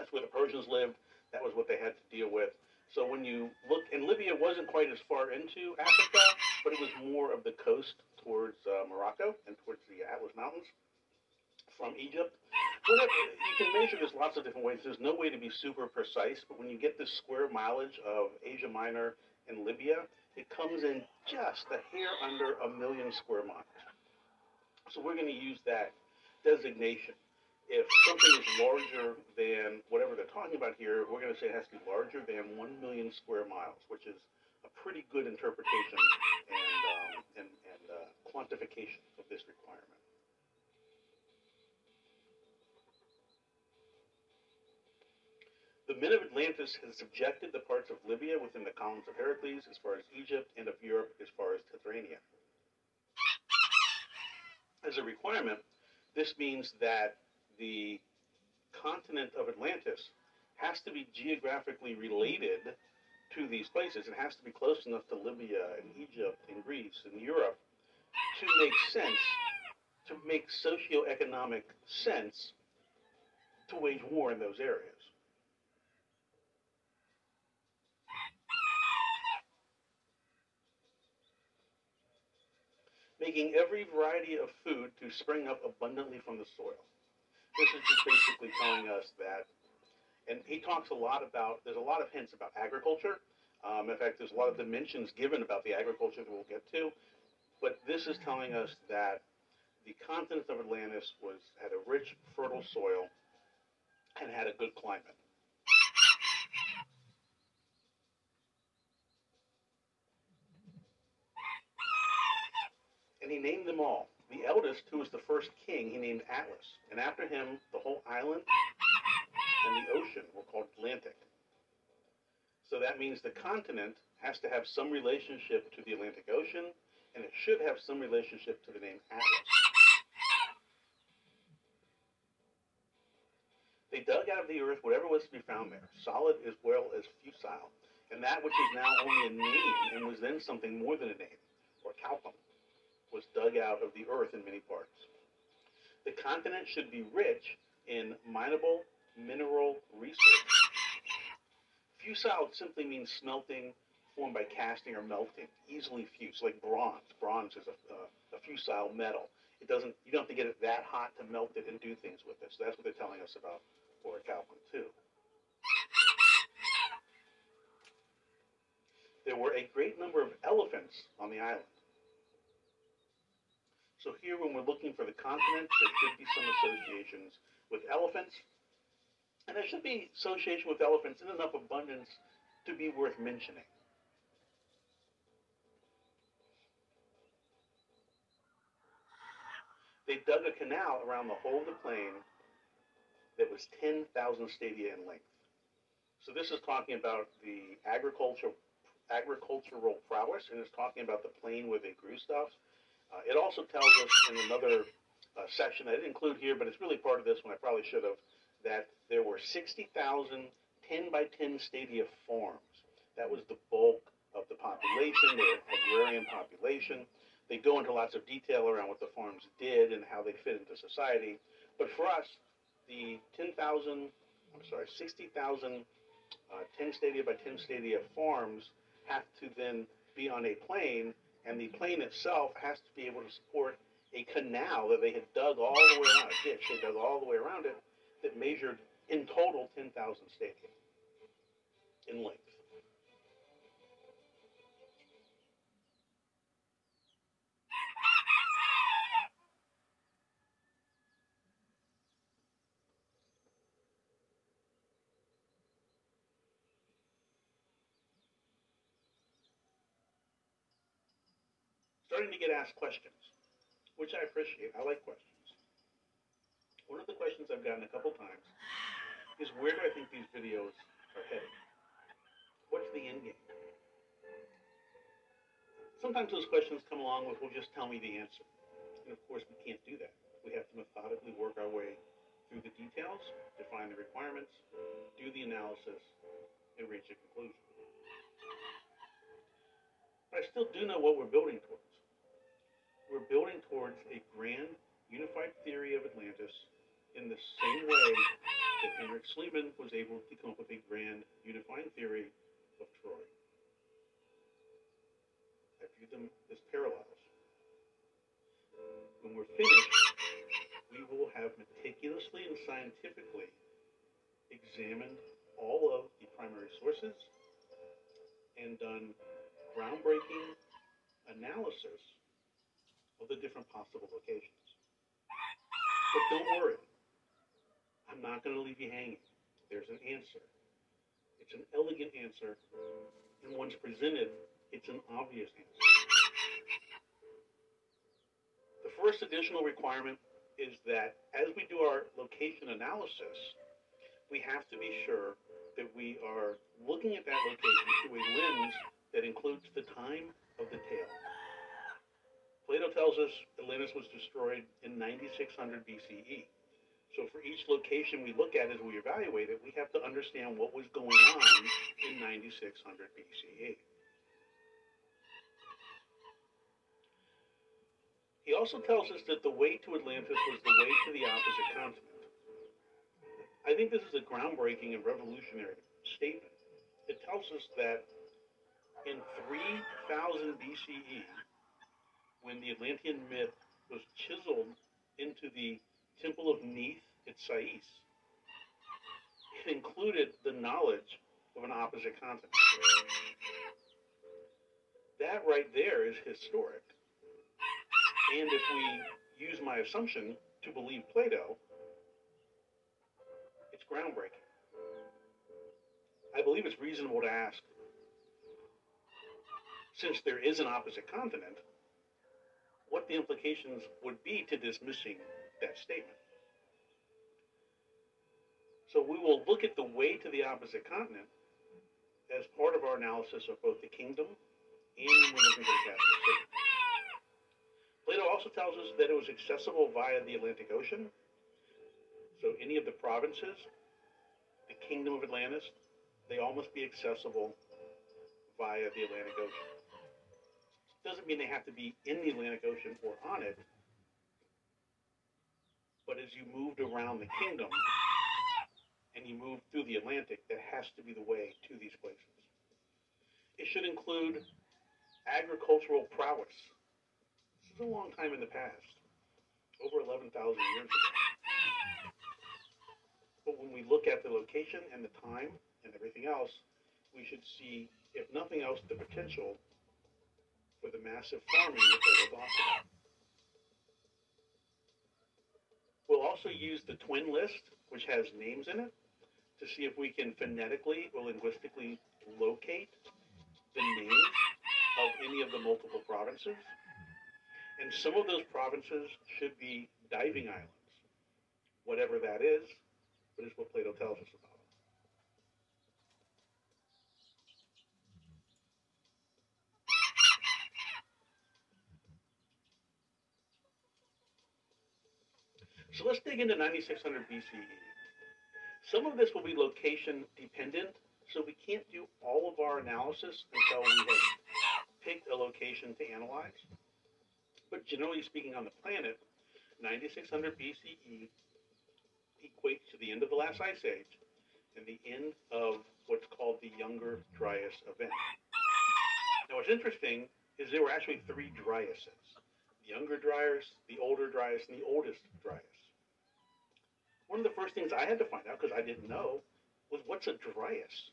That's where the Persians lived. That was what they had to deal with. So when you look, and Libya wasn't quite as far into Africa, but it was more of the coast towards uh, Morocco and towards the Atlas Mountains from Egypt. Whatever, you can measure this lots of different ways. There's no way to be super precise, but when you get the square mileage of Asia Minor and Libya, it comes in just a hair under a million square miles. So we're going to use that designation. If something is larger than whatever they're talking about here, we're going to say it has to be larger than 1 million square miles, which is a pretty good interpretation and, um, and, and uh, quantification of this requirement. The men of Atlantis had subjected the parts of Libya within the columns of Heracles as far as Egypt and of Europe as far as Tyrrhenia. As a requirement, this means that the continent of Atlantis has to be geographically related to these places. It has to be close enough to Libya and Egypt and Greece and Europe to make sense, to make socioeconomic sense to wage war in those areas. making every variety of food to spring up abundantly from the soil. This is just basically telling us that, and he talks a lot about, there's a lot of hints about agriculture. Um, in fact, there's a lot of dimensions given about the agriculture that we'll get to. But this is telling us that the continent of Atlantis was had a rich, fertile soil and had a good climate. and he named them all. The eldest, who was the first king, he named Atlas, and after him, the whole island and the ocean were called Atlantic. So that means the continent has to have some relationship to the Atlantic Ocean, and it should have some relationship to the name Atlas. They dug out of the earth whatever was to be found there, solid as well as fusile, and that which is now only a name and was then something more than a name, or calcum was dug out of the earth in many parts. The continent should be rich in mineable mineral resources. Fusile simply means smelting formed by casting or melting, easily fused, like bronze. Bronze is a, uh, a fusile metal. It doesn't, you don't have to get it that hot to melt it and do things with it. So that's what they're telling us about orichalcum too. There were a great number of elephants on the island. So here, when we're looking for the continents, there should be some associations with elephants, and there should be association with elephants in enough abundance to be worth mentioning. They dug a canal around the whole of the plain that was 10,000 stadia in length. So this is talking about the agricultural agricultural prowess, and it's talking about the plain where they grew stuff. Uh, it also tells us in another uh, section I didn't include here, but it's really part of this one. I probably should have that there were 60,000 10 by 10 stadia farms. That was the bulk of the population, the agrarian population. They go into lots of detail around what the farms did and how they fit into society. But for us, the 10,000, I'm sorry, 60,000 uh, 10 stadia by 10 stadia farms have to then be on a plane, and the plane itself has to be able to support a canal that they had dug all the way around, a ditch they dug all the way around it, that measured in total 10,000 stadia in length. Starting to get asked questions, which I appreciate. I like questions. One of the questions I've gotten a couple times is where do I think these videos are headed? What's the end game? Sometimes those questions come along with, well, just tell me the answer. And of course, we can't do that. We have to methodically work our way through the details, define the requirements, do the analysis, and reach a conclusion. But I still do know what we're building towards we're building towards a grand unified theory of Atlantis in the same way that Henrik Schliemann was able to come up with a grand unifying theory of Troy. I view them as parallels. When we're finished, we will have meticulously and scientifically examined all of the primary sources and done groundbreaking analysis of the different possible locations. But don't worry, I'm not going to leave you hanging. There's an answer. It's an elegant answer, and once presented, it's an obvious answer. The first additional requirement is that as we do our location analysis, we have to be sure that we are looking at that location through a lens that includes the time of the tale. Plato tells us Atlantis was destroyed in 9600 BCE. So for each location we look at as we evaluate it, we have to understand what was going on in 9600 BCE. He also tells us that the way to Atlantis was the way to the opposite continent. I think this is a groundbreaking and revolutionary statement. It tells us that in 3000 BCE, when the Atlantean myth was chiseled into the Temple of Neith at Sais, it included the knowledge of an opposite continent. That right there is historic. And if we use my assumption to believe Plato, it's groundbreaking. I believe it's reasonable to ask, since there is an opposite continent, what the implications would be to dismissing that statement. So we will look at the way to the opposite continent as part of our analysis of both the kingdom and when we're looking for the capital city. Plato also tells us that it was accessible via the Atlantic Ocean. So any of the provinces, the kingdom of Atlantis, they all must be accessible via the Atlantic Ocean. Doesn't mean they have to be in the Atlantic Ocean or on it. But as you moved around the kingdom and you moved through the Atlantic, that has to be the way to these places. It should include agricultural prowess. This is a long time in the past, over 11,000 years ago. But when we look at the location and the time and everything else, we should see, if nothing else, the potential for the massive farming that they about. also use the twin list, which has names in it, to see if we can phonetically or linguistically locate the names of any of the multiple provinces. And some of those provinces should be diving islands. Whatever that is, but it's what Plato tells us about. So let's dig into 9600 BCE. Some of this will be location dependent, so we can't do all of our analysis until we have picked a location to analyze. But generally speaking, on the planet, 9600 BCE equates to the end of the last ice age and the end of what's called the Younger Dryas event. Now, what's interesting is there were actually three Dryases the Younger Dryas, the Older Dryas, and the Oldest Dryas. One of the first things I had to find out, because I didn't know, was what's a Dryas?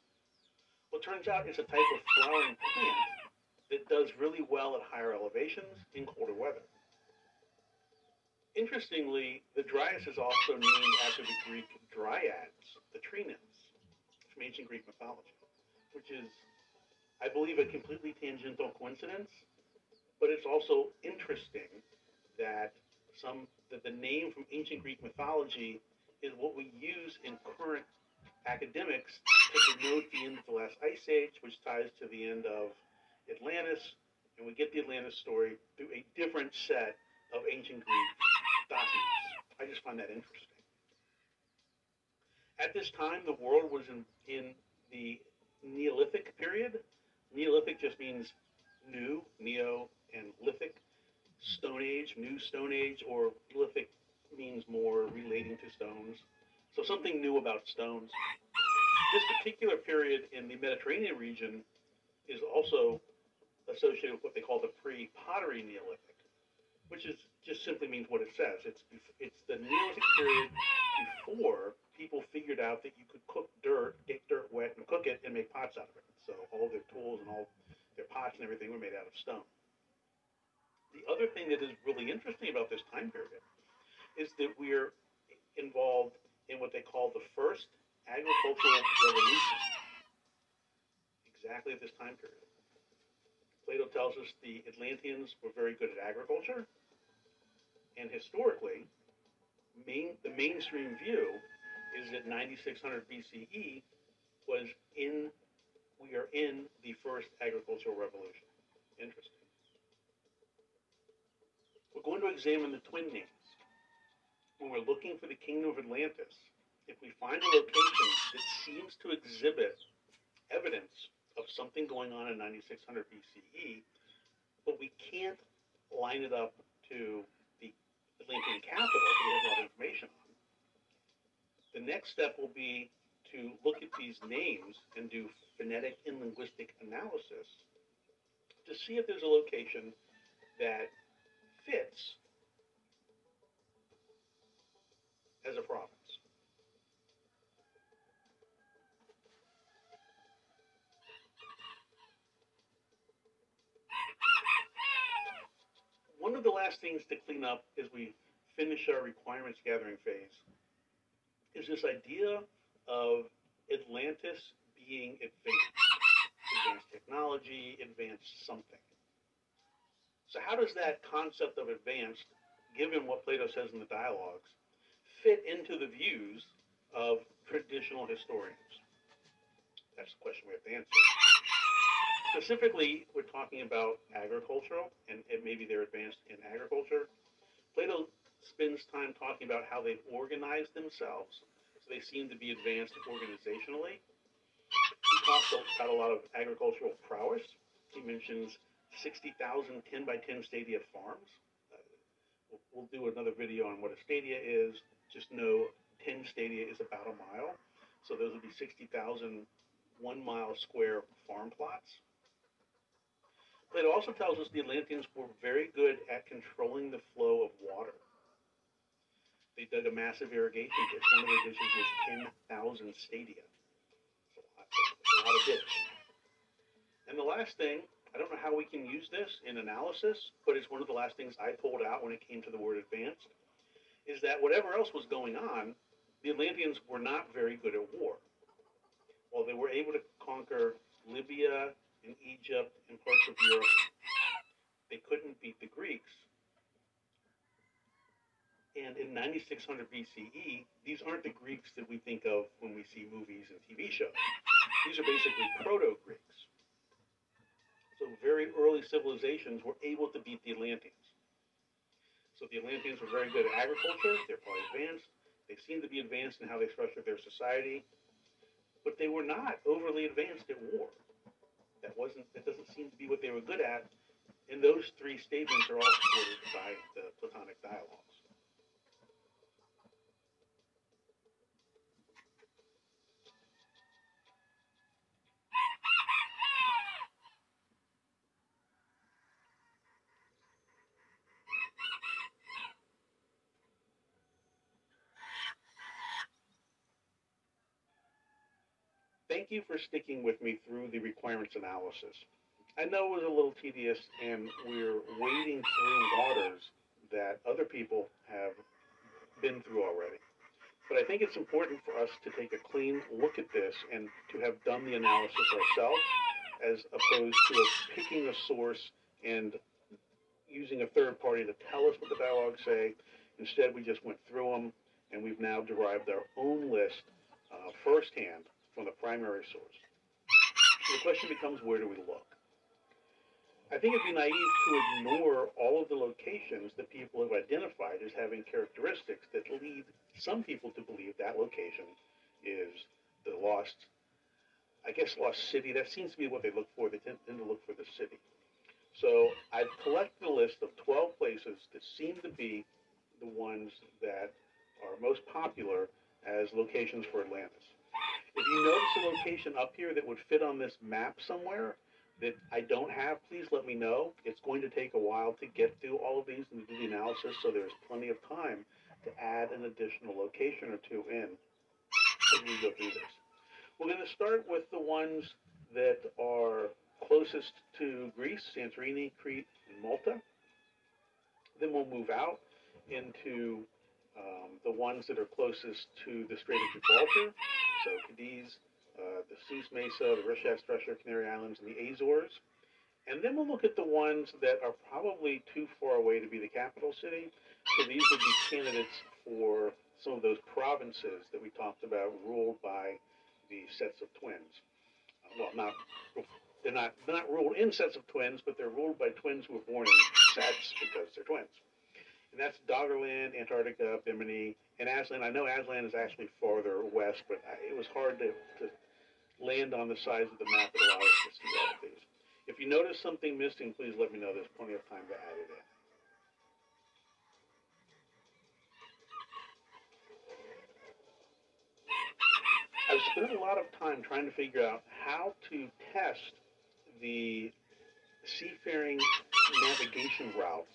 Well, it turns out it's a type of flowering plant that does really well at higher elevations in colder weather. Interestingly, the Dryas is also named after the Greek dryads, the tree nymphs, from ancient Greek mythology, which is, I believe, a completely tangential coincidence, but it's also interesting that some that the name from ancient Greek mythology is what we use in current academics to denote the end of the last ice age, which ties to the end of Atlantis, and we get the Atlantis story through a different set of ancient Greek documents. I just find that interesting. At this time, the world was in, in the Neolithic period. Neolithic just means new, neo, and lithic. Stone Age, New Stone Age, or lithic means more relating to stones. So something new about stones. This particular period in the Mediterranean region is also associated with what they call the pre-pottery Neolithic, which is just simply means what it says. It's it's the Neolithic period before people figured out that you could cook dirt, get dirt wet, and cook it and make pots out of it. So all their tools and all their pots and everything were made out of stone. The other thing that is really interesting about this time period is that we're involved in what they call the first agricultural revolution, exactly at this time period. Plato tells us the Atlanteans were very good at agriculture, and historically, main, the mainstream view is that 9600 BCE was in, we are in the first agricultural revolution. Interesting. We're going to examine the twin names when we're looking for the kingdom of Atlantis, if we find a location that seems to exhibit evidence of something going on in 9600 BCE, but we can't line it up to the Atlantean capital that we have all the information on, the next step will be to look at these names and do phonetic and linguistic analysis to see if there's a location that fits as a province. One of the last things to clean up as we finish our requirements gathering phase is this idea of Atlantis being advanced, advanced technology, advanced something. So, how does that concept of advanced given what Plato says in the dialogues, fit into the views of traditional historians? That's the question we have to answer. Specifically, we're talking about agricultural, and, and maybe they're advanced in agriculture. Plato spends time talking about how they've organized themselves, so they seem to be advanced organizationally. He talks about a lot of agricultural prowess. He mentions 60,000 10 by 10 stadia farms uh, we'll do another video on what a stadia is. Just know 10 stadia is about a mile. So those would be 60,000 one mile square farm plots. But it also tells us the Atlanteans were very good at controlling the flow of water. They dug a massive irrigation ditch. One of their ditches was 10,000 stadia. That's a lot, a lot of ditch. And the last thing I don't know how we can use this in analysis, but it's one of the last things I pulled out when it came to the word advanced. Is that whatever else was going on, the Atlanteans were not very good at war. While they were able to conquer Libya and Egypt and parts of Europe, they couldn't beat the Greeks. And in 9600 BCE, these aren't the Greeks that we think of when we see movies and TV shows. These are basically proto Greeks. So very early civilizations were able to beat the Atlanteans. So the Atlanteans were very good at agriculture, they're probably advanced. They seem to be advanced in how they structured their society, but they were not overly advanced at war. That wasn't that doesn't seem to be what they were good at. And those three statements are all supported by the Platonic dialogues. Thank you for sticking with me through the requirements analysis. I know it was a little tedious and we're wading through waters that other people have been through already. But I think it's important for us to take a clean look at this and to have done the analysis ourselves as opposed to us picking a source and using a third party to tell us what the dialogues say. Instead, we just went through them and we've now derived our own list uh, firsthand from the primary source. So the question becomes where do we look? I think it'd be naive to ignore all of the locations that people have identified as having characteristics that lead some people to believe that location is the lost, I guess, lost city. That seems to be what they look for. They tend, tend to look for the city. So I've collected a list of 12 places that seem to be the ones that are most popular as locations for Atlantis. If you notice a location up here that would fit on this map somewhere that I don't have, please let me know. It's going to take a while to get through all of these and do the analysis, so there's plenty of time to add an additional location or two in as we go through this. We're going to start with the ones that are closest to Greece, Santorini, Crete, and Malta. Then we'll move out into um, the ones that are closest to the Strait of Gibraltar, so Cadiz, uh, the Souss Massa, the Richat Structure, Canary Islands, and the Azores. And then we'll look at the ones that are probably too far away to be the capital city. So these would be candidates for some of those provinces that we talked about ruled by the sets of twins. Uh, well, not they're not they're not ruled in sets of twins, but they're ruled by twins who were born in sets because they're twins and that's Doggerland, Antarctica, Bimini, and Aztlan. I know Aztlan is actually farther west, but it was hard to, to land on the size of the map that allowed us to see all of these. If you notice something missing, please let me know. There's plenty of time to add it in. I've spent a lot of time trying to figure out how to test the seafaring navigation routes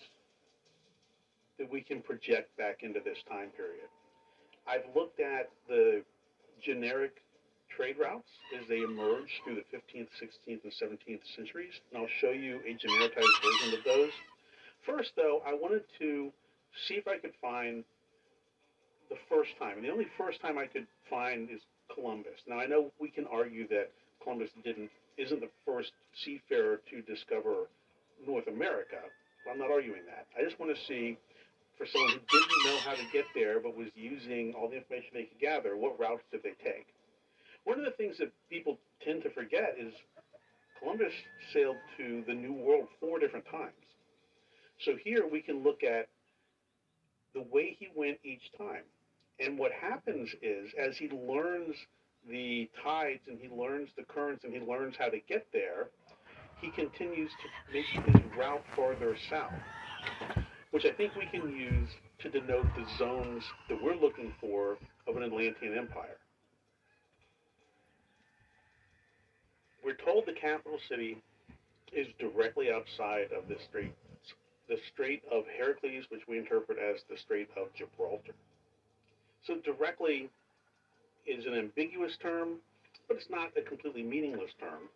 that we can project back into this time period. I've looked at the generic trade routes as they emerged through the 15th, 16th, and 17th centuries, and I'll show you a genericized version of those. First, though, I wanted to see if I could find the first time, and the only first time I could find is Columbus. Now, I know we can argue that Columbus didn't isn't the first seafarer to discover North America. But I'm not arguing that. I just want to see for someone who didn't know how to get there but was using all the information they could gather, what routes did they take? One of the things that people tend to forget is Columbus sailed to the New World four different times. So here we can look at the way he went each time. And what happens is, as he learns the tides and he learns the currents and he learns how to get there, he continues to make his route farther south which I think we can use to denote the zones that we're looking for of an Atlantean empire. We're told the capital city is directly outside of the strait, the Strait of Heracles, which we interpret as the Strait of Gibraltar. So directly is an ambiguous term, but it's not a completely meaningless term.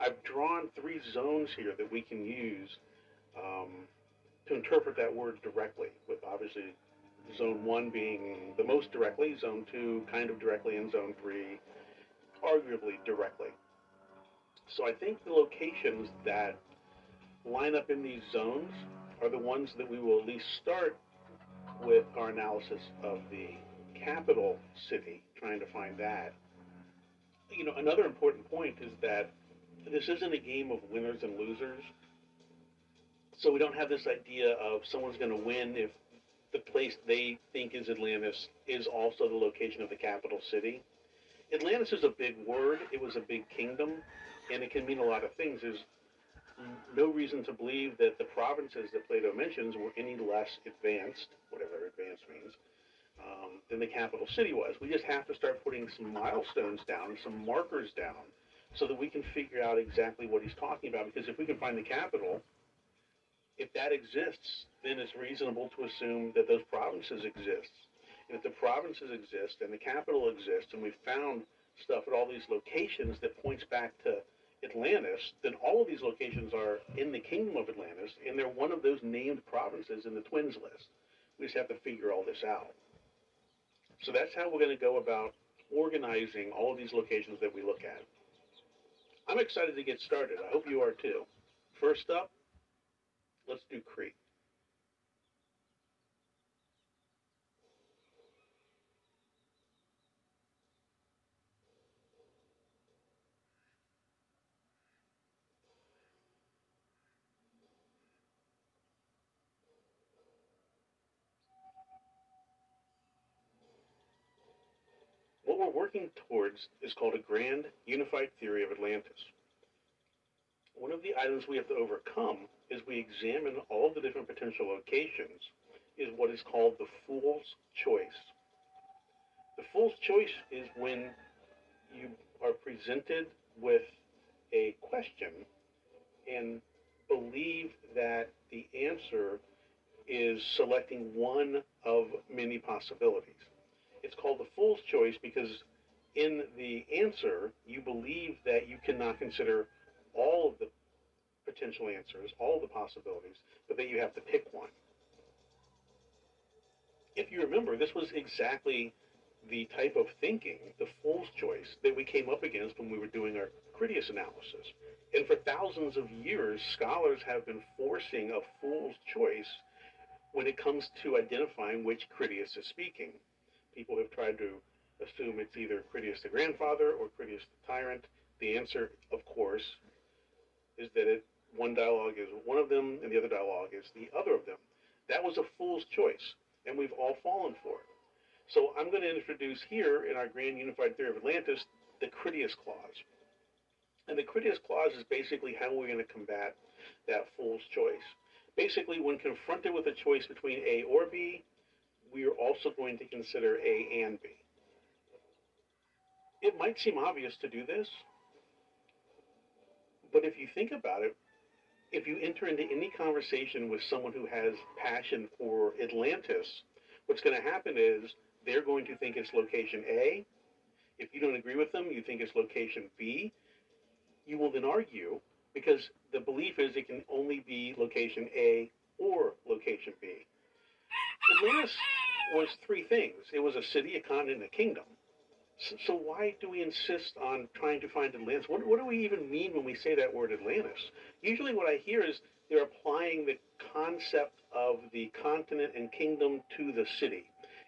I've drawn three zones here that we can use um, to interpret that word directly with obviously Zone 1 being the most directly, Zone 2 kind of directly, and Zone 3 arguably directly. So I think the locations that line up in these zones are the ones that we will at least start with our analysis of the capital city, trying to find that. You know, another important point is that this isn't a game of winners and losers. So we don't have this idea of someone's going to win if the place they think is Atlantis is also the location of the capital city. Atlantis is a big word. It was a big kingdom, and it can mean a lot of things. There's no reason to believe that the provinces that Plato mentions were any less advanced, whatever advanced means, um, than the capital city was. We just have to start putting some milestones down, some markers down, so that we can figure out exactly what he's talking about. Because if we can find the capital, if that exists, then it's reasonable to assume that those provinces exist. And if the provinces exist and the capital exists, and we've found stuff at all these locations that points back to Atlantis, then all of these locations are in the kingdom of Atlantis, and they're one of those named provinces in the twins list. We just have to figure all this out. So that's how we're going to go about organizing all of these locations that we look at. I'm excited to get started. I hope you are too. First up, let's do Crete. What we're working towards is called a grand unified theory of Atlantis. One of the items we have to overcome as we examine all the different potential locations is what is called the fool's choice. The fool's choice is when you are presented with a question and believe that the answer is selecting one of many possibilities. It's called the fool's choice because in the answer, you believe that you cannot consider all of the potential answers, all the possibilities, but then you have to pick one. If you remember, this was exactly the type of thinking, the fool's choice, that we came up against when we were doing our Critias analysis. And for thousands of years, scholars have been forcing a fool's choice when it comes to identifying which Critias is speaking. People have tried to assume it's either Critias the grandfather or Critias the tyrant. The answer, of course, is that it, one dialogue is one of them and the other dialogue is the other of them. That was a fool's choice, and we've all fallen for it. So I'm going to introduce here in our Grand Unified Theory of Atlantis the Critias Clause. And the Critias Clause is basically how we're going to combat that fool's choice. Basically, when confronted with a choice between A or B, we are also going to consider A and B. It might seem obvious to do this, but if you think about it, if you enter into any conversation with someone who has passion for Atlantis, what's going to happen is they're going to think it's location A. If you don't agree with them, you think it's location B. You will then argue because the belief is it can only be location A or location B. Atlantis was three things. It was a city, a continent, a kingdom. So, why do we insist on trying to find Atlantis? What, what do we even mean when we say that word Atlantis? Usually what I hear is they're applying the concept of the continent and kingdom to the city.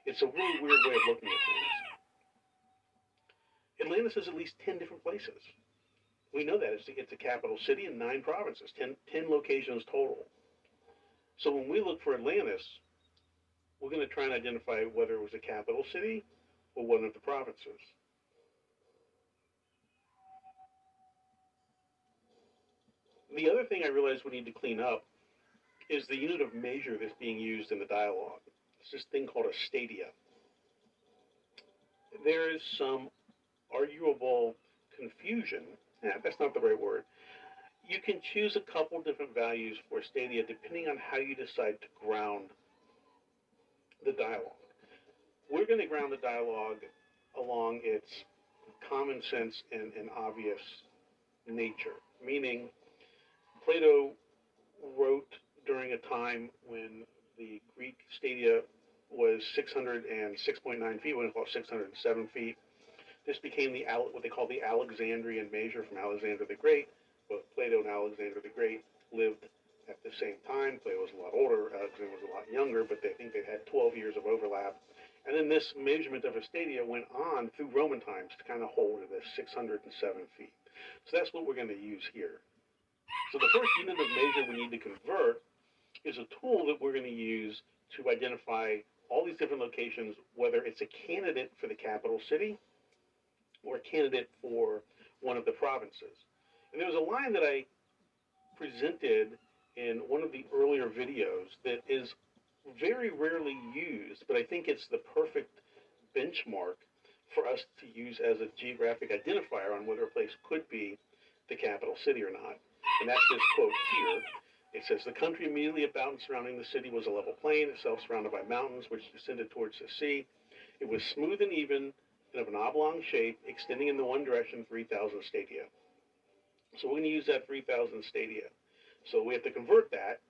It's a really weird way of looking at things. Atlantis is at least 10 different places. We know that. It's, it's a capital city and nine provinces, 10, 10 locations total. So when we look for Atlantis, we're going to try and identify whether it was a capital city or one of the provinces. The other thing I realize we need to clean up is the unit of measure that's being used in the dialogue. It's this thing called a stadia. There is some arguable confusion. Yeah, that's not the right word. You can choose a couple different values for stadia depending on how you decide to ground the dialogue. We're going to ground the dialogue along its common sense and, and obvious nature, meaning Plato wrote during a time when the Greek stadia was 606.9 feet, when it was 607 feet. This became the what they call the Alexandrian measure from Alexander the Great. Both Plato and Alexander the Great lived at the same time. Plato was a lot older, Alexander was a lot younger, but they think they had 12 years of overlap. And then this measurement of a stadia went on through Roman times to kind of hold it at 607 feet. So that's what we're going to use here. So the first unit of measure we need to convert is a tool that we're going to use to identify all these different locations, whether it's a candidate for the capital city or a candidate for one of the provinces. And there was a line that I presented in one of the earlier videos that is very rarely used, but I think it's the perfect benchmark for us to use as a geographic identifier on whether a place could be the capital city or not. And that's this quote here. It says, The country immediately about and surrounding the city was a level plain, itself surrounded by mountains which descended towards the sea. It was smooth and even and of an oblong shape, extending in the one direction 3,000 stadia. So we're going to use that 3,000 stadia. So we have to convert that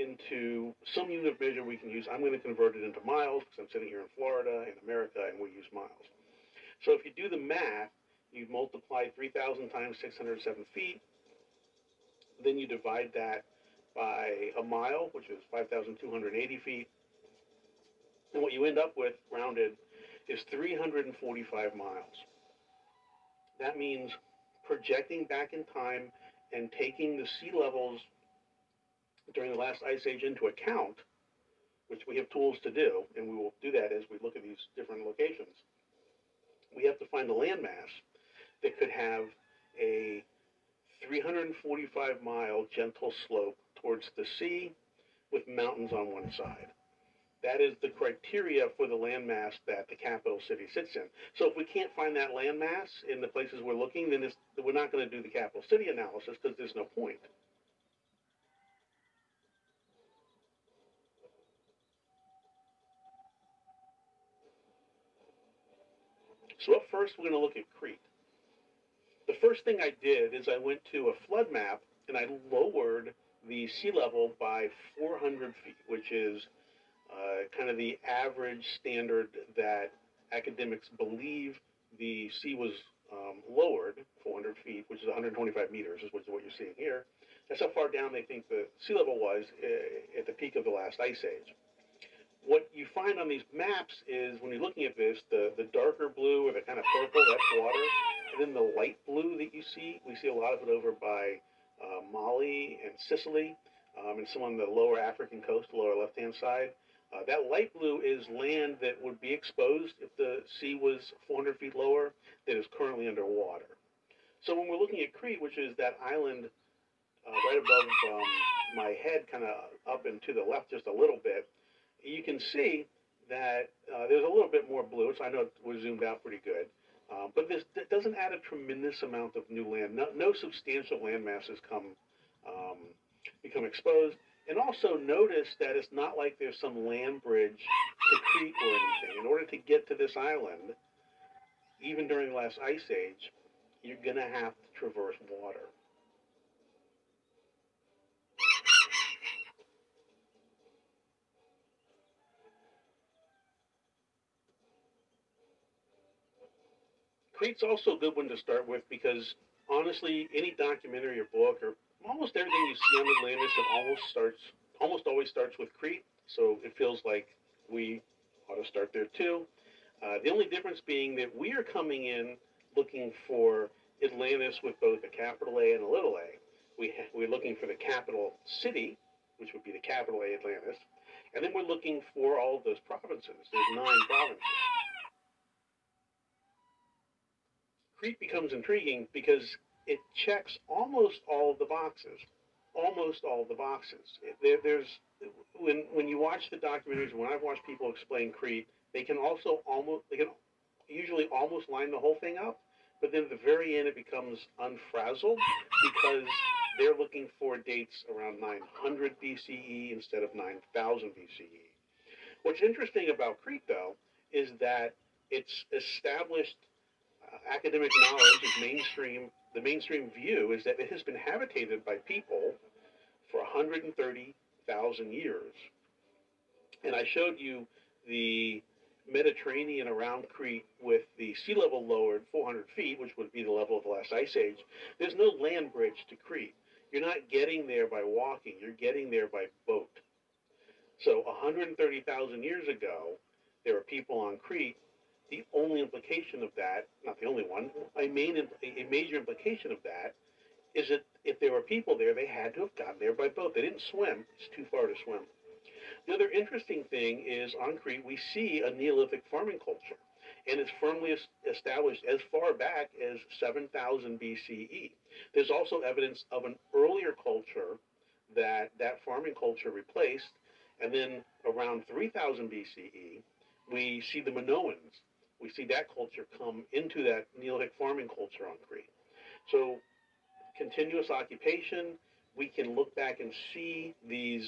into some unit of measure we can use. I'm going to convert it into miles because I'm sitting here in Florida, in America, and we use miles. So if you do the math, you multiply 3,000 times 607 feet, then you divide that by a mile, which is 5,280 feet, and what you end up with, rounded, is 345 miles. That means projecting back in time and taking the sea levels during the last ice age into account, which we have tools to do, and we will do that as we look at these different locations, we have to find a landmass that could have a 345 mile gentle slope towards the sea with mountains on one side. That is the criteria for the landmass that the capital city sits in. So if we can't find that landmass in the places we're looking, then we're not going to do the capital city analysis because there's no point. So up first, we're going to look at Crete. The first thing I did is I went to a flood map and I lowered the sea level by 400 feet, which is uh, kind of the average standard that academics believe the sea was um, lowered 400 feet, which is 125 meters, which is what you're seeing here. That's how far down they think the sea level was uh, at the peak of the last ice age what you find on these maps is when you're looking at this, the, the darker blue or the kind of purple, that's water. And then the light blue that you see, we see a lot of it over by uh, Malta and Sicily, um, and some on the lower African coast, lower left hand side. Uh, that light blue is land that would be exposed if the sea was 400 feet lower that is currently underwater. So when we're looking at Crete, which is that island uh, right above um, my head, kind of up and to the left just a little bit, you can see that uh, there's a little bit more blue, so I know we're zoomed out pretty good. Uh, but this doesn't add a tremendous amount of new land. No, no substantial land masses come um, become exposed. And also notice that it's not like there's some land bridge to Crete or anything. In order to get to this island, even during the last ice age, you're going to have to traverse water. Crete's also a good one to start with because honestly, any documentary or book or almost everything you see on Atlantis, it almost starts, almost always starts with Crete. So it feels like we ought to start there too. Uh, the only difference being that we are coming in looking for Atlantis with both a capital A and a little a. We ha- we're looking for the capital city, which would be the capital A Atlantis, and then we're looking for all of those provinces. There's nine provinces. Crete becomes intriguing because it checks almost all of the boxes. Almost all the boxes. There, there's when when you watch the documentaries, when I've watched people explain Crete, they can also almost they can usually almost line the whole thing up, but then at the very end it becomes unfrazzled because they're looking for dates around 900 BCE instead of 9000 BCE. What's interesting about Crete, though, is that it's established academic knowledge is mainstream. The mainstream view is that it has been habitated by people for 130,000 years. And I showed you the Mediterranean around Crete with the sea level lowered 400 feet, which would be the level of the last ice age, there's no land bridge to Crete. You're not getting there by walking, you're getting there by boat. So 130,000 years ago, there were people on Crete. The only implication of that, not the only one, a, main, a major implication of that is that if there were people there, they had to have gotten there by boat. They didn't swim, it's too far to swim. The other interesting thing is on Crete, we see a Neolithic farming culture, and it's firmly established as far back as 7000 BCE. There's also evidence of an earlier culture that that farming culture replaced, and then around 3000 BCE, we see the Minoans. We see that culture come into that Neolithic farming culture on Crete. So, continuous occupation, we can look back and see these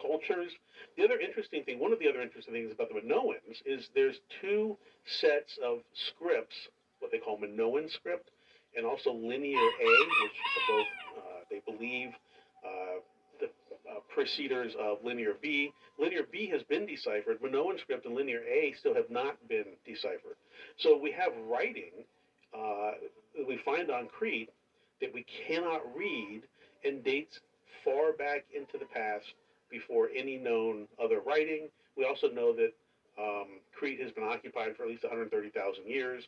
cultures. The other interesting thing, one of the other interesting things about the Minoans is there's two sets of scripts, what they call Minoan script, and also Linear A, which both, uh, they believe, uh, uh, preceders of Linear B. Linear B has been deciphered. Minoan script and Linear A still have not been deciphered. So we have writing uh, we find on Crete that we cannot read and dates far back into the past before any known other writing. We also know that um, Crete has been occupied for at least 130,000 years.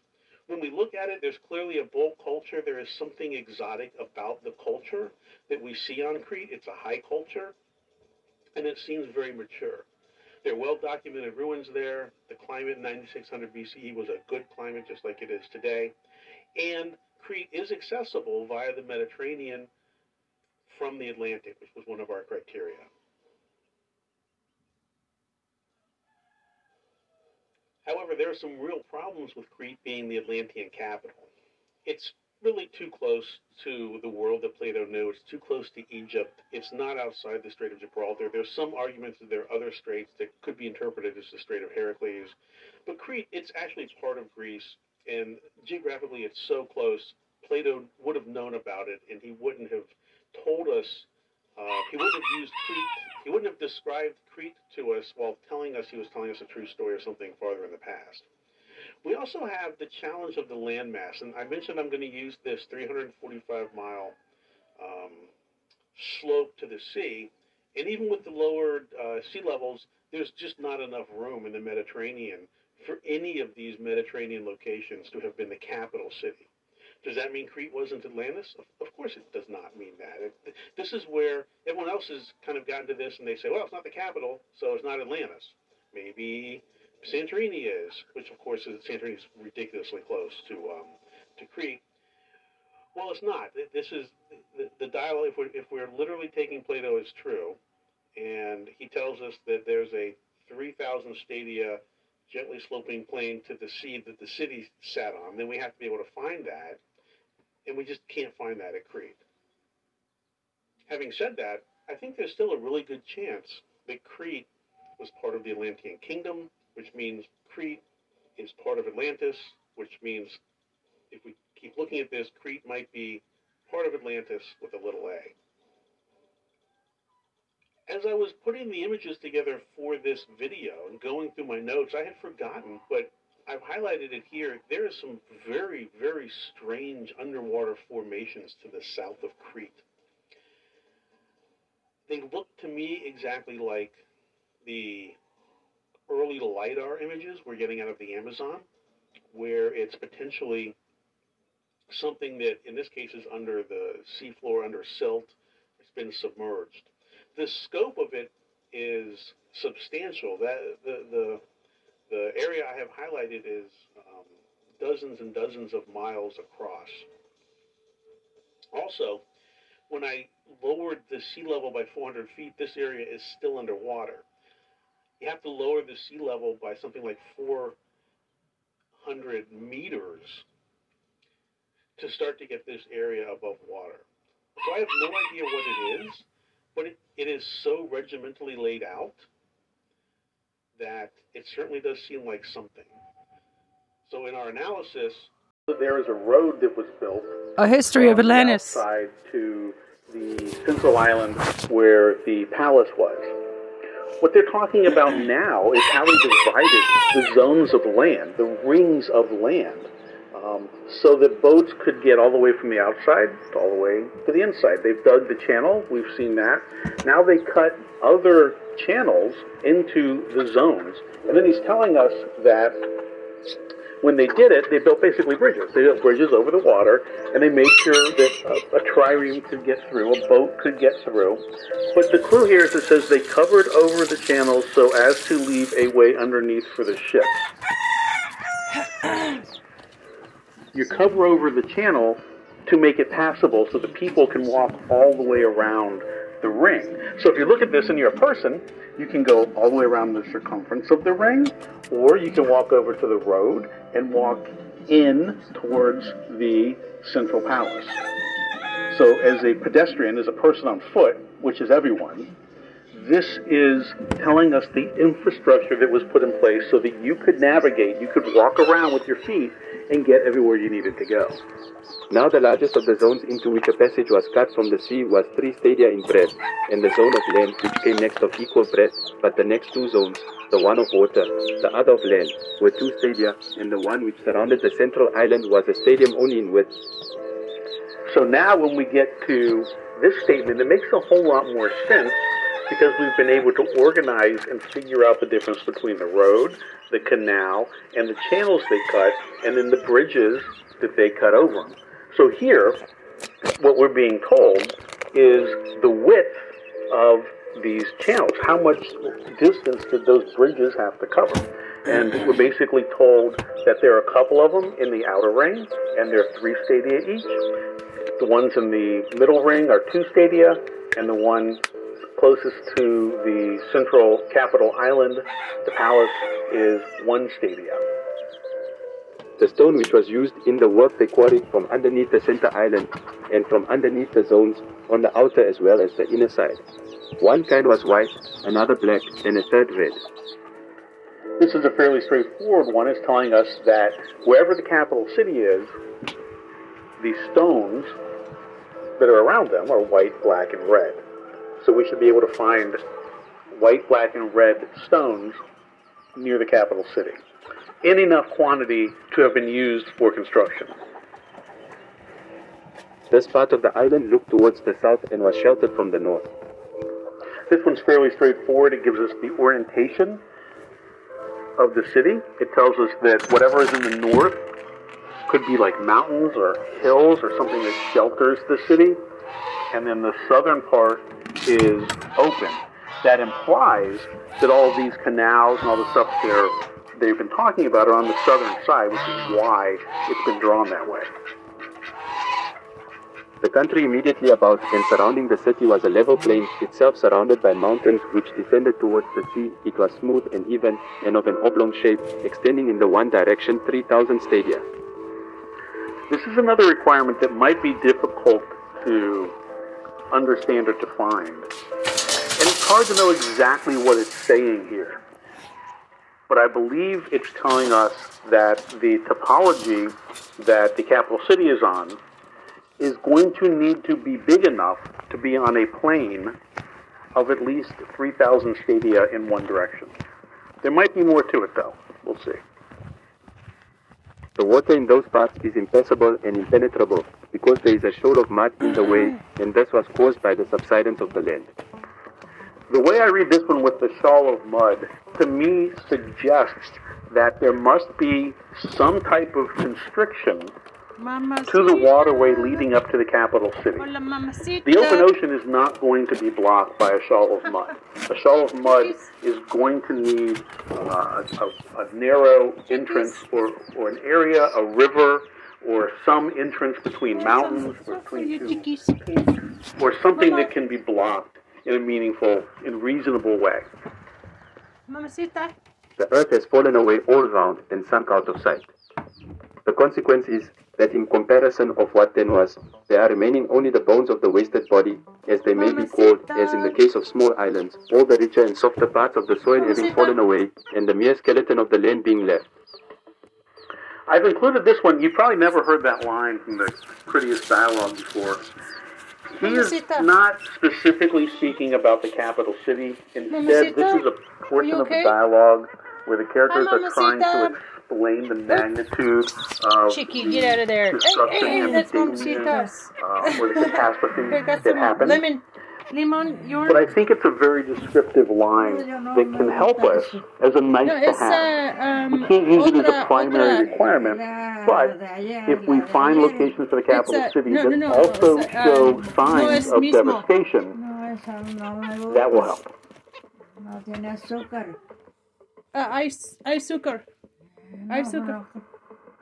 When we look at it, there's clearly a bold culture. There is something exotic about the culture that we see on Crete. It's a high culture, and it seems very mature. There are well documented ruins there. The climate in 9600 BCE was a good climate, just like it is today. And Crete is accessible via the Mediterranean from the Atlantic, which was one of our criteria. However, there are some real problems with Crete being the Atlantean capital. It's really too close to the world that Plato knew. It's too close to Egypt. It's not outside the Strait of Gibraltar. There's some arguments that there are other straits that could be interpreted as the Strait of Heracles. But Crete, it's actually part of Greece, and geographically it's so close. Plato would have known about it, and he wouldn't have told us. Uh, he wouldn't have used Crete he wouldn't have described Crete to us while telling us he was telling us a true story or something farther in the past. We also have the challenge of the landmass, and I mentioned I'm going to use this 345 mile um, slope to the sea, and even with the lowered uh, sea levels, there's just not enough room in the Mediterranean for any of these Mediterranean locations to have been the capital city. Does that mean Crete wasn't Atlantis? Of, of course it does not mean that. It, this is where everyone else has kind of gotten to this and they say, well, it's not the capital, so it's not Atlantis. Maybe Santorini is, which of course is Santorini is ridiculously close to um, to Crete. Well, it's not. This is the, the dialogue. If we're, if we're literally taking Plato as true, and he tells us that there's a 3,000 stadia gently sloping plain to the sea that the city sat on, then we have to be able to find that and we just can't find that at Crete. Having said that, I think there's still a really good chance that Crete was part of the Atlantean kingdom, which means Crete is part of Atlantis, which means if we keep looking at this, Crete might be part of Atlantis with a little a. As I was putting the images together for this video and going through my notes, I had forgotten, but I've highlighted it here. There are some very, very strange underwater formations to the south of Crete. They look to me exactly like the early LIDAR images we're getting out of the Amazon, where it's potentially something that, in this case, is under the seafloor, under silt. It's been submerged. The scope of it is substantial. That the the the area I have highlighted is um, dozens and dozens of miles across. Also, when I lowered the sea level by 400 feet, this area is still underwater. You have to lower the sea level by something like 400 meters to start to get this area above water. So I have no idea what it is, but it, it is so regimentally laid out that it certainly does seem like something. So in our analysis, there is a road that was built. A history of Atlantis. Side to the central island where the palace was. What they're talking about now is how they divided the zones of land, the rings of land, um, so that boats could get all the way from the outside all the way to the inside. They've dug the channel, we've seen that. Now they cut other channels into the zones. And then he's telling us that when they did it, they built basically bridges. They built bridges over the water, and they made sure that a, a trireme could get through, a boat could get through. But the clue here is it says they covered over the channels so as to leave a way underneath for the ships. You cover over the channel to make it passable so the people can walk all the way around the ring. So if you look at this and you're a person, you can go all the way around the circumference of the ring, or you can walk over to the road and walk in towards the central palace. So as a pedestrian, as a person on foot, which is everyone, this is telling us the infrastructure that was put in place so that you could navigate, you could walk around with your feet and get everywhere you needed to go. Now the largest of the zones into which a passage was cut from the sea was three stadia in breadth, and the zone of land which came next of equal breadth, but the next two zones, the one of water, the other of land, were two stadia, and the one which surrounded the central island was a stadium only in width. So now when we get to this statement, it makes a whole lot more sense because we've been able to organize and figure out the difference between the road, the canal, and the channels they cut, and then the bridges that they cut over them. So here, what we're being told is the width of these channels. How much distance did those bridges have to cover? And we're basically told that there are a couple of them in the outer ring, and they're three stadia each. The ones in the middle ring are two stadia, and the one closest to the central capital island, the palace, is one stadia. The stone which was used in the work they quarried from underneath the center island and from underneath the zones on the outer as well as the inner side. One kind was white, another black, and a third red. This is a fairly straightforward one. It's telling us that wherever the capital city is, the stones that are around them are white, black, and red. So we should be able to find white, black, and red stones near the capital city in enough quantity to have been used for construction. This part of the island looked towards the south and was sheltered from the north. This one's fairly straightforward. It gives us the orientation of the city. It tells us that whatever is in the north could be like mountains or hills or something that shelters the city. And then the southern part is open. That implies that all these canals and all the stuff they're, they've been talking about are on the southern side, which is why it's been drawn that way. The country immediately about and surrounding the city was a level plain, itself surrounded by mountains which descended towards the sea. It was smooth and even and of an oblong shape, extending in the one direction 3,000 stadia. This is another requirement that might be difficult to understand or to find. And it's hard to know exactly what it's saying here. But I believe it's telling us that the topology that the capital city is on is going to need to be big enough to be on a plane of at least 3,000 stadia in one direction. There might be more to it, though. We'll see. The water in those parts is impassable and impenetrable because there is a shoal of mud in the way, and this was caused by the subsidence of the land. The way I read this one with the shoal of mud, to me suggests that there must be some type of constriction to the waterway leading up to the capital city. The open ocean is not going to be blocked by a shoal of mud. A shoal of mud is going to need uh, a, a narrow entrance or, or an area, a river, or some entrance between mountains or between two or something that can be blocked in a meaningful and reasonable way. The earth has fallen away all round and sunk out of sight. The consequence is that in comparison of what then was, there are remaining only the bones of the wasted body, as they may be called, as in the case of small islands, all the richer and softer parts of the soil having fallen away, and the mere skeleton of the land being left. I've included this one. You've probably never heard that line from the Critias dialogue before. He's Mamacita. not specifically speaking about the capital city. Instead, this is a portion of the okay? dialogue where the characters Hi, are trying to Mamacita. explain the magnitude of Chicky, get out of there. Hey, destruction hey, and that's danger, Mamacita's. uh, or the catastrophe Here, got that some happened. lemon. Limon, yours? But I think it's a very descriptive line that can help us as a nice No, to have. uh, um, We can't use it as a primary otra- requirement, but if we find locations for the capital It's city that no, no, also it's show um, no, signs of mismo. devastation, No, esa no me gusta. that will help. No tiene azúcar. Uh, ice, azúcar. Azúcar.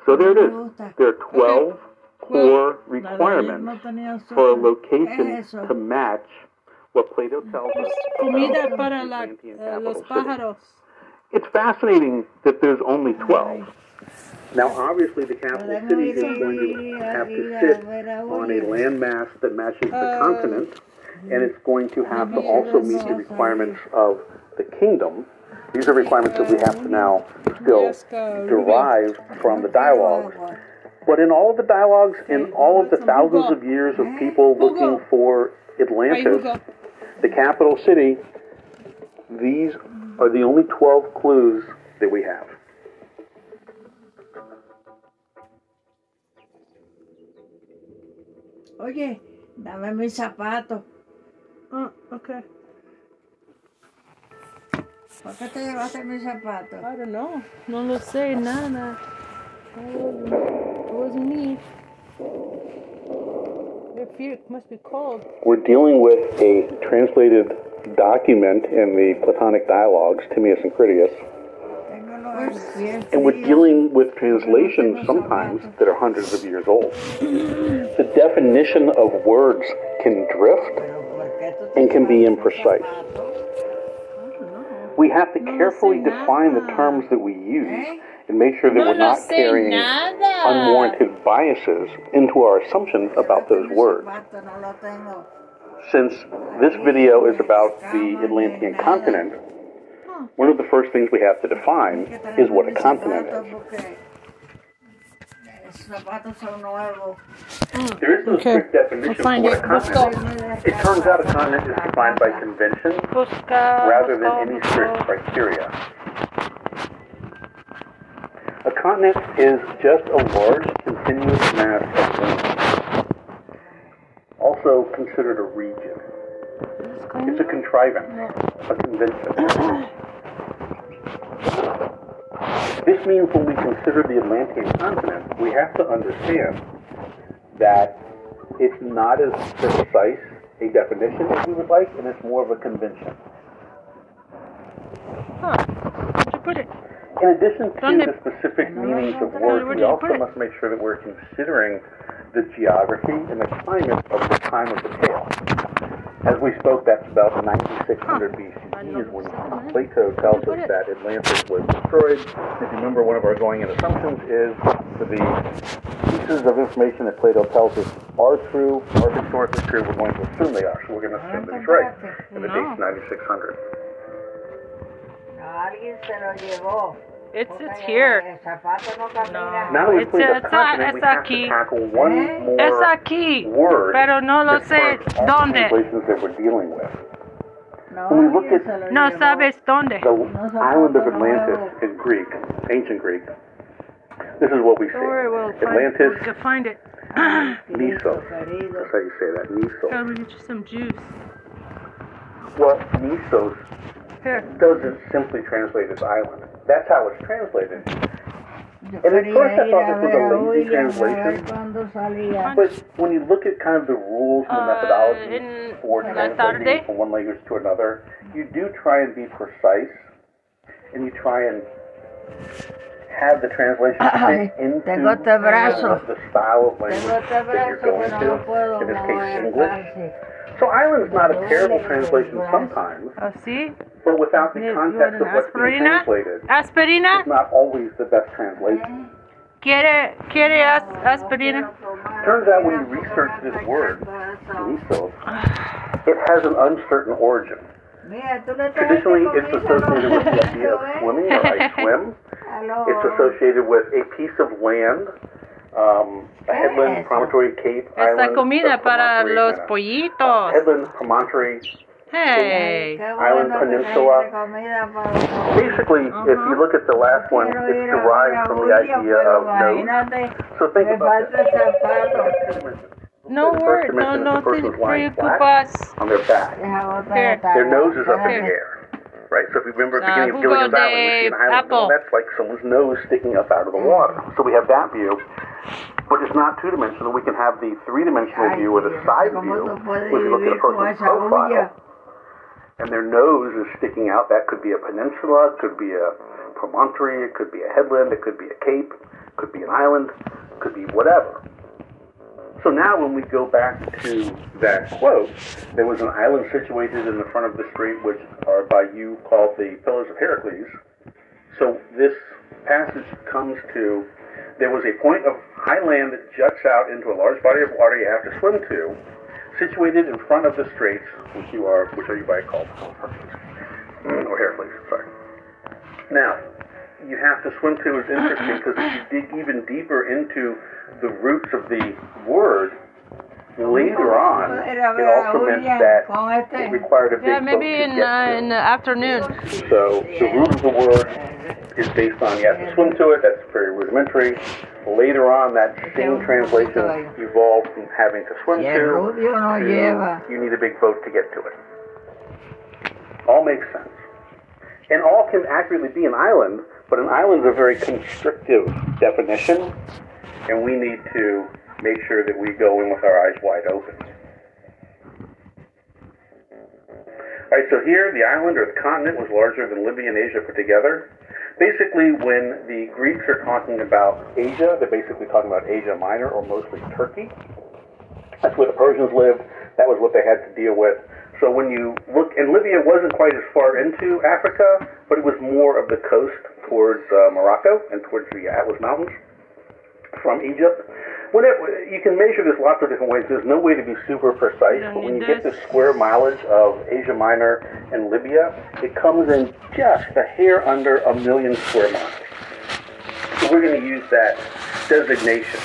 So there it is. There are 12 core requirements No for a location Eso. to match what Plato tells us Comida para la, uh, los capital city. It's fascinating that there's only 12. Now, obviously, the capital city is going to have to sit on a landmass that matches the Uh, continent, and it's going to have to also meet the requirements of the kingdom. These are requirements that we have to now still derive from the dialogues. But in all of the dialogues, in all of the thousands of years of people looking for Atlantis. The capital city, these are the only 12 clues that we have. Oye, dame mis zapatos. Ah, okay. ¿Por qué te llevaste mis zapatos? I don't know. No lo sé, nada. It wasn't, it wasn't me. Must be cold. We're dealing with a translated document in the Platonic dialogues, Timaeus and Critias, and we're dealing with translations sometimes that are hundreds of years old. The definition of words can drift and can be imprecise. We have to carefully define the terms that we use and make sure that No we're lo not carrying nada. unwarranted biases into our assumptions about those words. Zapato no lo tengo. Since this video is about the Atlantean continent, one of the first things we have to define is what a continent is. Porque esos zapatos son nuevos. There is no Okay. strict definition for find a it. Let's continent. It turns out a continent is defined by convention rather than any strict criteria. A continent is just a large continuous mass of land. Also considered a region. It's a contrivance, a convention. This means when we consider the Atlantean continent, we have to understand that it's not as precise a definition as we would like, and it's more of a convention. Huh. Where'd you put it? In addition to the specific meanings of words, we also must make sure that we're considering the geography and the climate of the time of the tale. As we spoke, that's about 9600 BCE is when Plato tells us that Atlantis was destroyed. If you remember, one of our going in assumptions is for the pieces of information that Plato tells us are true, are historically true, we're going to assume they are. So we're going to assume that he's right. And the date's 9600. No, alguien se lo llevó. It's it's here. El zapato no camina. Now that we've It's, played the it's, continent, we it's have aquí. to tackle one eh? more Es aquí. word Pero no lo that sé first all the dónde. translations that we're dealing with. No, When we look alguien at se lo No llevó. sabes dónde. the island of Atlantis in Greek, ancient Greek, this is what we Don't worry, we'll say. find, Atlantis, we'll find it. Nisos. That's how you say that, Nisos. Gotta get you some juice. Well, Nisos Here. doesn't simply translate as island. That's how it's translated. Yo And at quería first I thought this was a a lazy William a ver translation. But when you look at kind of the rules and the Uh, methodology in for translating from one language to another, you do try and be precise, and you try and have the translation Ay, fit into tengo este the style of language that you're going no lo puedo to. In this case, English. casi. So island's not a terrible translation sometimes, Oh, see? But without the You- you context of an what's being aspirina? translated, Aspirina? it's not always the best translation. ¿Quiere, quiere as, aspirina? Turns out when you research this word, mesos, it has an uncertain origin. Mira, tú le Traditionally, it's comida a los associated with the idea of ¿eh? swimming or I swim. It's associated with a piece of land um, a headland, promontory, cape, Esta island. comida para los and a- pollitos. Headland, promontory, Hey. island, peninsula. Basically, if you look at the last one, it's derived from the idea of nose. So think about this. No The first word, no, dimension no the te person's lying flat preocupas. on their back. Here. Their nose is up in the air. Right, so if you remember at the Uh, beginning of Google Gilligan's Island, we see an island, well, that's like someone's nose sticking up out of the water. So we have that view, but it's not two-dimensional. We can have the three-dimensional view or the side view, where you look at a person's profile, and their nose is sticking out. That could be a peninsula, it could be a promontory, it could be a headland, it could be a cape, it could be an island, it could be whatever. So now when we go back to that quote, there was an island situated in the front of the street which are by you called the Pillars of Heracles. So this passage comes to there was a point of high land that juts out into a large body of water you have to swim to, situated in front of the straits, which you are which are you by called Hercules. or Heracles, sorry. Now, you have to swim to is interesting because if you dig even deeper into the roots of the word, later on, it also meant that it required a big Yeah, boat maybe to in get uh, to. in the afternoon. So the root of the word is based on you have to swim to it. That's very rudimentary. Later on, that same translation evolved from having to swim to. el rubio no to. You need a big boat to get to it. All makes sense. And all can accurately be an island, but an island is a very constrictive definition, and we need to make sure that we go in with our eyes wide open. All right, so here the island or the continent was larger than Libya and Asia put together. Basically, when the Greeks are talking about Asia, they're basically talking about Asia Minor or mostly Turkey. That's where the Persians lived. That was what they had to deal with. So when you look, and Libya wasn't quite as far into Africa, but it was more of the coast towards uh, Morocco and towards the Atlas Mountains from Egypt. When it, you can measure this lots of different ways. There's no way to be super precise, but when you get the square mileage of Asia Minor and Libya, it comes in just a hair under a million square miles. So we're going to use that designation.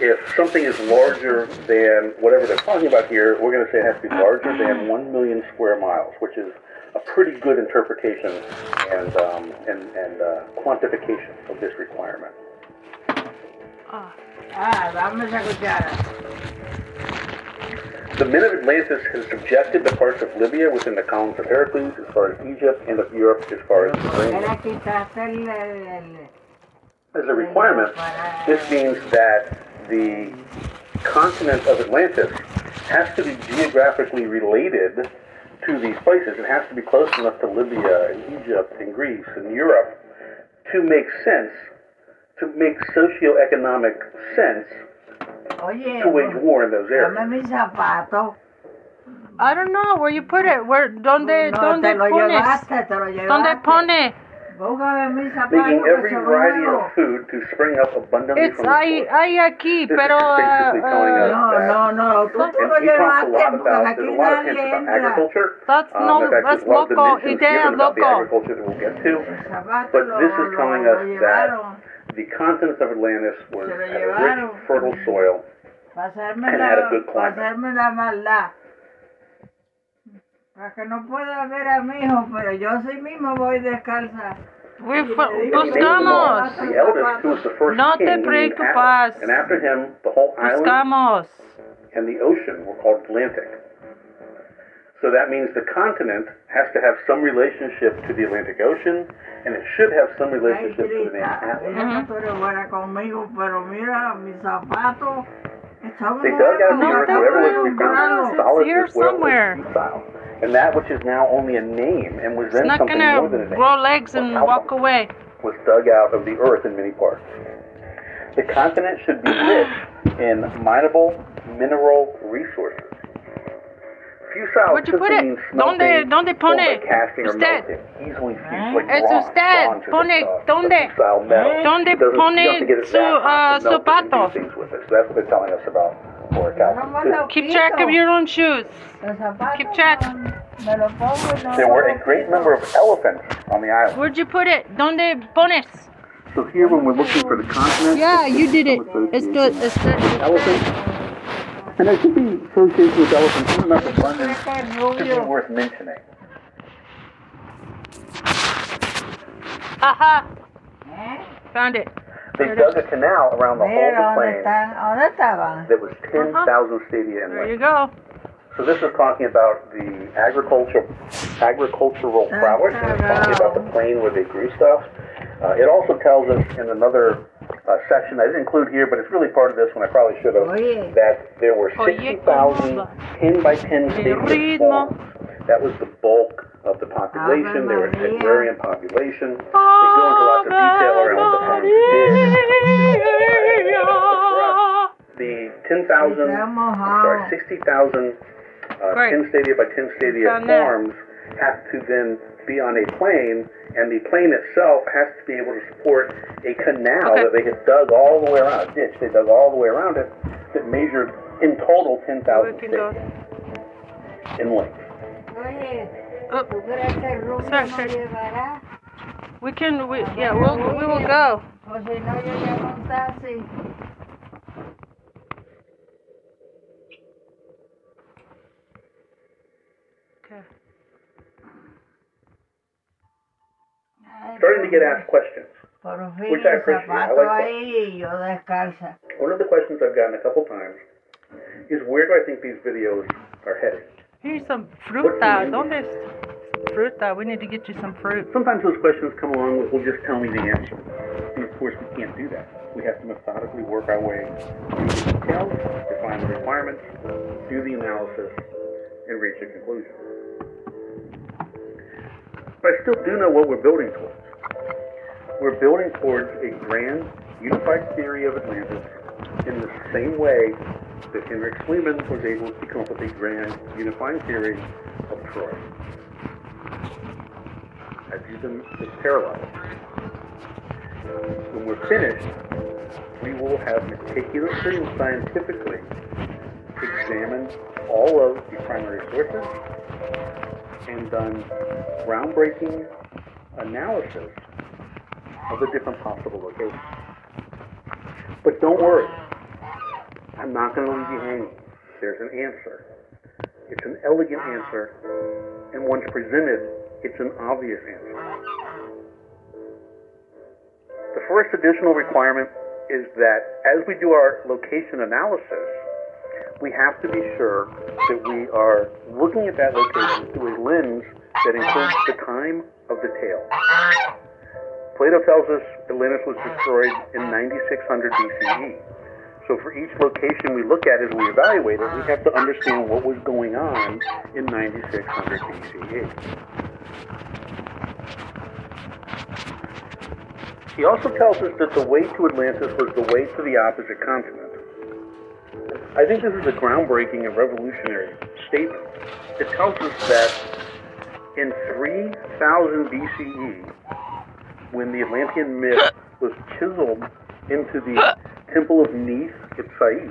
If something is larger than whatever they're talking about here, we're going to say it has to be larger than one million square miles, which is a pretty good interpretation and um, and, and uh, quantification of this requirement. Ah, dame esa cuchara. Ah, the men of Atlantis has subjected the parts of Libya within the columns of Heracles as far as Egypt and of Europe as far as ¿Por qué Mediterranean. le quitaste el, el, el- As a requirement, this means that the continent of Atlantis has to be geographically related to these places. It has to be close enough to Libya and Egypt and Greece and Europe to make sense, to make socioeconomic sense Oye, to wage war in those areas. dame mis zapatos. I don't know where you put it. Where donde No, donde te lo pones? llevaste, te lo Donde llevaste. pone? Búscame. Making every variety of food to spring up abundantly It's from the ahí soil. ahí aquí, This pero is uh, uh, that No, no, tú, tú And lo he talks a llevaste lot porque aquí there's a lot of hints nadie entra. That's Um, no- that's there's a lot loco, idea given loco. agriculture that we'll get to. But this is telling us that llevaron. The continents of Atlantis was Se lo had a llevaron. rich, fertile soil. Para hacerme, And had a la, good para climate. hacerme la maldad. Para que no pueda ver a mi hijo, pero yo sí mismo voy descalza. we fu- And he named them all. buscamos. The eldest, who was the first No king, te he named preocupas. Atlas. And after him, the whole island Buscamos. and the ocean were called Atlantic. So that means the continent has to have some relationship to the Atlantic Ocean, and it should have some Ay, relationship to the Atlantic Grita, Atlas. mira que tú eres buena conmigo, pero mira, mis zapatos están They dug out of the No, earth that whatever was will to found solid It's here somewhere. And that which is now only a name and was It's then not something gonna more than a name grow legs and walk away. was dug out of the earth in many parts. The continent should be rich in mineable mineral resources. Fusile Where'd you put simply it? means ¿Dónde- smelting, dónde or pone? by casting or Usted. melting, easily fused like Es bronze. usted. Bronze is Pone- a, ¿dónde? a fusile metal. ¿Dónde It doesn't- pone you have to get it su, that hot uh, to melt it and do zapato? things with it. So that's what they're telling us about orichalcum. Keep track of your own shoes. Los zapatos Keep track. me los pongo y no There were a los great quito. number of elephants on the island. Where'd you put it? ¿Dónde pones? So here, when we're looking for the continent, Yeah, you did it. It's the it's the elephant, and there should be associations with elephants. In enough abundance to be worth mentioning. Aha! Found it. They dug a canal around the whole of the dónde plain están, ¿dónde estaban? that was 10,000 stadia in There you go. So this is talking about the agricultural agricultural prowess, and it's talking about the plain where they grew stuff. Uh, it also tells us in another uh, section I didn't include here, but it's really part of this one. I probably should have. That there were 60,000 10 by 10 El stadium farms. That was the bulk of the population. They were an agrarian population. They go into lots of detail around what the farms did. The 10,000, Está I'm mojado. sorry, 60,000 uh, 10 stadia by 10 stadia farms have to then be on a plane, and the plane itself has to be able to support a canal Okay. that they had dug all the way around, a ditch they dug all the way around it, that measured in total 10,000 We can go. stadia in length. Oh, ¿tú crees que el rubio Sorry, sorry. we can. We, yeah, we'll we will go. O si no, yo llamo un taxi. Okay. Ay, Starting to get asked questions. Which I appreciate. I like that. ahí y yo descalza. One of the questions I've gotten a couple times is where do I think these videos are heading? Here's some fruta. ¿Dónde es fruta? We need to get you some fruit. Sometimes those questions come along with, well, just tell me the answer. And of course, we can't do that. We have to methodically work our way through the details, define the requirements, do the analysis, and reach a conclusion. But I still do know what we're building towards. We're building towards a grand, unified theory of Atlantis in the same way that Henrik Schliemann was able to come up with a grand, unifying theory of Troy. I view them as parallel. When we're finished, we will have meticulously and scientifically examined all of the primary sources and done groundbreaking analysis of the different possible locations. But don't worry, I'm not going to leave you hanging. There's an answer. It's an elegant answer, and once presented, it's an obvious answer. The first additional requirement is that as we do our location analysis, we have to be sure that we are looking at that location through a lens that includes the time of the tale. Plato tells us Atlantis was destroyed in 9600 BCE. So for each location we look at as we evaluate it, we have to understand what was going on in 9600 BCE. He also tells us that the way to Atlantis was the way to the opposite continent. I think this is a groundbreaking and revolutionary statement. It tells us that in 3000 BCE, when the Atlantean myth was chiseled into the Temple of Neith at Sais,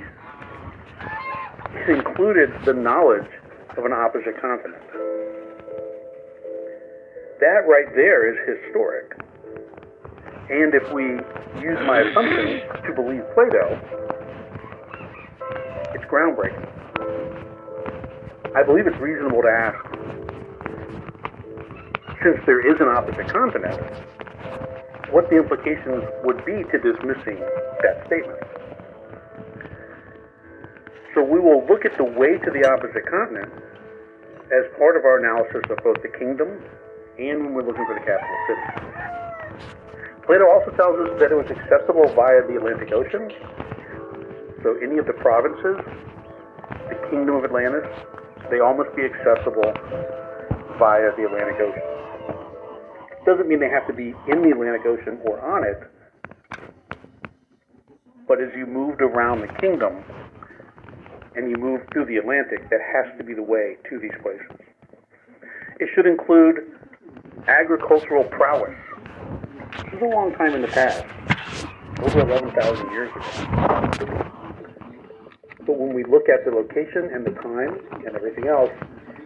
it included the knowledge of an opposite continent. That right there is historic. And if we use my assumption to believe Plato, it's groundbreaking. I believe it's reasonable to ask, since there is an opposite continent, what the implications would be to dismissing that statement. So we will look at the way to the opposite continent as part of our analysis of both the kingdom and when we're looking for the capital city. Plato also tells us that it was accessible via the Atlantic Ocean. So any of the provinces, the kingdom of Atlantis, they all must be accessible via the Atlantic Ocean. Doesn't mean they have to be in the Atlantic Ocean or on it, but as you moved around the kingdom and you moved through the Atlantic, that has to be the way to these places. It should include agricultural prowess. This is a long time in the past, over 11,000 years ago. But when we look at the location and the time and everything else,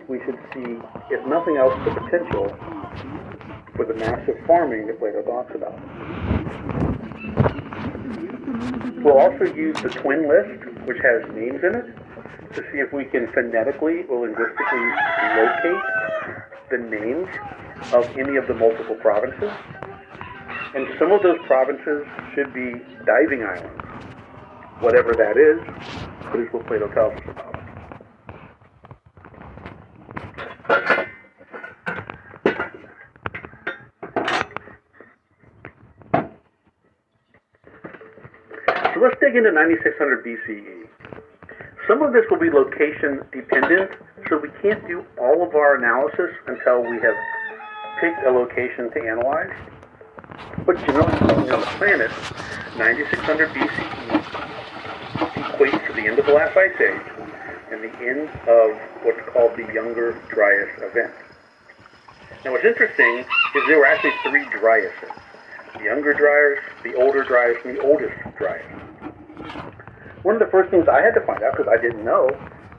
we should see, if nothing else, the potential for the massive farming that Plato talks about. We'll also use the twin list, which has names in it, to see if we can phonetically or linguistically locate the names of any of the multiple provinces. And some of those provinces should be diving islands. Whatever that is, that is what Plato tells us about. So let's dig into 9600 BCE. Some of this will be location dependent, so we can't do all of our analysis until we have picked a location to analyze. But speaking on the planet, 9600 BCE equates to the end of the last ice age and the end of what's called the Younger Dryas event. Now what's interesting is there were actually three Dryases. The Younger Dryas, the Older Dryas, and the Oldest Dryas. One of the first things I had to find out, because I didn't know,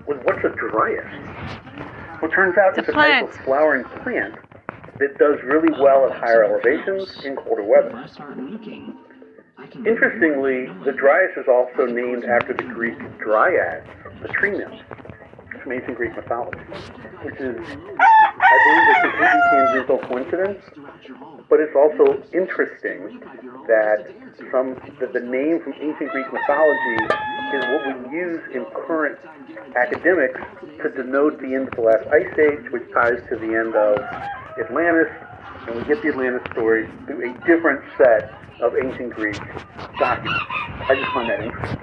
was what's a Dryas? Well, it turns out it's, It's a a type of flowering plant that does really well at higher elevations in colder weather. Interestingly, the Dryas is also named after the Greek dryad, the tree nymphs from ancient Greek mythology, which is, I believe, it's a completely tangential coincidence, but it's also interesting that some that the name from ancient Greek mythology is what we use in current academics to denote the end of the last ice age, which ties to the end of Atlantis, and we get the Atlantis story through a different set of ancient Greek documents. I just find that interesting.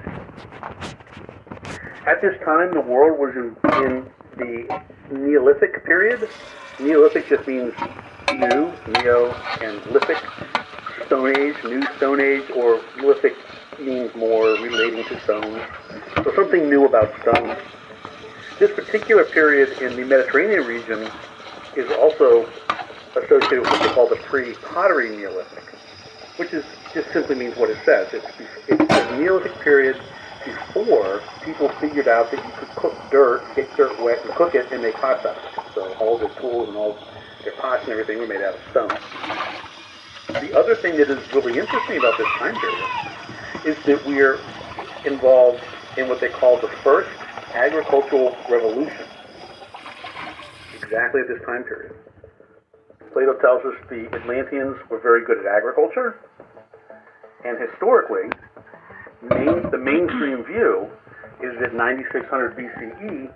At this time, the world was in, in the Neolithic period. Neolithic just means new, neo, and lithic, Stone Age, New Stone Age, or lithic means more relating to stones. So something new about stones. This particular period in the Mediterranean region is also associated with what they call the pre-pottery Neolithic, which is just simply means what it says. It's, it's the Neolithic period before people figured out that you could cook dirt, get dirt wet, and cook it, and make pots out of it. So all their tools and all their pots and everything were made out of stone. The other thing that is really interesting about this time period is that we're involved in what they call the first agricultural revolution. Exactly at this time period. Plato tells us the Atlanteans were very good at agriculture, and historically, main, the mainstream view is that 9600 BCE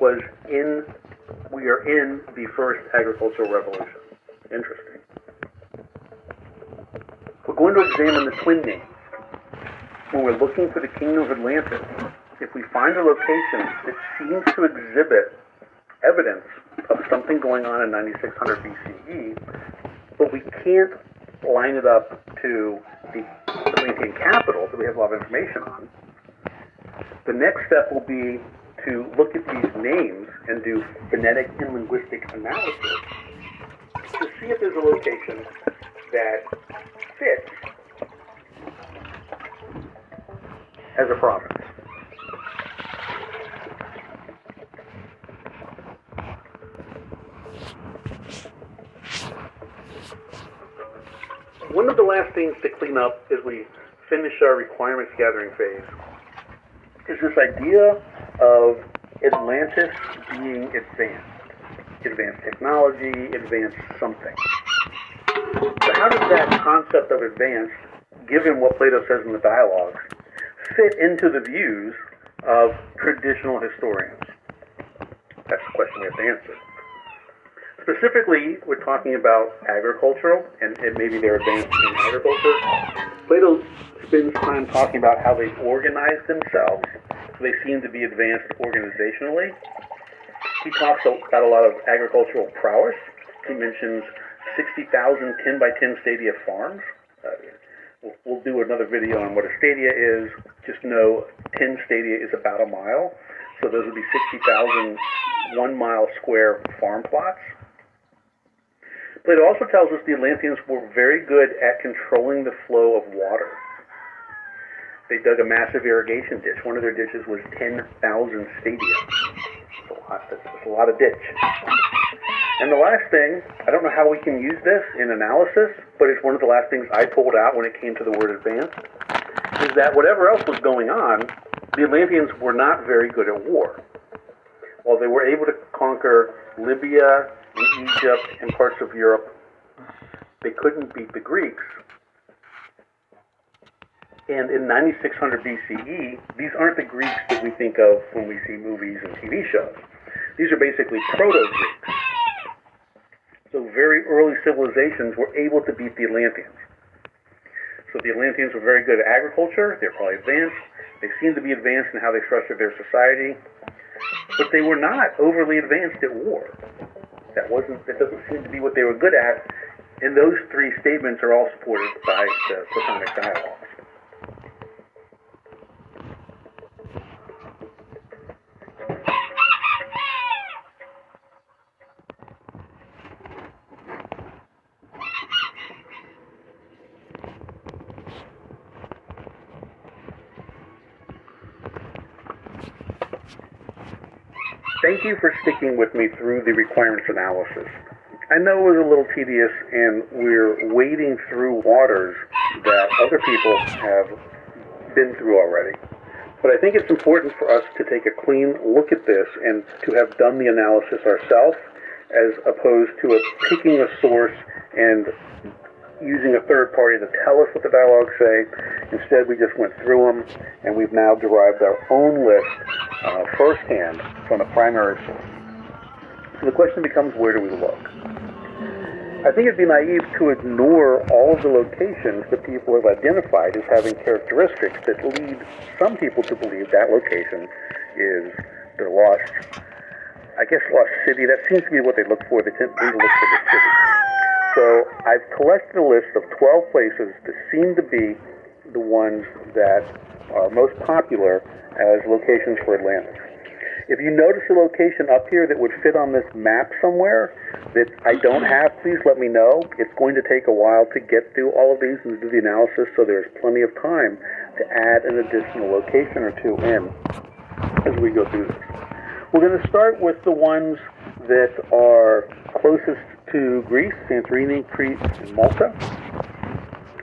was in, we are in the first agricultural revolution. Interesting. We're going to examine the twin names. When we're looking for the kingdom of Atlantis, if we find a location that seems to exhibit evidence of something going on in 9600 BCE, but we can't line it up to the Atlantean capital that we have a lot of information on, the next step will be to look at these names and do phonetic and linguistic analysis to see if there's a location that fits as a province. One of the last things to clean up as we finish our requirements gathering phase is this idea of Atlantis being advanced. Advanced technology, advanced something. So how does that concept of advanced, given what Plato says in the dialogues, fit into the views of traditional historians? That's the question we have to answer. Specifically, we're talking about agricultural, and, and maybe they're advanced in agriculture. Plato spends time talking about how they organize themselves, they seem to be advanced organizationally. He talks about a lot of agricultural prowess. He mentions 60,000 10 by 10 stadia farms. Uh, we'll, we'll do another video on what a stadia is. Just know 10 stadia is about a mile. So those would be 60,000 one mile square farm plots. Plato also tells us the Atlanteans were very good at controlling the flow of water. They dug a massive irrigation ditch. One of their ditches was 10,000 stadia. That's a lot, that's, that's a lot of ditch. And the last thing, I don't know how we can use this in analysis, but it's one of the last things I pulled out when it came to the word advanced. is that whatever else was going on, the Atlanteans were not very good at war. While they were able to conquer Libya and Egypt and parts of Europe, they couldn't beat the Greeks. And in 9600 BCE, these aren't the Greeks that we think of when we see movies and TV shows. These are basically proto-Greeks. So very early civilizations were able to beat the Atlanteans. So the Atlanteans were very good at agriculture. They're probably advanced. They seemed to be advanced in how they structured their society, but they were not overly advanced at war. That wasn't. That doesn't seem to be what they were good at. And those three statements are all supported by the Platonic dialogues. Thank you for sticking with me through the requirements analysis. I know it was a little tedious and we're wading through waters that other people have been through already. But I think it's important for us to take a clean look at this and to have done the analysis ourselves as opposed to a, picking a source and using a third party to tell us what the dialogues say. Instead, we just went through them and we've now derived our own list uh, firsthand from a primary source. So the question becomes where do we look? I think it'd be naive to ignore all of the locations that people have identified as having characteristics that lead some people to believe that location is their lost, I guess, lost city. That seems to be what they look for. They tend to look for the city. So I've collected a list of 12 places that seem to be the ones that are most popular as locations for Atlantis. If you notice a location up here that would fit on this map somewhere that I don't have, please let me know. It's going to take a while to get through all of these and do the analysis, so there's plenty of time to add an additional location or two in as we go through this. We're going to start with the ones that are closest to Greece, Santorini, Crete, and Malta.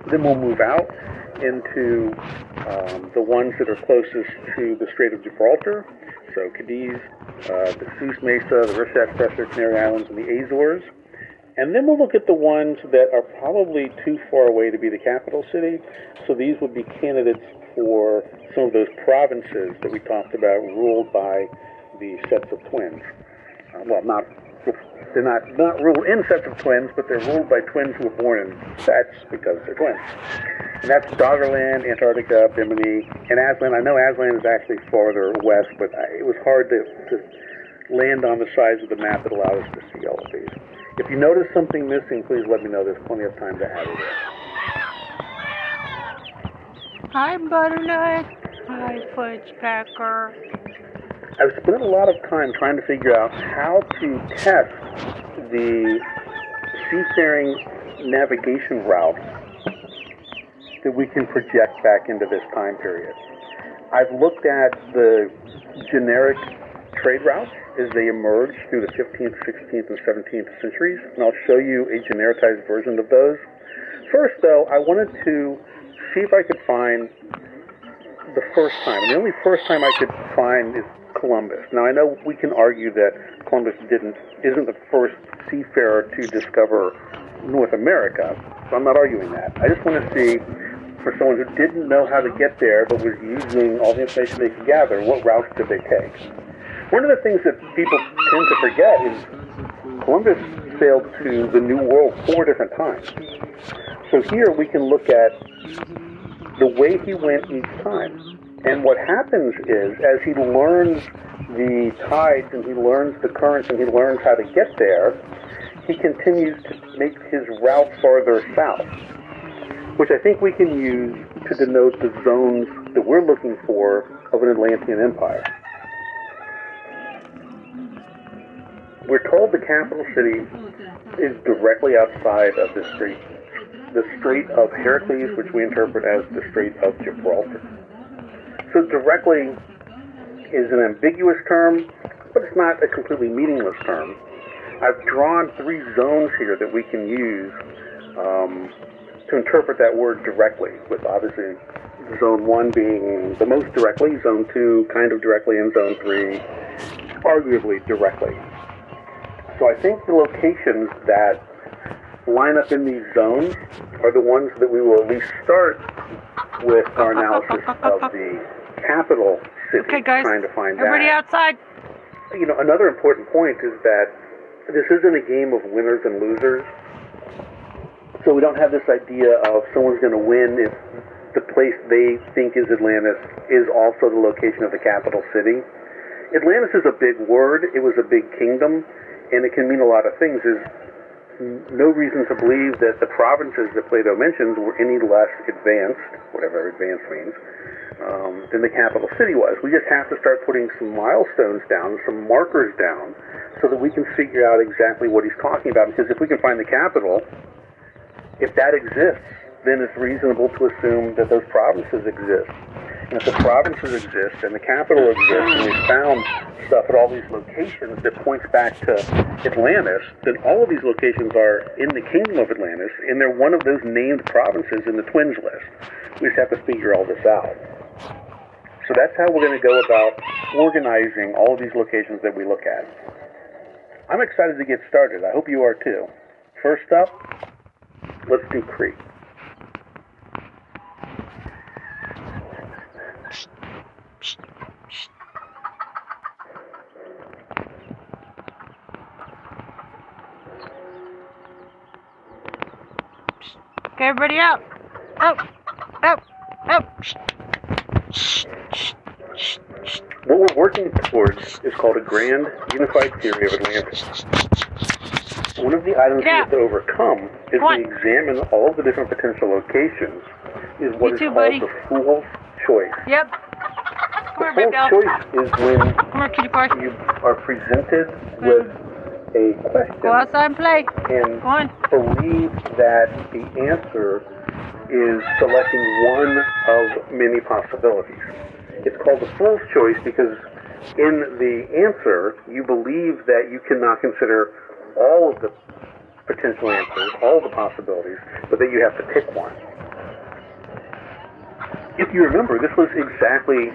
Then we'll move out into um, the ones that are closest to the Strait of Gibraltar, so Cadiz, uh, the Souss Massa, the Richat Structure, Canary Islands, and the Azores. And then we'll look at the ones that are probably too far away to be the capital city. So these would be candidates for some of those provinces that we talked about ruled by the sets of twins. Uh, well, not they're not not ruled in sets of twins, but they're ruled by twins who were born in sets because they're twins. And that's Doggerland, Antarctica, Bimini, and Aztlan. I know Aztlan is actually farther west, but I, it was hard to, to land on the size of the map that allowed us to see all of these. If you notice something missing, please let me know. There's plenty of time to add it in. Hi, Butternut. Hi, Fudge Packer. I've spent a lot of time trying to figure out how to test the seafaring navigation routes that we can project back into this time period. I've looked at the generic trade routes as they emerge through the 15th, 16th, and 17th centuries, and I'll show you a genericized version of those. First, though, I wanted to see if I could find the first time. And the only first time I could find is Columbus. Now I know we can argue that Columbus didn't isn't the first seafarer to discover North America. So I'm not arguing that. I just want to see for someone who didn't know how to get there but was using all the information they could gather, what routes did they take? One of the things that people tend to forget is Columbus sailed to the New World four different times. So here we can look at the way he went each time. And what happens is, as he learns the tides and he learns the currents and he learns how to get there, he continues to make his route farther south, which I think we can use to denote the zones that we're looking for of an Atlantean empire. We're told the capital city is directly outside of the strait, the Strait of Heracles, which we interpret as the Strait of Gibraltar. So directly is an ambiguous term, but it's not a completely meaningless term. I've drawn three zones here that we can use um, to interpret that word directly, with obviously Zone 1 being the most directly, Zone 2 kind of directly, and Zone 3 arguably directly. So I think the locations that line up in these zones are the ones that we will at least start with our analysis of the capital city, Okay, guys. trying to find Everybody that. outside. You know, another important point is that this isn't a game of winners and losers. So we don't have this idea of someone's going to win if the place they think is Atlantis is also the location of the capital city. Atlantis is a big word. It was a big kingdom, and it can mean a lot of things. There's no reason to believe that the provinces that Plato mentions were any less advanced, whatever advanced means, um, than the capital city was. We just have to start putting some milestones down, some markers down, so that we can figure out exactly what he's talking about. Because if we can find the capital, if that exists, then it's reasonable to assume that those provinces exist. And if the provinces exist and the capital exists, and we found stuff at all these locations that points back to Atlantis, then all of these locations are in the kingdom of Atlantis, and they're one of those named provinces in the twins list. We just have to figure all this out. So that's how we're going to go about organizing all of these locations that we look at. I'm excited to get started. I hope you are too. First up, let's do Crete. Okay, everybody out. Out. Out. Out. What we're working towards is called a grand unified theory of Atlantis. One of the items we have to overcome is we examine all the different potential locations is what You is too, called buddy. the fool's choice. Yep. The Come here, fool's choice is when here, you are presented with a question Go outside and play. and Go on. believe that the answer is selecting one of many possibilities. It's called the fool's choice because in the answer, you believe that you cannot consider all of the potential answers, all the possibilities, but that you have to pick one. If you remember, this was exactly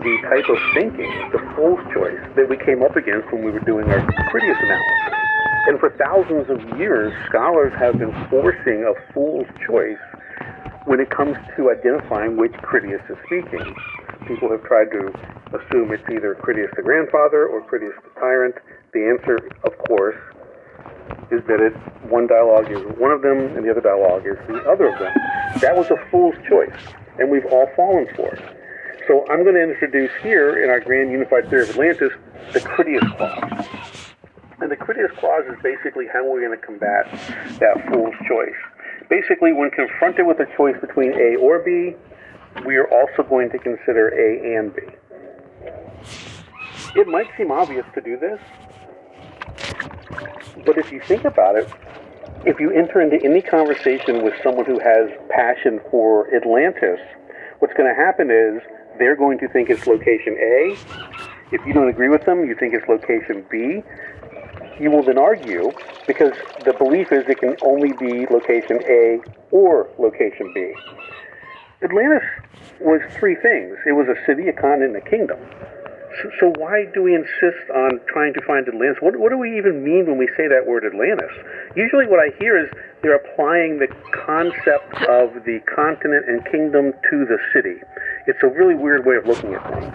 the type of thinking, the fool's choice, that we came up against when we were doing our Critias analysis. And for thousands of years, scholars have been forcing a fool's choice when it comes to identifying which Critias is speaking. People have tried to assume it's either Critias the grandfather or Critias the tyrant. The answer, of course, is that it one dialogue is one of them and the other dialogue is the other of them. That was a fool's choice, and we've all fallen for it. So I'm going to introduce here in our grand unified theory of Atlantis the Critias clause. And the Critias clause is basically how we're going to combat that fool's choice. Basically, when confronted with a choice between A or B, we are also going to consider A and B. It might seem obvious to do this, but if you think about it, if you enter into any conversation with someone who has passion for Atlantis, what's going to happen is they're going to think it's location A. If you don't agree with them, you think it's location B. You will then argue because the belief is it can only be location A or location B. Atlantis was three things it was a city, a continent, and a kingdom. So, so why do we insist on trying to find Atlantis? What, what do we even mean when we say that word Atlantis? Usually, what I hear is they're applying the concept of the continent and kingdom to the city. It's a really weird way of looking at things.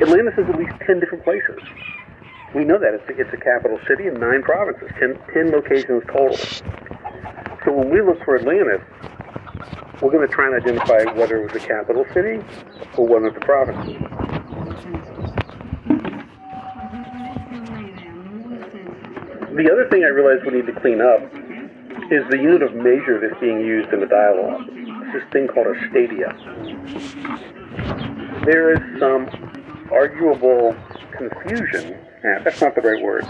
Atlantis is at least 10 different places. We know that. It's a, it's a capital city and nine provinces, 10, 10 locations total. So when we look for Atlantis, we're going to try and identify whether it was a capital city or one of the provinces. The other thing I realized we need to clean up is the unit of measure that's being used in the dialogue. It's this thing called a stadia. There is some arguable confusion. Yeah, that's not the right word.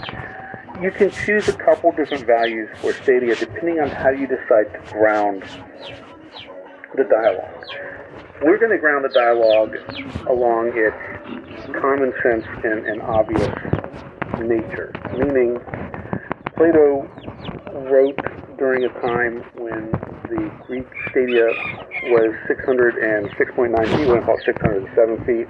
You can choose a couple different values for stadia depending on how you decide to ground the dialogue. We're going to ground the dialogue along its common sense and, and obvious nature, meaning Plato wrote during a time when the Greek stadia was 606.9 feet, went about 607 feet.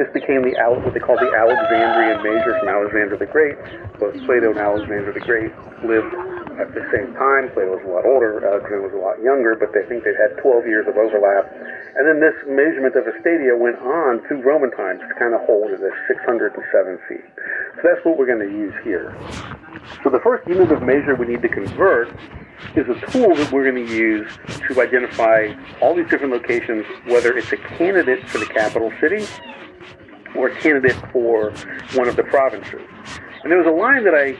This became the what they call the Alexandrian measure from Alexander the Great. Both Plato and Alexander the Great lived at the same time. Plato was a lot older, Alexander was a lot younger, but they think they had 12 years of overlap. And then this measurement of a stadia went on through Roman times to kind of hold at 607 feet. So that's what we're going to use here. So the first unit of measure we need to convert is a tool that we're going to use to identify all these different locations, whether it's a candidate for the capital city or a candidate for one of the provinces. And there was a line that I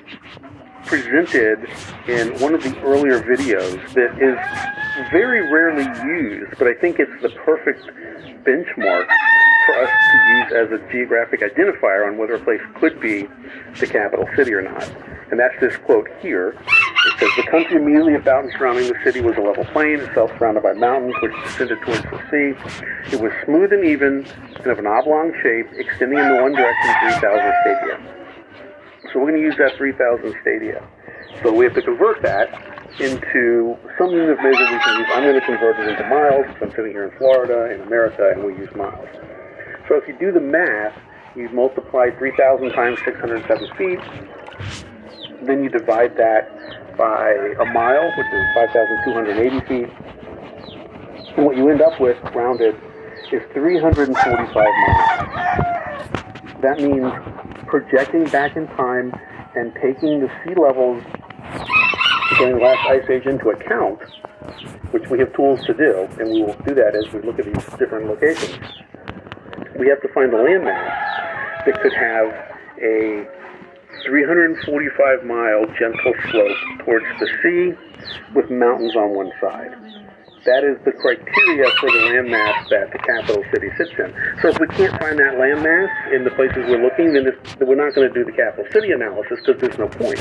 presented in one of the earlier videos that is very rarely used, but I think it's the perfect benchmark for us to use as a geographic identifier on whether a place could be the capital city or not. And that's this quote here. It says, The country immediately about and surrounding the city was a level plain, itself surrounded by mountains which descended towards the sea. It was smooth and even and of an oblong shape, extending in the one direction 3,000 stadia. So we're going to use that 3,000 stadia. So we have to convert that into some unit of measure we can use. I'm going to convert it into miles. Because I'm sitting here in Florida, in America, and we use miles. So if you do the math, you multiply 3,000 times 607 feet, then you divide that by a mile, which is 5,280 feet, and what you end up with, rounded, is 345 miles. That means projecting back in time and taking the sea levels during the last ice age into account, which we have tools to do, and we will do that as we look at these different locations. We have to find a landmass that could have a 345 mile gentle slope towards the sea with mountains on one side. That is the criteria for the landmass that the capital city sits in. So if we can't find that landmass in the places we're looking, then we're not going to do the capital city analysis because there's no point.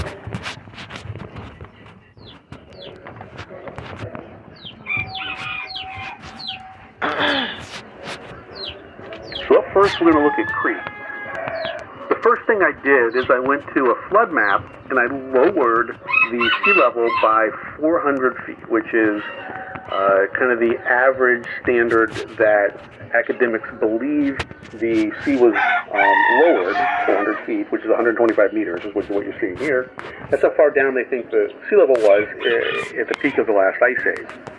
So up first, we're going to look at Crete. The first thing I did is I went to a flood map and I lowered the sea level by 400 feet, which is uh, kind of the average standard that academics believe the sea was um, lowered 400 feet, which is 125 meters, is what you're seeing here. That's how far down they think the sea level was uh, at the peak of the last ice age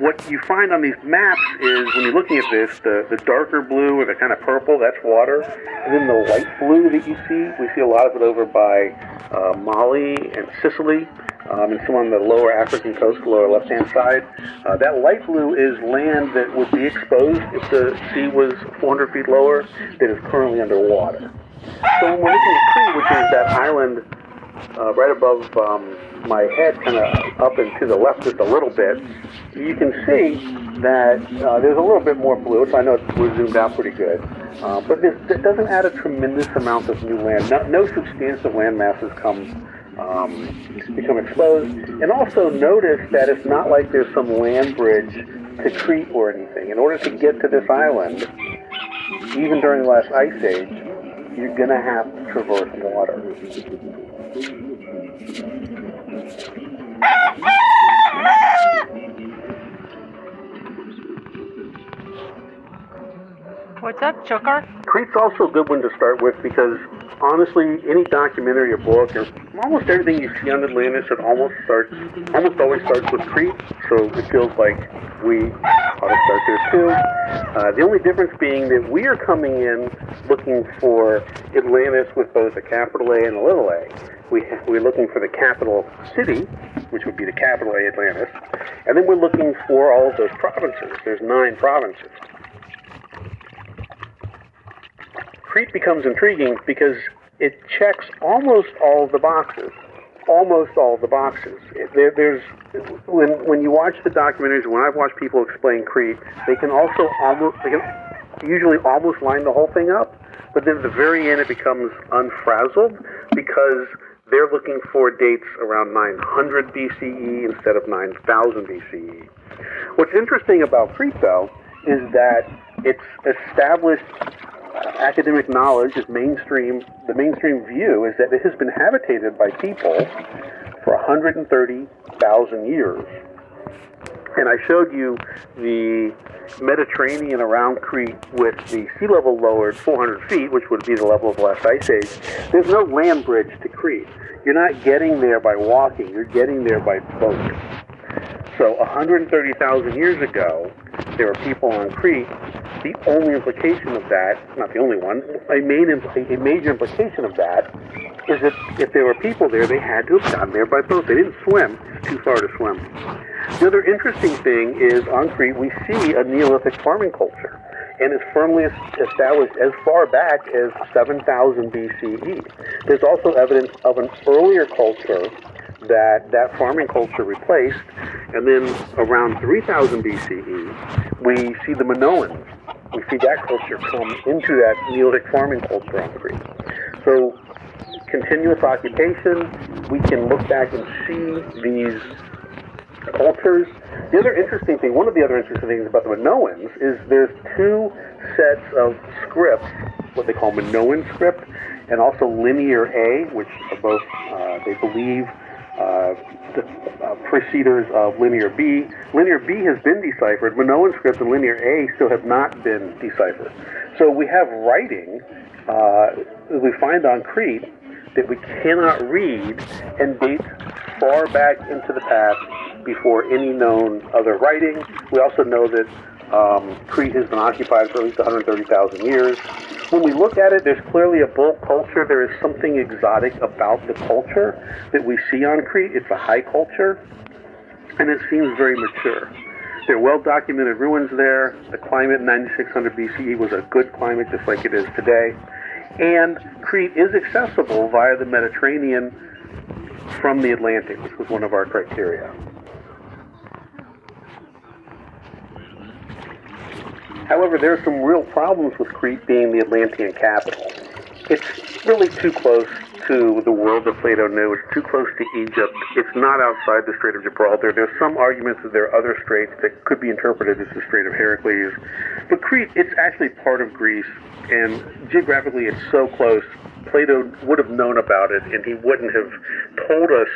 what you find on these maps is when you're looking at this, the, the darker blue or the kind of purple, that's water. And then the light blue that you see, we see a lot of it over by uh, Mali and Sicily, um, and some on the lower African coast, lower left-hand side. Uh, that light blue is land that would be exposed if the sea was 400 feet lower that is currently underwater. So when we're looking at Crete, which is that island uh, right above um, my head, kind of up and to the left just a little bit, you can see that uh, there's a little bit more blue. So I know we're zoomed out pretty good, uh, but this, it doesn't add a tremendous amount of new land. No, no substantial land masses come um, become exposed. And also notice that it's not like there's some land bridge to Crete or anything. In order to get to this island, even during the last ice age, you're going to have to traverse water. What's up, Chucker? Crete's also a good one to start with because honestly, any documentary or book or almost everything you see on Atlantis, it almost starts, almost always starts with Crete. So it feels like we ought to start there too. Uh, the only difference being that we are coming in looking for Atlantis with both a capital A and a little a. We we're looking for the capital city, which would be the capital of Atlantis, and then we're looking for all of those provinces. There's nine provinces. Crete becomes intriguing because it checks almost all of the boxes. Almost all of the boxes. There, there's when when you watch the documentaries. When I've watched people explain Crete, they can also almost they can usually almost line the whole thing up, but then at the very end it becomes unfrazzled because they're looking for dates around 900 BCE instead of 9000 BCE. What's interesting about though, is that it's established academic knowledge is mainstream. The mainstream view is that it has been habitated by people for 130,000 years. And I showed you the Mediterranean around Crete with the sea level lowered 400 feet, which would be the level of the last ice age. There's no land bridge to Crete. You're not getting there by walking, you're getting there by boat. So 130,000 years ago, there were people on Crete. The only implication of that, not the only one, a, main, a major implication of that is that if there were people there, they had to have gotten there by boat. They didn't swim. It's too far to swim. The other interesting thing is on Crete, we see a Neolithic farming culture. And it's firmly established as far back as 7000 BCE. There's also evidence of an earlier culture that that farming culture replaced. And then around 3000 BCE, we see the Minoans. We see that culture come into that Neolithic farming culture on Crete. So continuous occupation, we can look back and see these cultures. The other interesting thing, one of the other interesting things about the Minoans is there's two sets of scripts, what they call Minoan script, and also Linear A, which are both, uh, they believe, uh, the uh, preceders of Linear B. Linear B has been deciphered. Minoan script and Linear A still have not been deciphered. So we have writing uh, we find on Crete that we cannot read and date far back into the past before any known other writing. We also know that um, Crete has been occupied for at least 130,000 years. When we look at it, there's clearly a bull culture. There is something exotic about the culture that we see on Crete. It's a high culture, and it seems very mature. There are well documented ruins there. The climate in 9600 BCE was a good climate, just like it is today. And Crete is accessible via the Mediterranean from the Atlantic, which was one of our criteria. However, there are some real problems with Crete being the Atlantean capital. It's really too close to the world that Plato knew. It's too close to Egypt. It's not outside the Strait of Gibraltar. There's some arguments that there are other straits that could be interpreted as the Strait of Heracles. But Crete, it's actually part of Greece, and geographically it's so close. Plato would have known about it, and he wouldn't have told us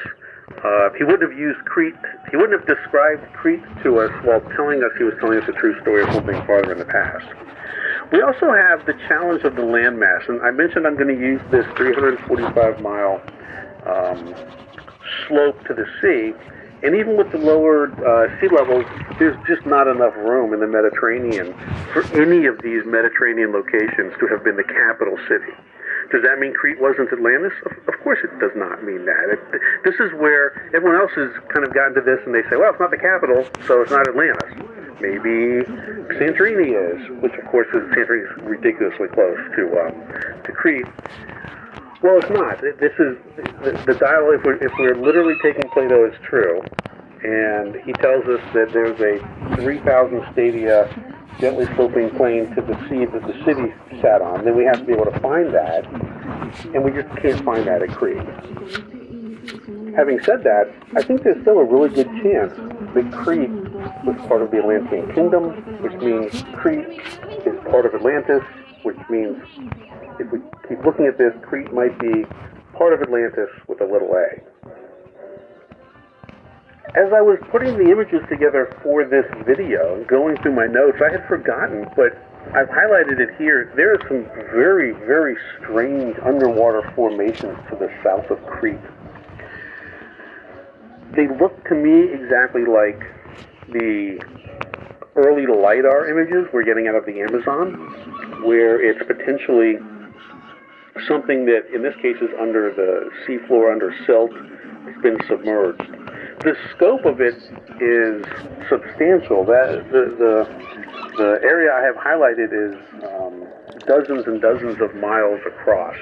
uh, he wouldn't have used Crete, he wouldn't have described Crete to us while telling us he was telling us a true story of something farther in the past. We also have the challenge of the landmass, and I mentioned I'm going to use this 345 mile um, slope to the sea, and even with the lower uh, sea levels, there's just not enough room in the Mediterranean for any of these Mediterranean locations to have been the capital city. Does that mean Crete wasn't Atlantis? Of, course it does not mean that. It, this is where everyone else has kind of gotten to this and they say, well, it's not the capital, so it's not Atlantis. Maybe Santorini is, which of course is Santorini is ridiculously close to um, to Crete. Well, it's not. This is the, the dialogue. If we're, if we're literally taking Plato as true, and he tells us that there's a 3,000 stadia gently sloping plain to the sea that the city sat on, then we have to be able to find that, and we just can't find that at Crete. Having said that, I think there's still a really good chance that Crete was part of the Atlantean kingdom, which means Crete is part of Atlantis, which means if we keep looking at this, Crete might be part of Atlantis with a little a. As I was putting the images together for this video, going through my notes, I had forgotten, but I've highlighted it here. There are some very, very strange underwater formations to the south of Crete. They look to me exactly like the early LIDAR images we're getting out of the Amazon, where it's potentially something that, in this case, is under the seafloor, under silt, it's been submerged. The scope of it is substantial. That the the, the area I have highlighted is um, dozens and dozens of miles across.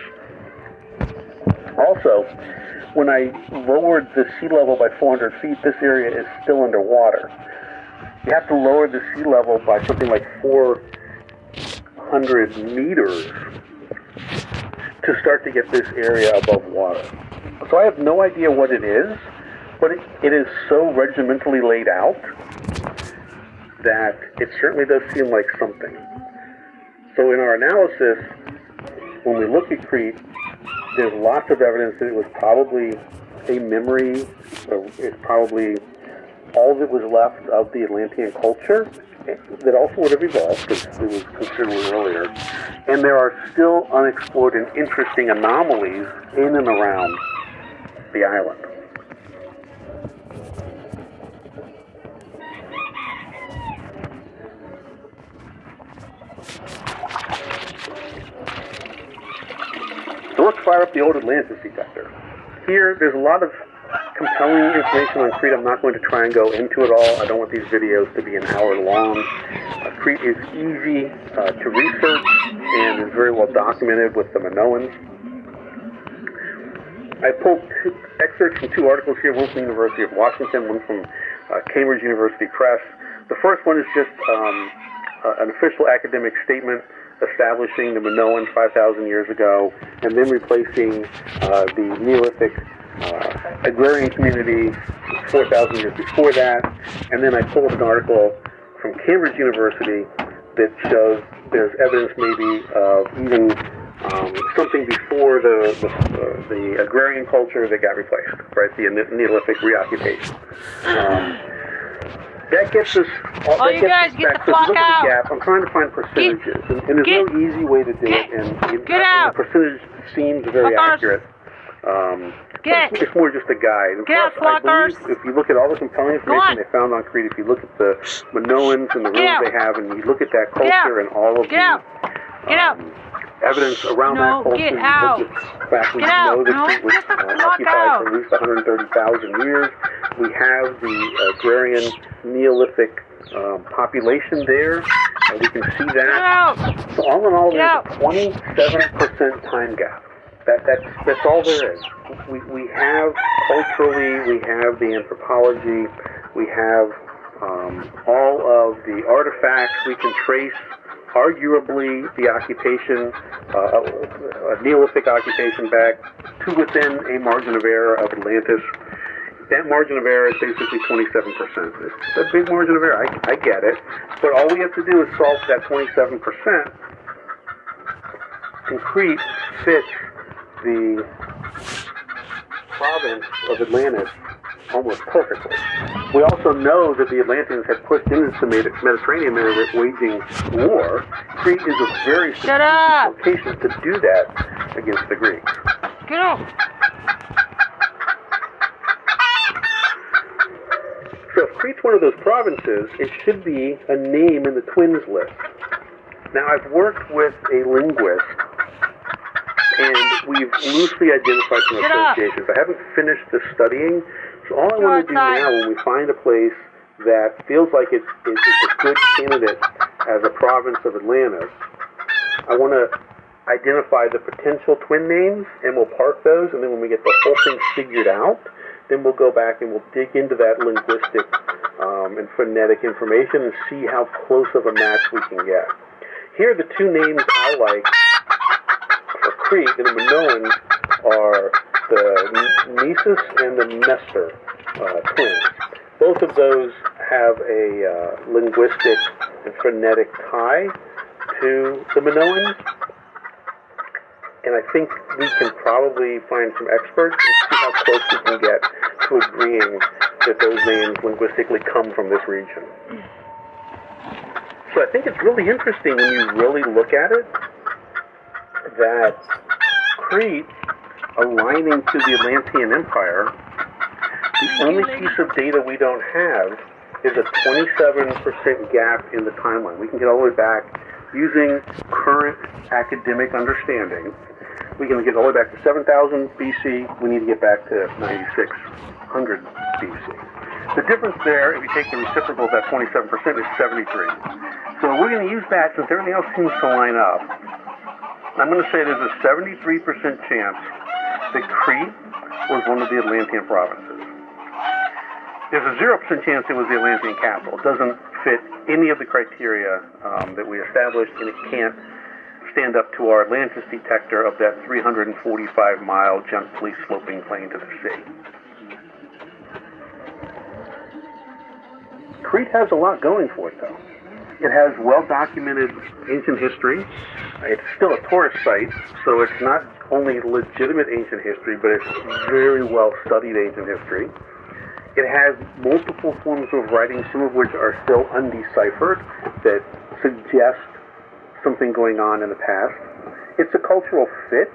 Also, when I lowered the sea level by 400 feet, this area is still underwater. You have to lower the sea level by something like 400 meters to start to get this area above water. So I have no idea what it is, but it, it is so regimentally laid out that it certainly does seem like something. So in our analysis, when we look at Crete, there's lots of evidence that it was probably a memory, or it's probably all that was left of the Atlantean culture that also would have evolved because it was considerably earlier. And there are still unexplored and interesting anomalies in and around the island. So let's fire up the old Atlantis detector. Here, there's a lot of compelling information on Crete. I'm not going to try and go into it all. I don't want these videos to be an hour long. Uh, Crete is easy uh, to research and is very well documented with the Minoans. I pulled two excerpts from two articles here, one from the University of Washington, one from uh, Cambridge University Press. The first one is just um, uh, an official academic statement establishing the Minoan 5,000 years ago and then replacing uh, the Neolithic uh, agrarian community 4,000 years before that. And then I pulled an article from Cambridge University that shows there's evidence maybe of even um, something before the, the, uh, the agrarian culture that got replaced, right? The Neolithic reoccupation. Um, that gets us. All, Oh, you guys, get the So if clock you look out. the gap. I'm trying to find percentages, and, and there's no easy way to do it. And, Get and out. the percentage seems very accurate. Um, Get. it's, it's more just a guide. Get out, plus, I Flockers. if you look at all the compelling information they found on Crete, if you look at the Minoans and the ruins they have, and you look at that culture and all of Get the out. evidence around No, that culture, get you out. look at fact we know out. that No, Crete was uh, occupied out. for at least 130,000 years. We have the agrarian Neolithic um, population there. and we can see that. So all in all, there's a 27% time gap. That, that's, that's all there is. We, we have culturally, we have the anthropology, we have um, all of the artifacts. We can trace, arguably, the occupation, uh, a Neolithic occupation back to within a margin of error of Atlantis. That margin of error is basically 27%. It's a big margin of error. I, I get it. But all we have to do is solve that 27%. And Crete fits the province of Atlantis almost perfectly. We also know that the Atlanteans had pushed into the Mediterranean they were waging war. Crete is a very Shut up. location to do that against the Greeks. Get out. So if Crete's one of those provinces, it should be a name in the twins list. Now I've worked with a linguist and we've loosely identified some associations. I haven't finished the studying, so all I Go want to do outside. now when we find a place that feels like it's, it's, it's a good candidate as a province of Atlantis, I want to identify the potential twin names and we'll park those and then when we get the whole thing figured out, then we'll go back and we'll dig into that linguistic um, and phonetic information and see how close of a match we can get. Here are the two names I like and the Minoans are the Mneseus and the Mestor uh, twins. Both of those have a uh, linguistic and phonetic tie to the Minoans. And I think we can probably find some experts and see how close we can get to agreeing that those names linguistically come from this region. So I think it's really interesting when you really look at it that Crete, aligning to the Atlantean Empire, the only piece of data we don't have is a 27% gap in the timeline. We can get all the way back using current academic understanding. We can get all the way back to 7000 BC. We need to get back to 9600 BC. The difference there, if you take the reciprocal of that 27%, is 73. So we're going to use that since everything else seems to line up. I'm going to say there's a 73% chance that Crete was one of the Atlantean provinces. There's a 0% chance it was the Atlantean capital. It doesn't fit any of the criteria um, that we established, and it can't stand up to our Atlantis detector of that 345 mile gently sloping plain to the sea. Crete has a lot going for it, though. It has well documented ancient history. It's still a tourist site, so it's not only legitimate ancient history, but it's very well studied ancient history. It has multiple forms of writing, some of which are still undeciphered, that suggest something going on in the past. It's a cultural fit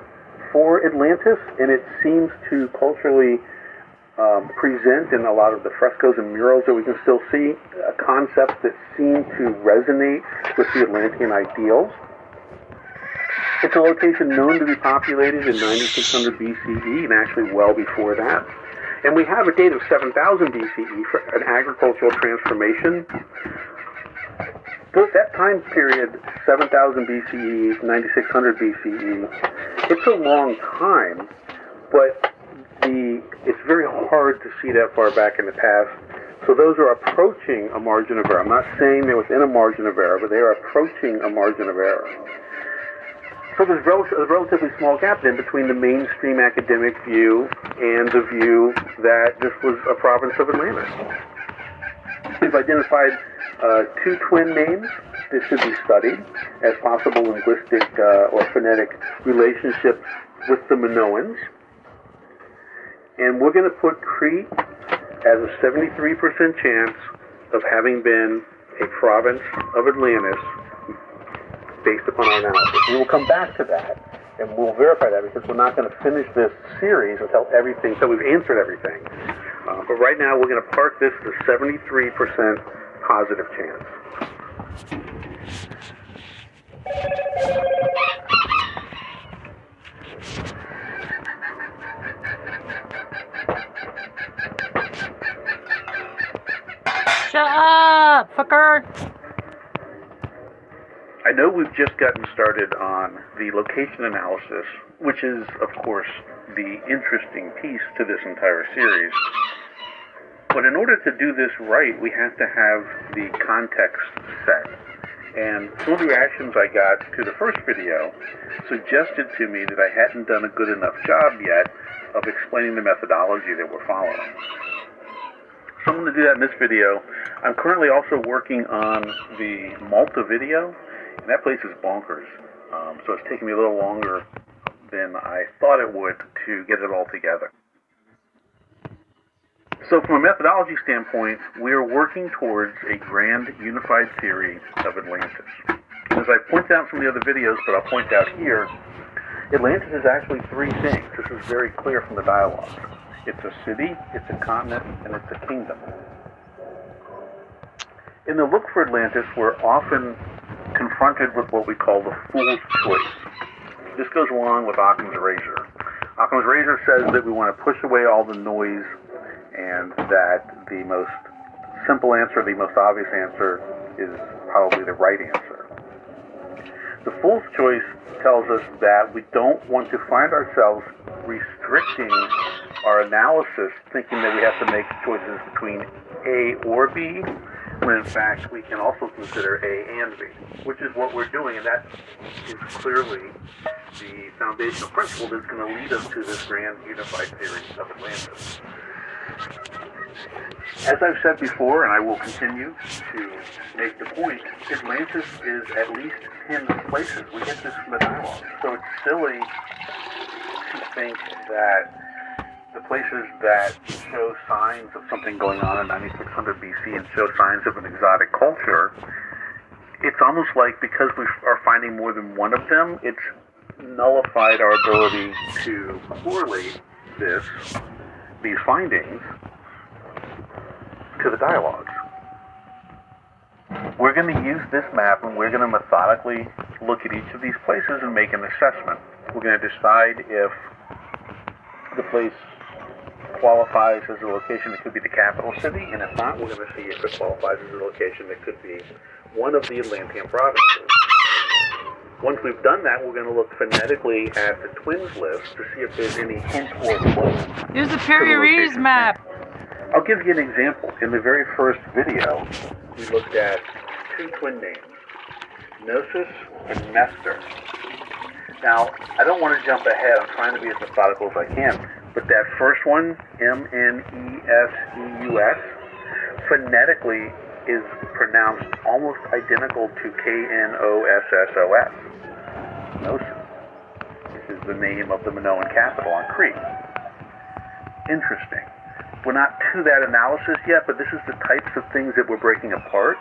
for Atlantis, and it seems to culturally um, present in a lot of the frescoes and murals that we can still see concepts that seem to resonate with the Atlantean ideals. It's a location known to be populated in 9600 BCE and actually well before that. And we have a date of 7000 BCE for an agricultural transformation. That time period, 7000 BCE, 9600 BCE, it's a long time, but the it's very hard to see that far back in the past. So those are approaching a margin of error. I'm not saying they're within a margin of error, but they are approaching a margin of error. So there's a relatively small gap then between the mainstream academic view and the view that this was a province of Atlantis. We've identified uh, two twin names that should be studied as possible linguistic uh, or phonetic relationships with the Minoans. And we're going to put Crete as a 73% chance of having been a province of Atlantis based upon our analysis. We will come back to that and we'll verify that because we're not going to finish this series until everything, until we've answered everything. Uh, but right now we're going to park this to 73% positive chance. Shut up, fucker! I know we've just gotten started on the location analysis, which is, of course, the interesting piece to this entire series. But in order to do this right, we have to have the context set. And some of the reactions I got to the first video suggested to me that I hadn't done a good enough job yet of explaining the methodology that we're following. I'm going to do that in this video. I'm currently also working on the Malta video, and that place is bonkers. Um, so it's taking me a little longer than I thought it would to get it all together. So from a methodology standpoint, we are working towards a grand unified theory of Atlantis. As I point out from the other videos, but I'll point out here, Atlantis is actually three things. This is very clear from the dialogue. It's a city, it's a continent, and it's a kingdom. In the look for Atlantis, we're often confronted with what we call the fool's choice. This goes along with Occam's razor. Occam's razor says that we want to push away all the noise and that the most simple answer, the most obvious answer, is probably the right answer. The fool's choice tells us that we don't want to find ourselves restricting our analysis, thinking that we have to make choices between A or B, when in fact we can also consider A and B, which is what we're doing, and that is clearly the foundational principle that's going to lead us to this grand unified theory of Atlantis. As I've said before, and I will continue to make the point, Atlantis is at least 10 places. We get this from the dialogue. So it's silly to think that the places that show signs of something going on in 9600 BC and show signs of an exotic culture, it's almost like because we are finding more than one of them, it's nullified our ability to correlate this, these findings, to the dialogues. We're going to use this map and we're going to methodically look at each of these places and make an assessment. We're going to decide if the place qualifies as a location that could be the capital city, and if not, we're going to see if it qualifies as a location that could be one of the Atlantean provinces. Once we've done that, we're going to look phonetically at the twins list to see if there's any hint or clue. Use the Perry map. I'll give you an example. In the very first video, we looked at two twin names, Mneseus and Mestor. Now, I don't want to jump ahead. I'm trying to be as methodical as I can. But that first one, M-N-E-S-E-U-S, phonetically is pronounced almost identical to K-N-O-S-S-O-S. Knossos. This is the name of the Minoan capital on Crete. Interesting. we're not to that analysis yet, but this is the types of things that we're breaking apart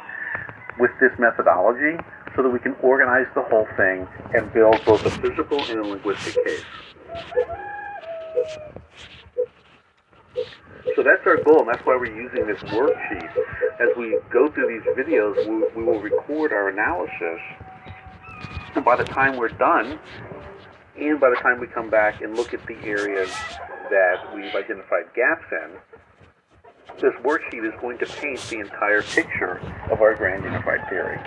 with this methodology so that we can organize the whole thing and build both a physical and a linguistic case. So that's our goal, and that's why we're using this worksheet. As we go through these videos, we, we will record our analysis, and by the time we're done, and by the time we come back and look at the areas that we've identified gaps in, this worksheet is going to paint the entire picture of our grand unified theory.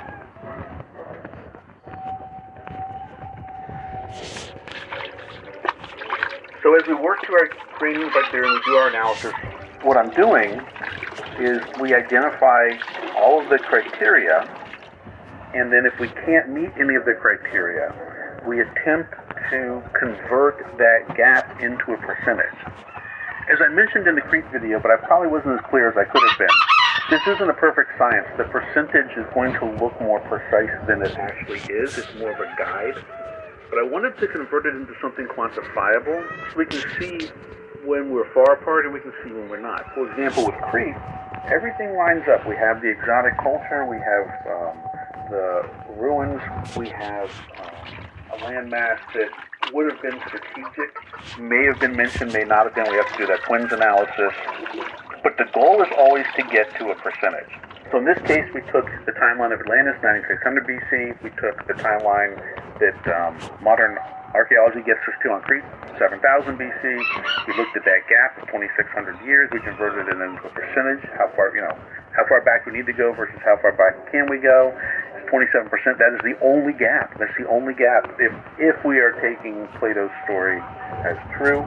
So as we work through our unified theory and we do our analysis, what I'm doing is we identify all of the criteria, and then if we can't meet any of the criteria, we attempt to convert that gap into a percentage. As I mentioned in the Crete video, but I probably wasn't as clear as I could have been, this isn't a perfect science. The percentage is going to look more precise than it actually is. It's more of a guide. But I wanted to convert it into something quantifiable so we can see when we're far apart and we can see when we're not. For example, with Crete, everything lines up. We have the exotic culture, we have um, the ruins, we have um, a landmass that would have been strategic, may have been mentioned, may not have been. We have to do that twins analysis. But the goal is always to get to a percentage. So in this case, we took the timeline of Atlantis, 9600 BC. We took the timeline that um, modern archaeology gets us to on Crete, 7000 BC. We looked at that gap of 2600 years. We converted it into a percentage, how far, you know, how far back we need to go versus how far back can we go. It's 27%. That is the only gap. That's the only gap. If if we are taking Plato's story as true,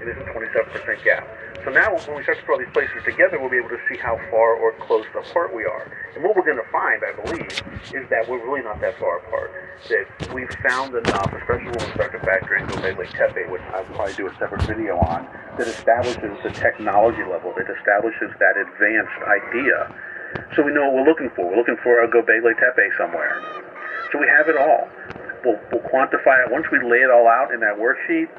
it is a 27% gap. So now when we start to put all these places together, we'll be able to see how far or close apart we are. And what we're going to find, I believe, is that we're really not that far apart. That we've found enough, especially when we start to factor in Göbekli Tepe, which I'll probably do a separate video on, that establishes the technology level, that establishes that advanced idea. So we know what we're looking for. We're looking for a Göbekli Tepe somewhere. So we have it all. We'll, we'll quantify it. Once we lay it all out in that worksheet,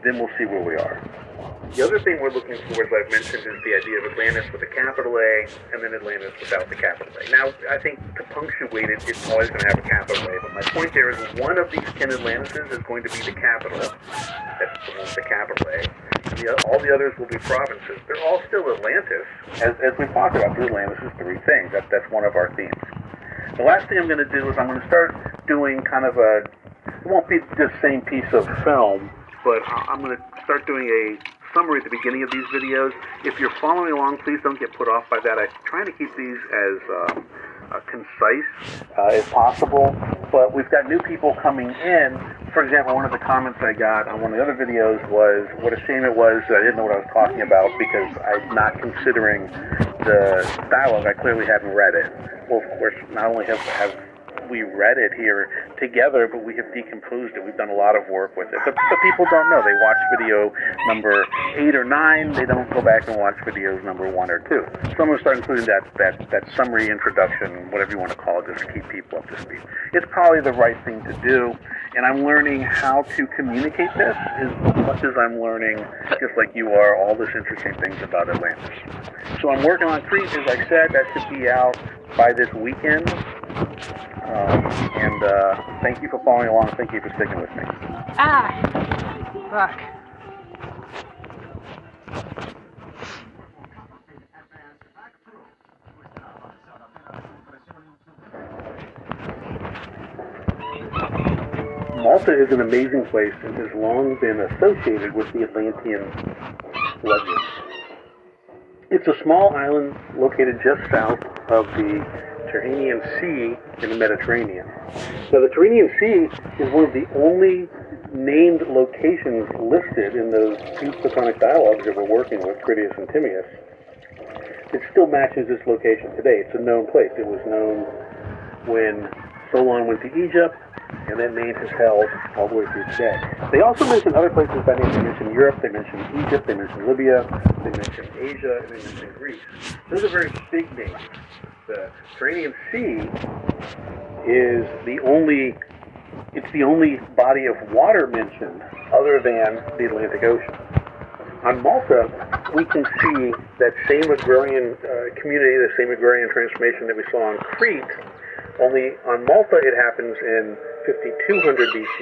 then we'll see where we are. The other thing we're looking for, as I've mentioned, is the idea of Atlantis with a capital A and then Atlantis without the capital A. Now, I think to punctuate it, it's always going to have a capital A, but my point there is one of these 10 Atlantises is going to be the capital. That's the capital A. And the, all the others will be provinces. They're all still Atlantis. As, as we talked about, Atlantis is three things. That, that's one of our themes. The last thing I'm going to do is I'm going to start doing kind of a, it won't be the same piece of film, but I'm going to start doing a summary at the beginning of these videos. If you're following along, please don't get put off by that. I'm trying to keep these as um, uh, concise uh, as possible, but we've got new people coming in. For example, one of the comments I got on one of the other videos was what a shame it was that I didn't know what I was talking about because I'm not considering the dialogue. I clearly haven't read it. Well, of course, not only have, have we read it here together, but we have decomposed it. We've done a lot of work with it. But, but people don't know. They watch video number eight or nine. They don't go back and watch videos number one or two. So I'm going to start including that, that, that summary introduction, whatever you want to call it, just to keep people up to speed. It's probably the right thing to do. And I'm learning how to communicate this as much as I'm learning, just like you are, all this interesting things about Atlantis. So I'm working on Crete, as I said. That should be out by this weekend. Um, and uh, thank you for following along. Thank you for sticking with me. Ah! Fuck. Malta is an amazing place and has long been associated with the Atlantean legends. It's a small island located just south of the Tyrrhenian Sea in the Mediterranean. Now, the Tyrrhenian Sea is one of the only named locations listed in those two Platonic dialogues that we're working with, Critias and Timaeus. It still matches this location today. It's a known place. It was known when Solon went to Egypt, and that name has held all the way through today. They also mention other places by name. They mention Europe, they mention Egypt, they mention Libya, they mention Asia, and they mention Greece. Those are very big names. The Tyrrhenian Sea is the only it's the only body of water mentioned other than the Atlantic Ocean. On Malta, we can see that same agrarian uh, community, the same agrarian transformation that we saw on Crete, only on Malta it happens in 5200 BC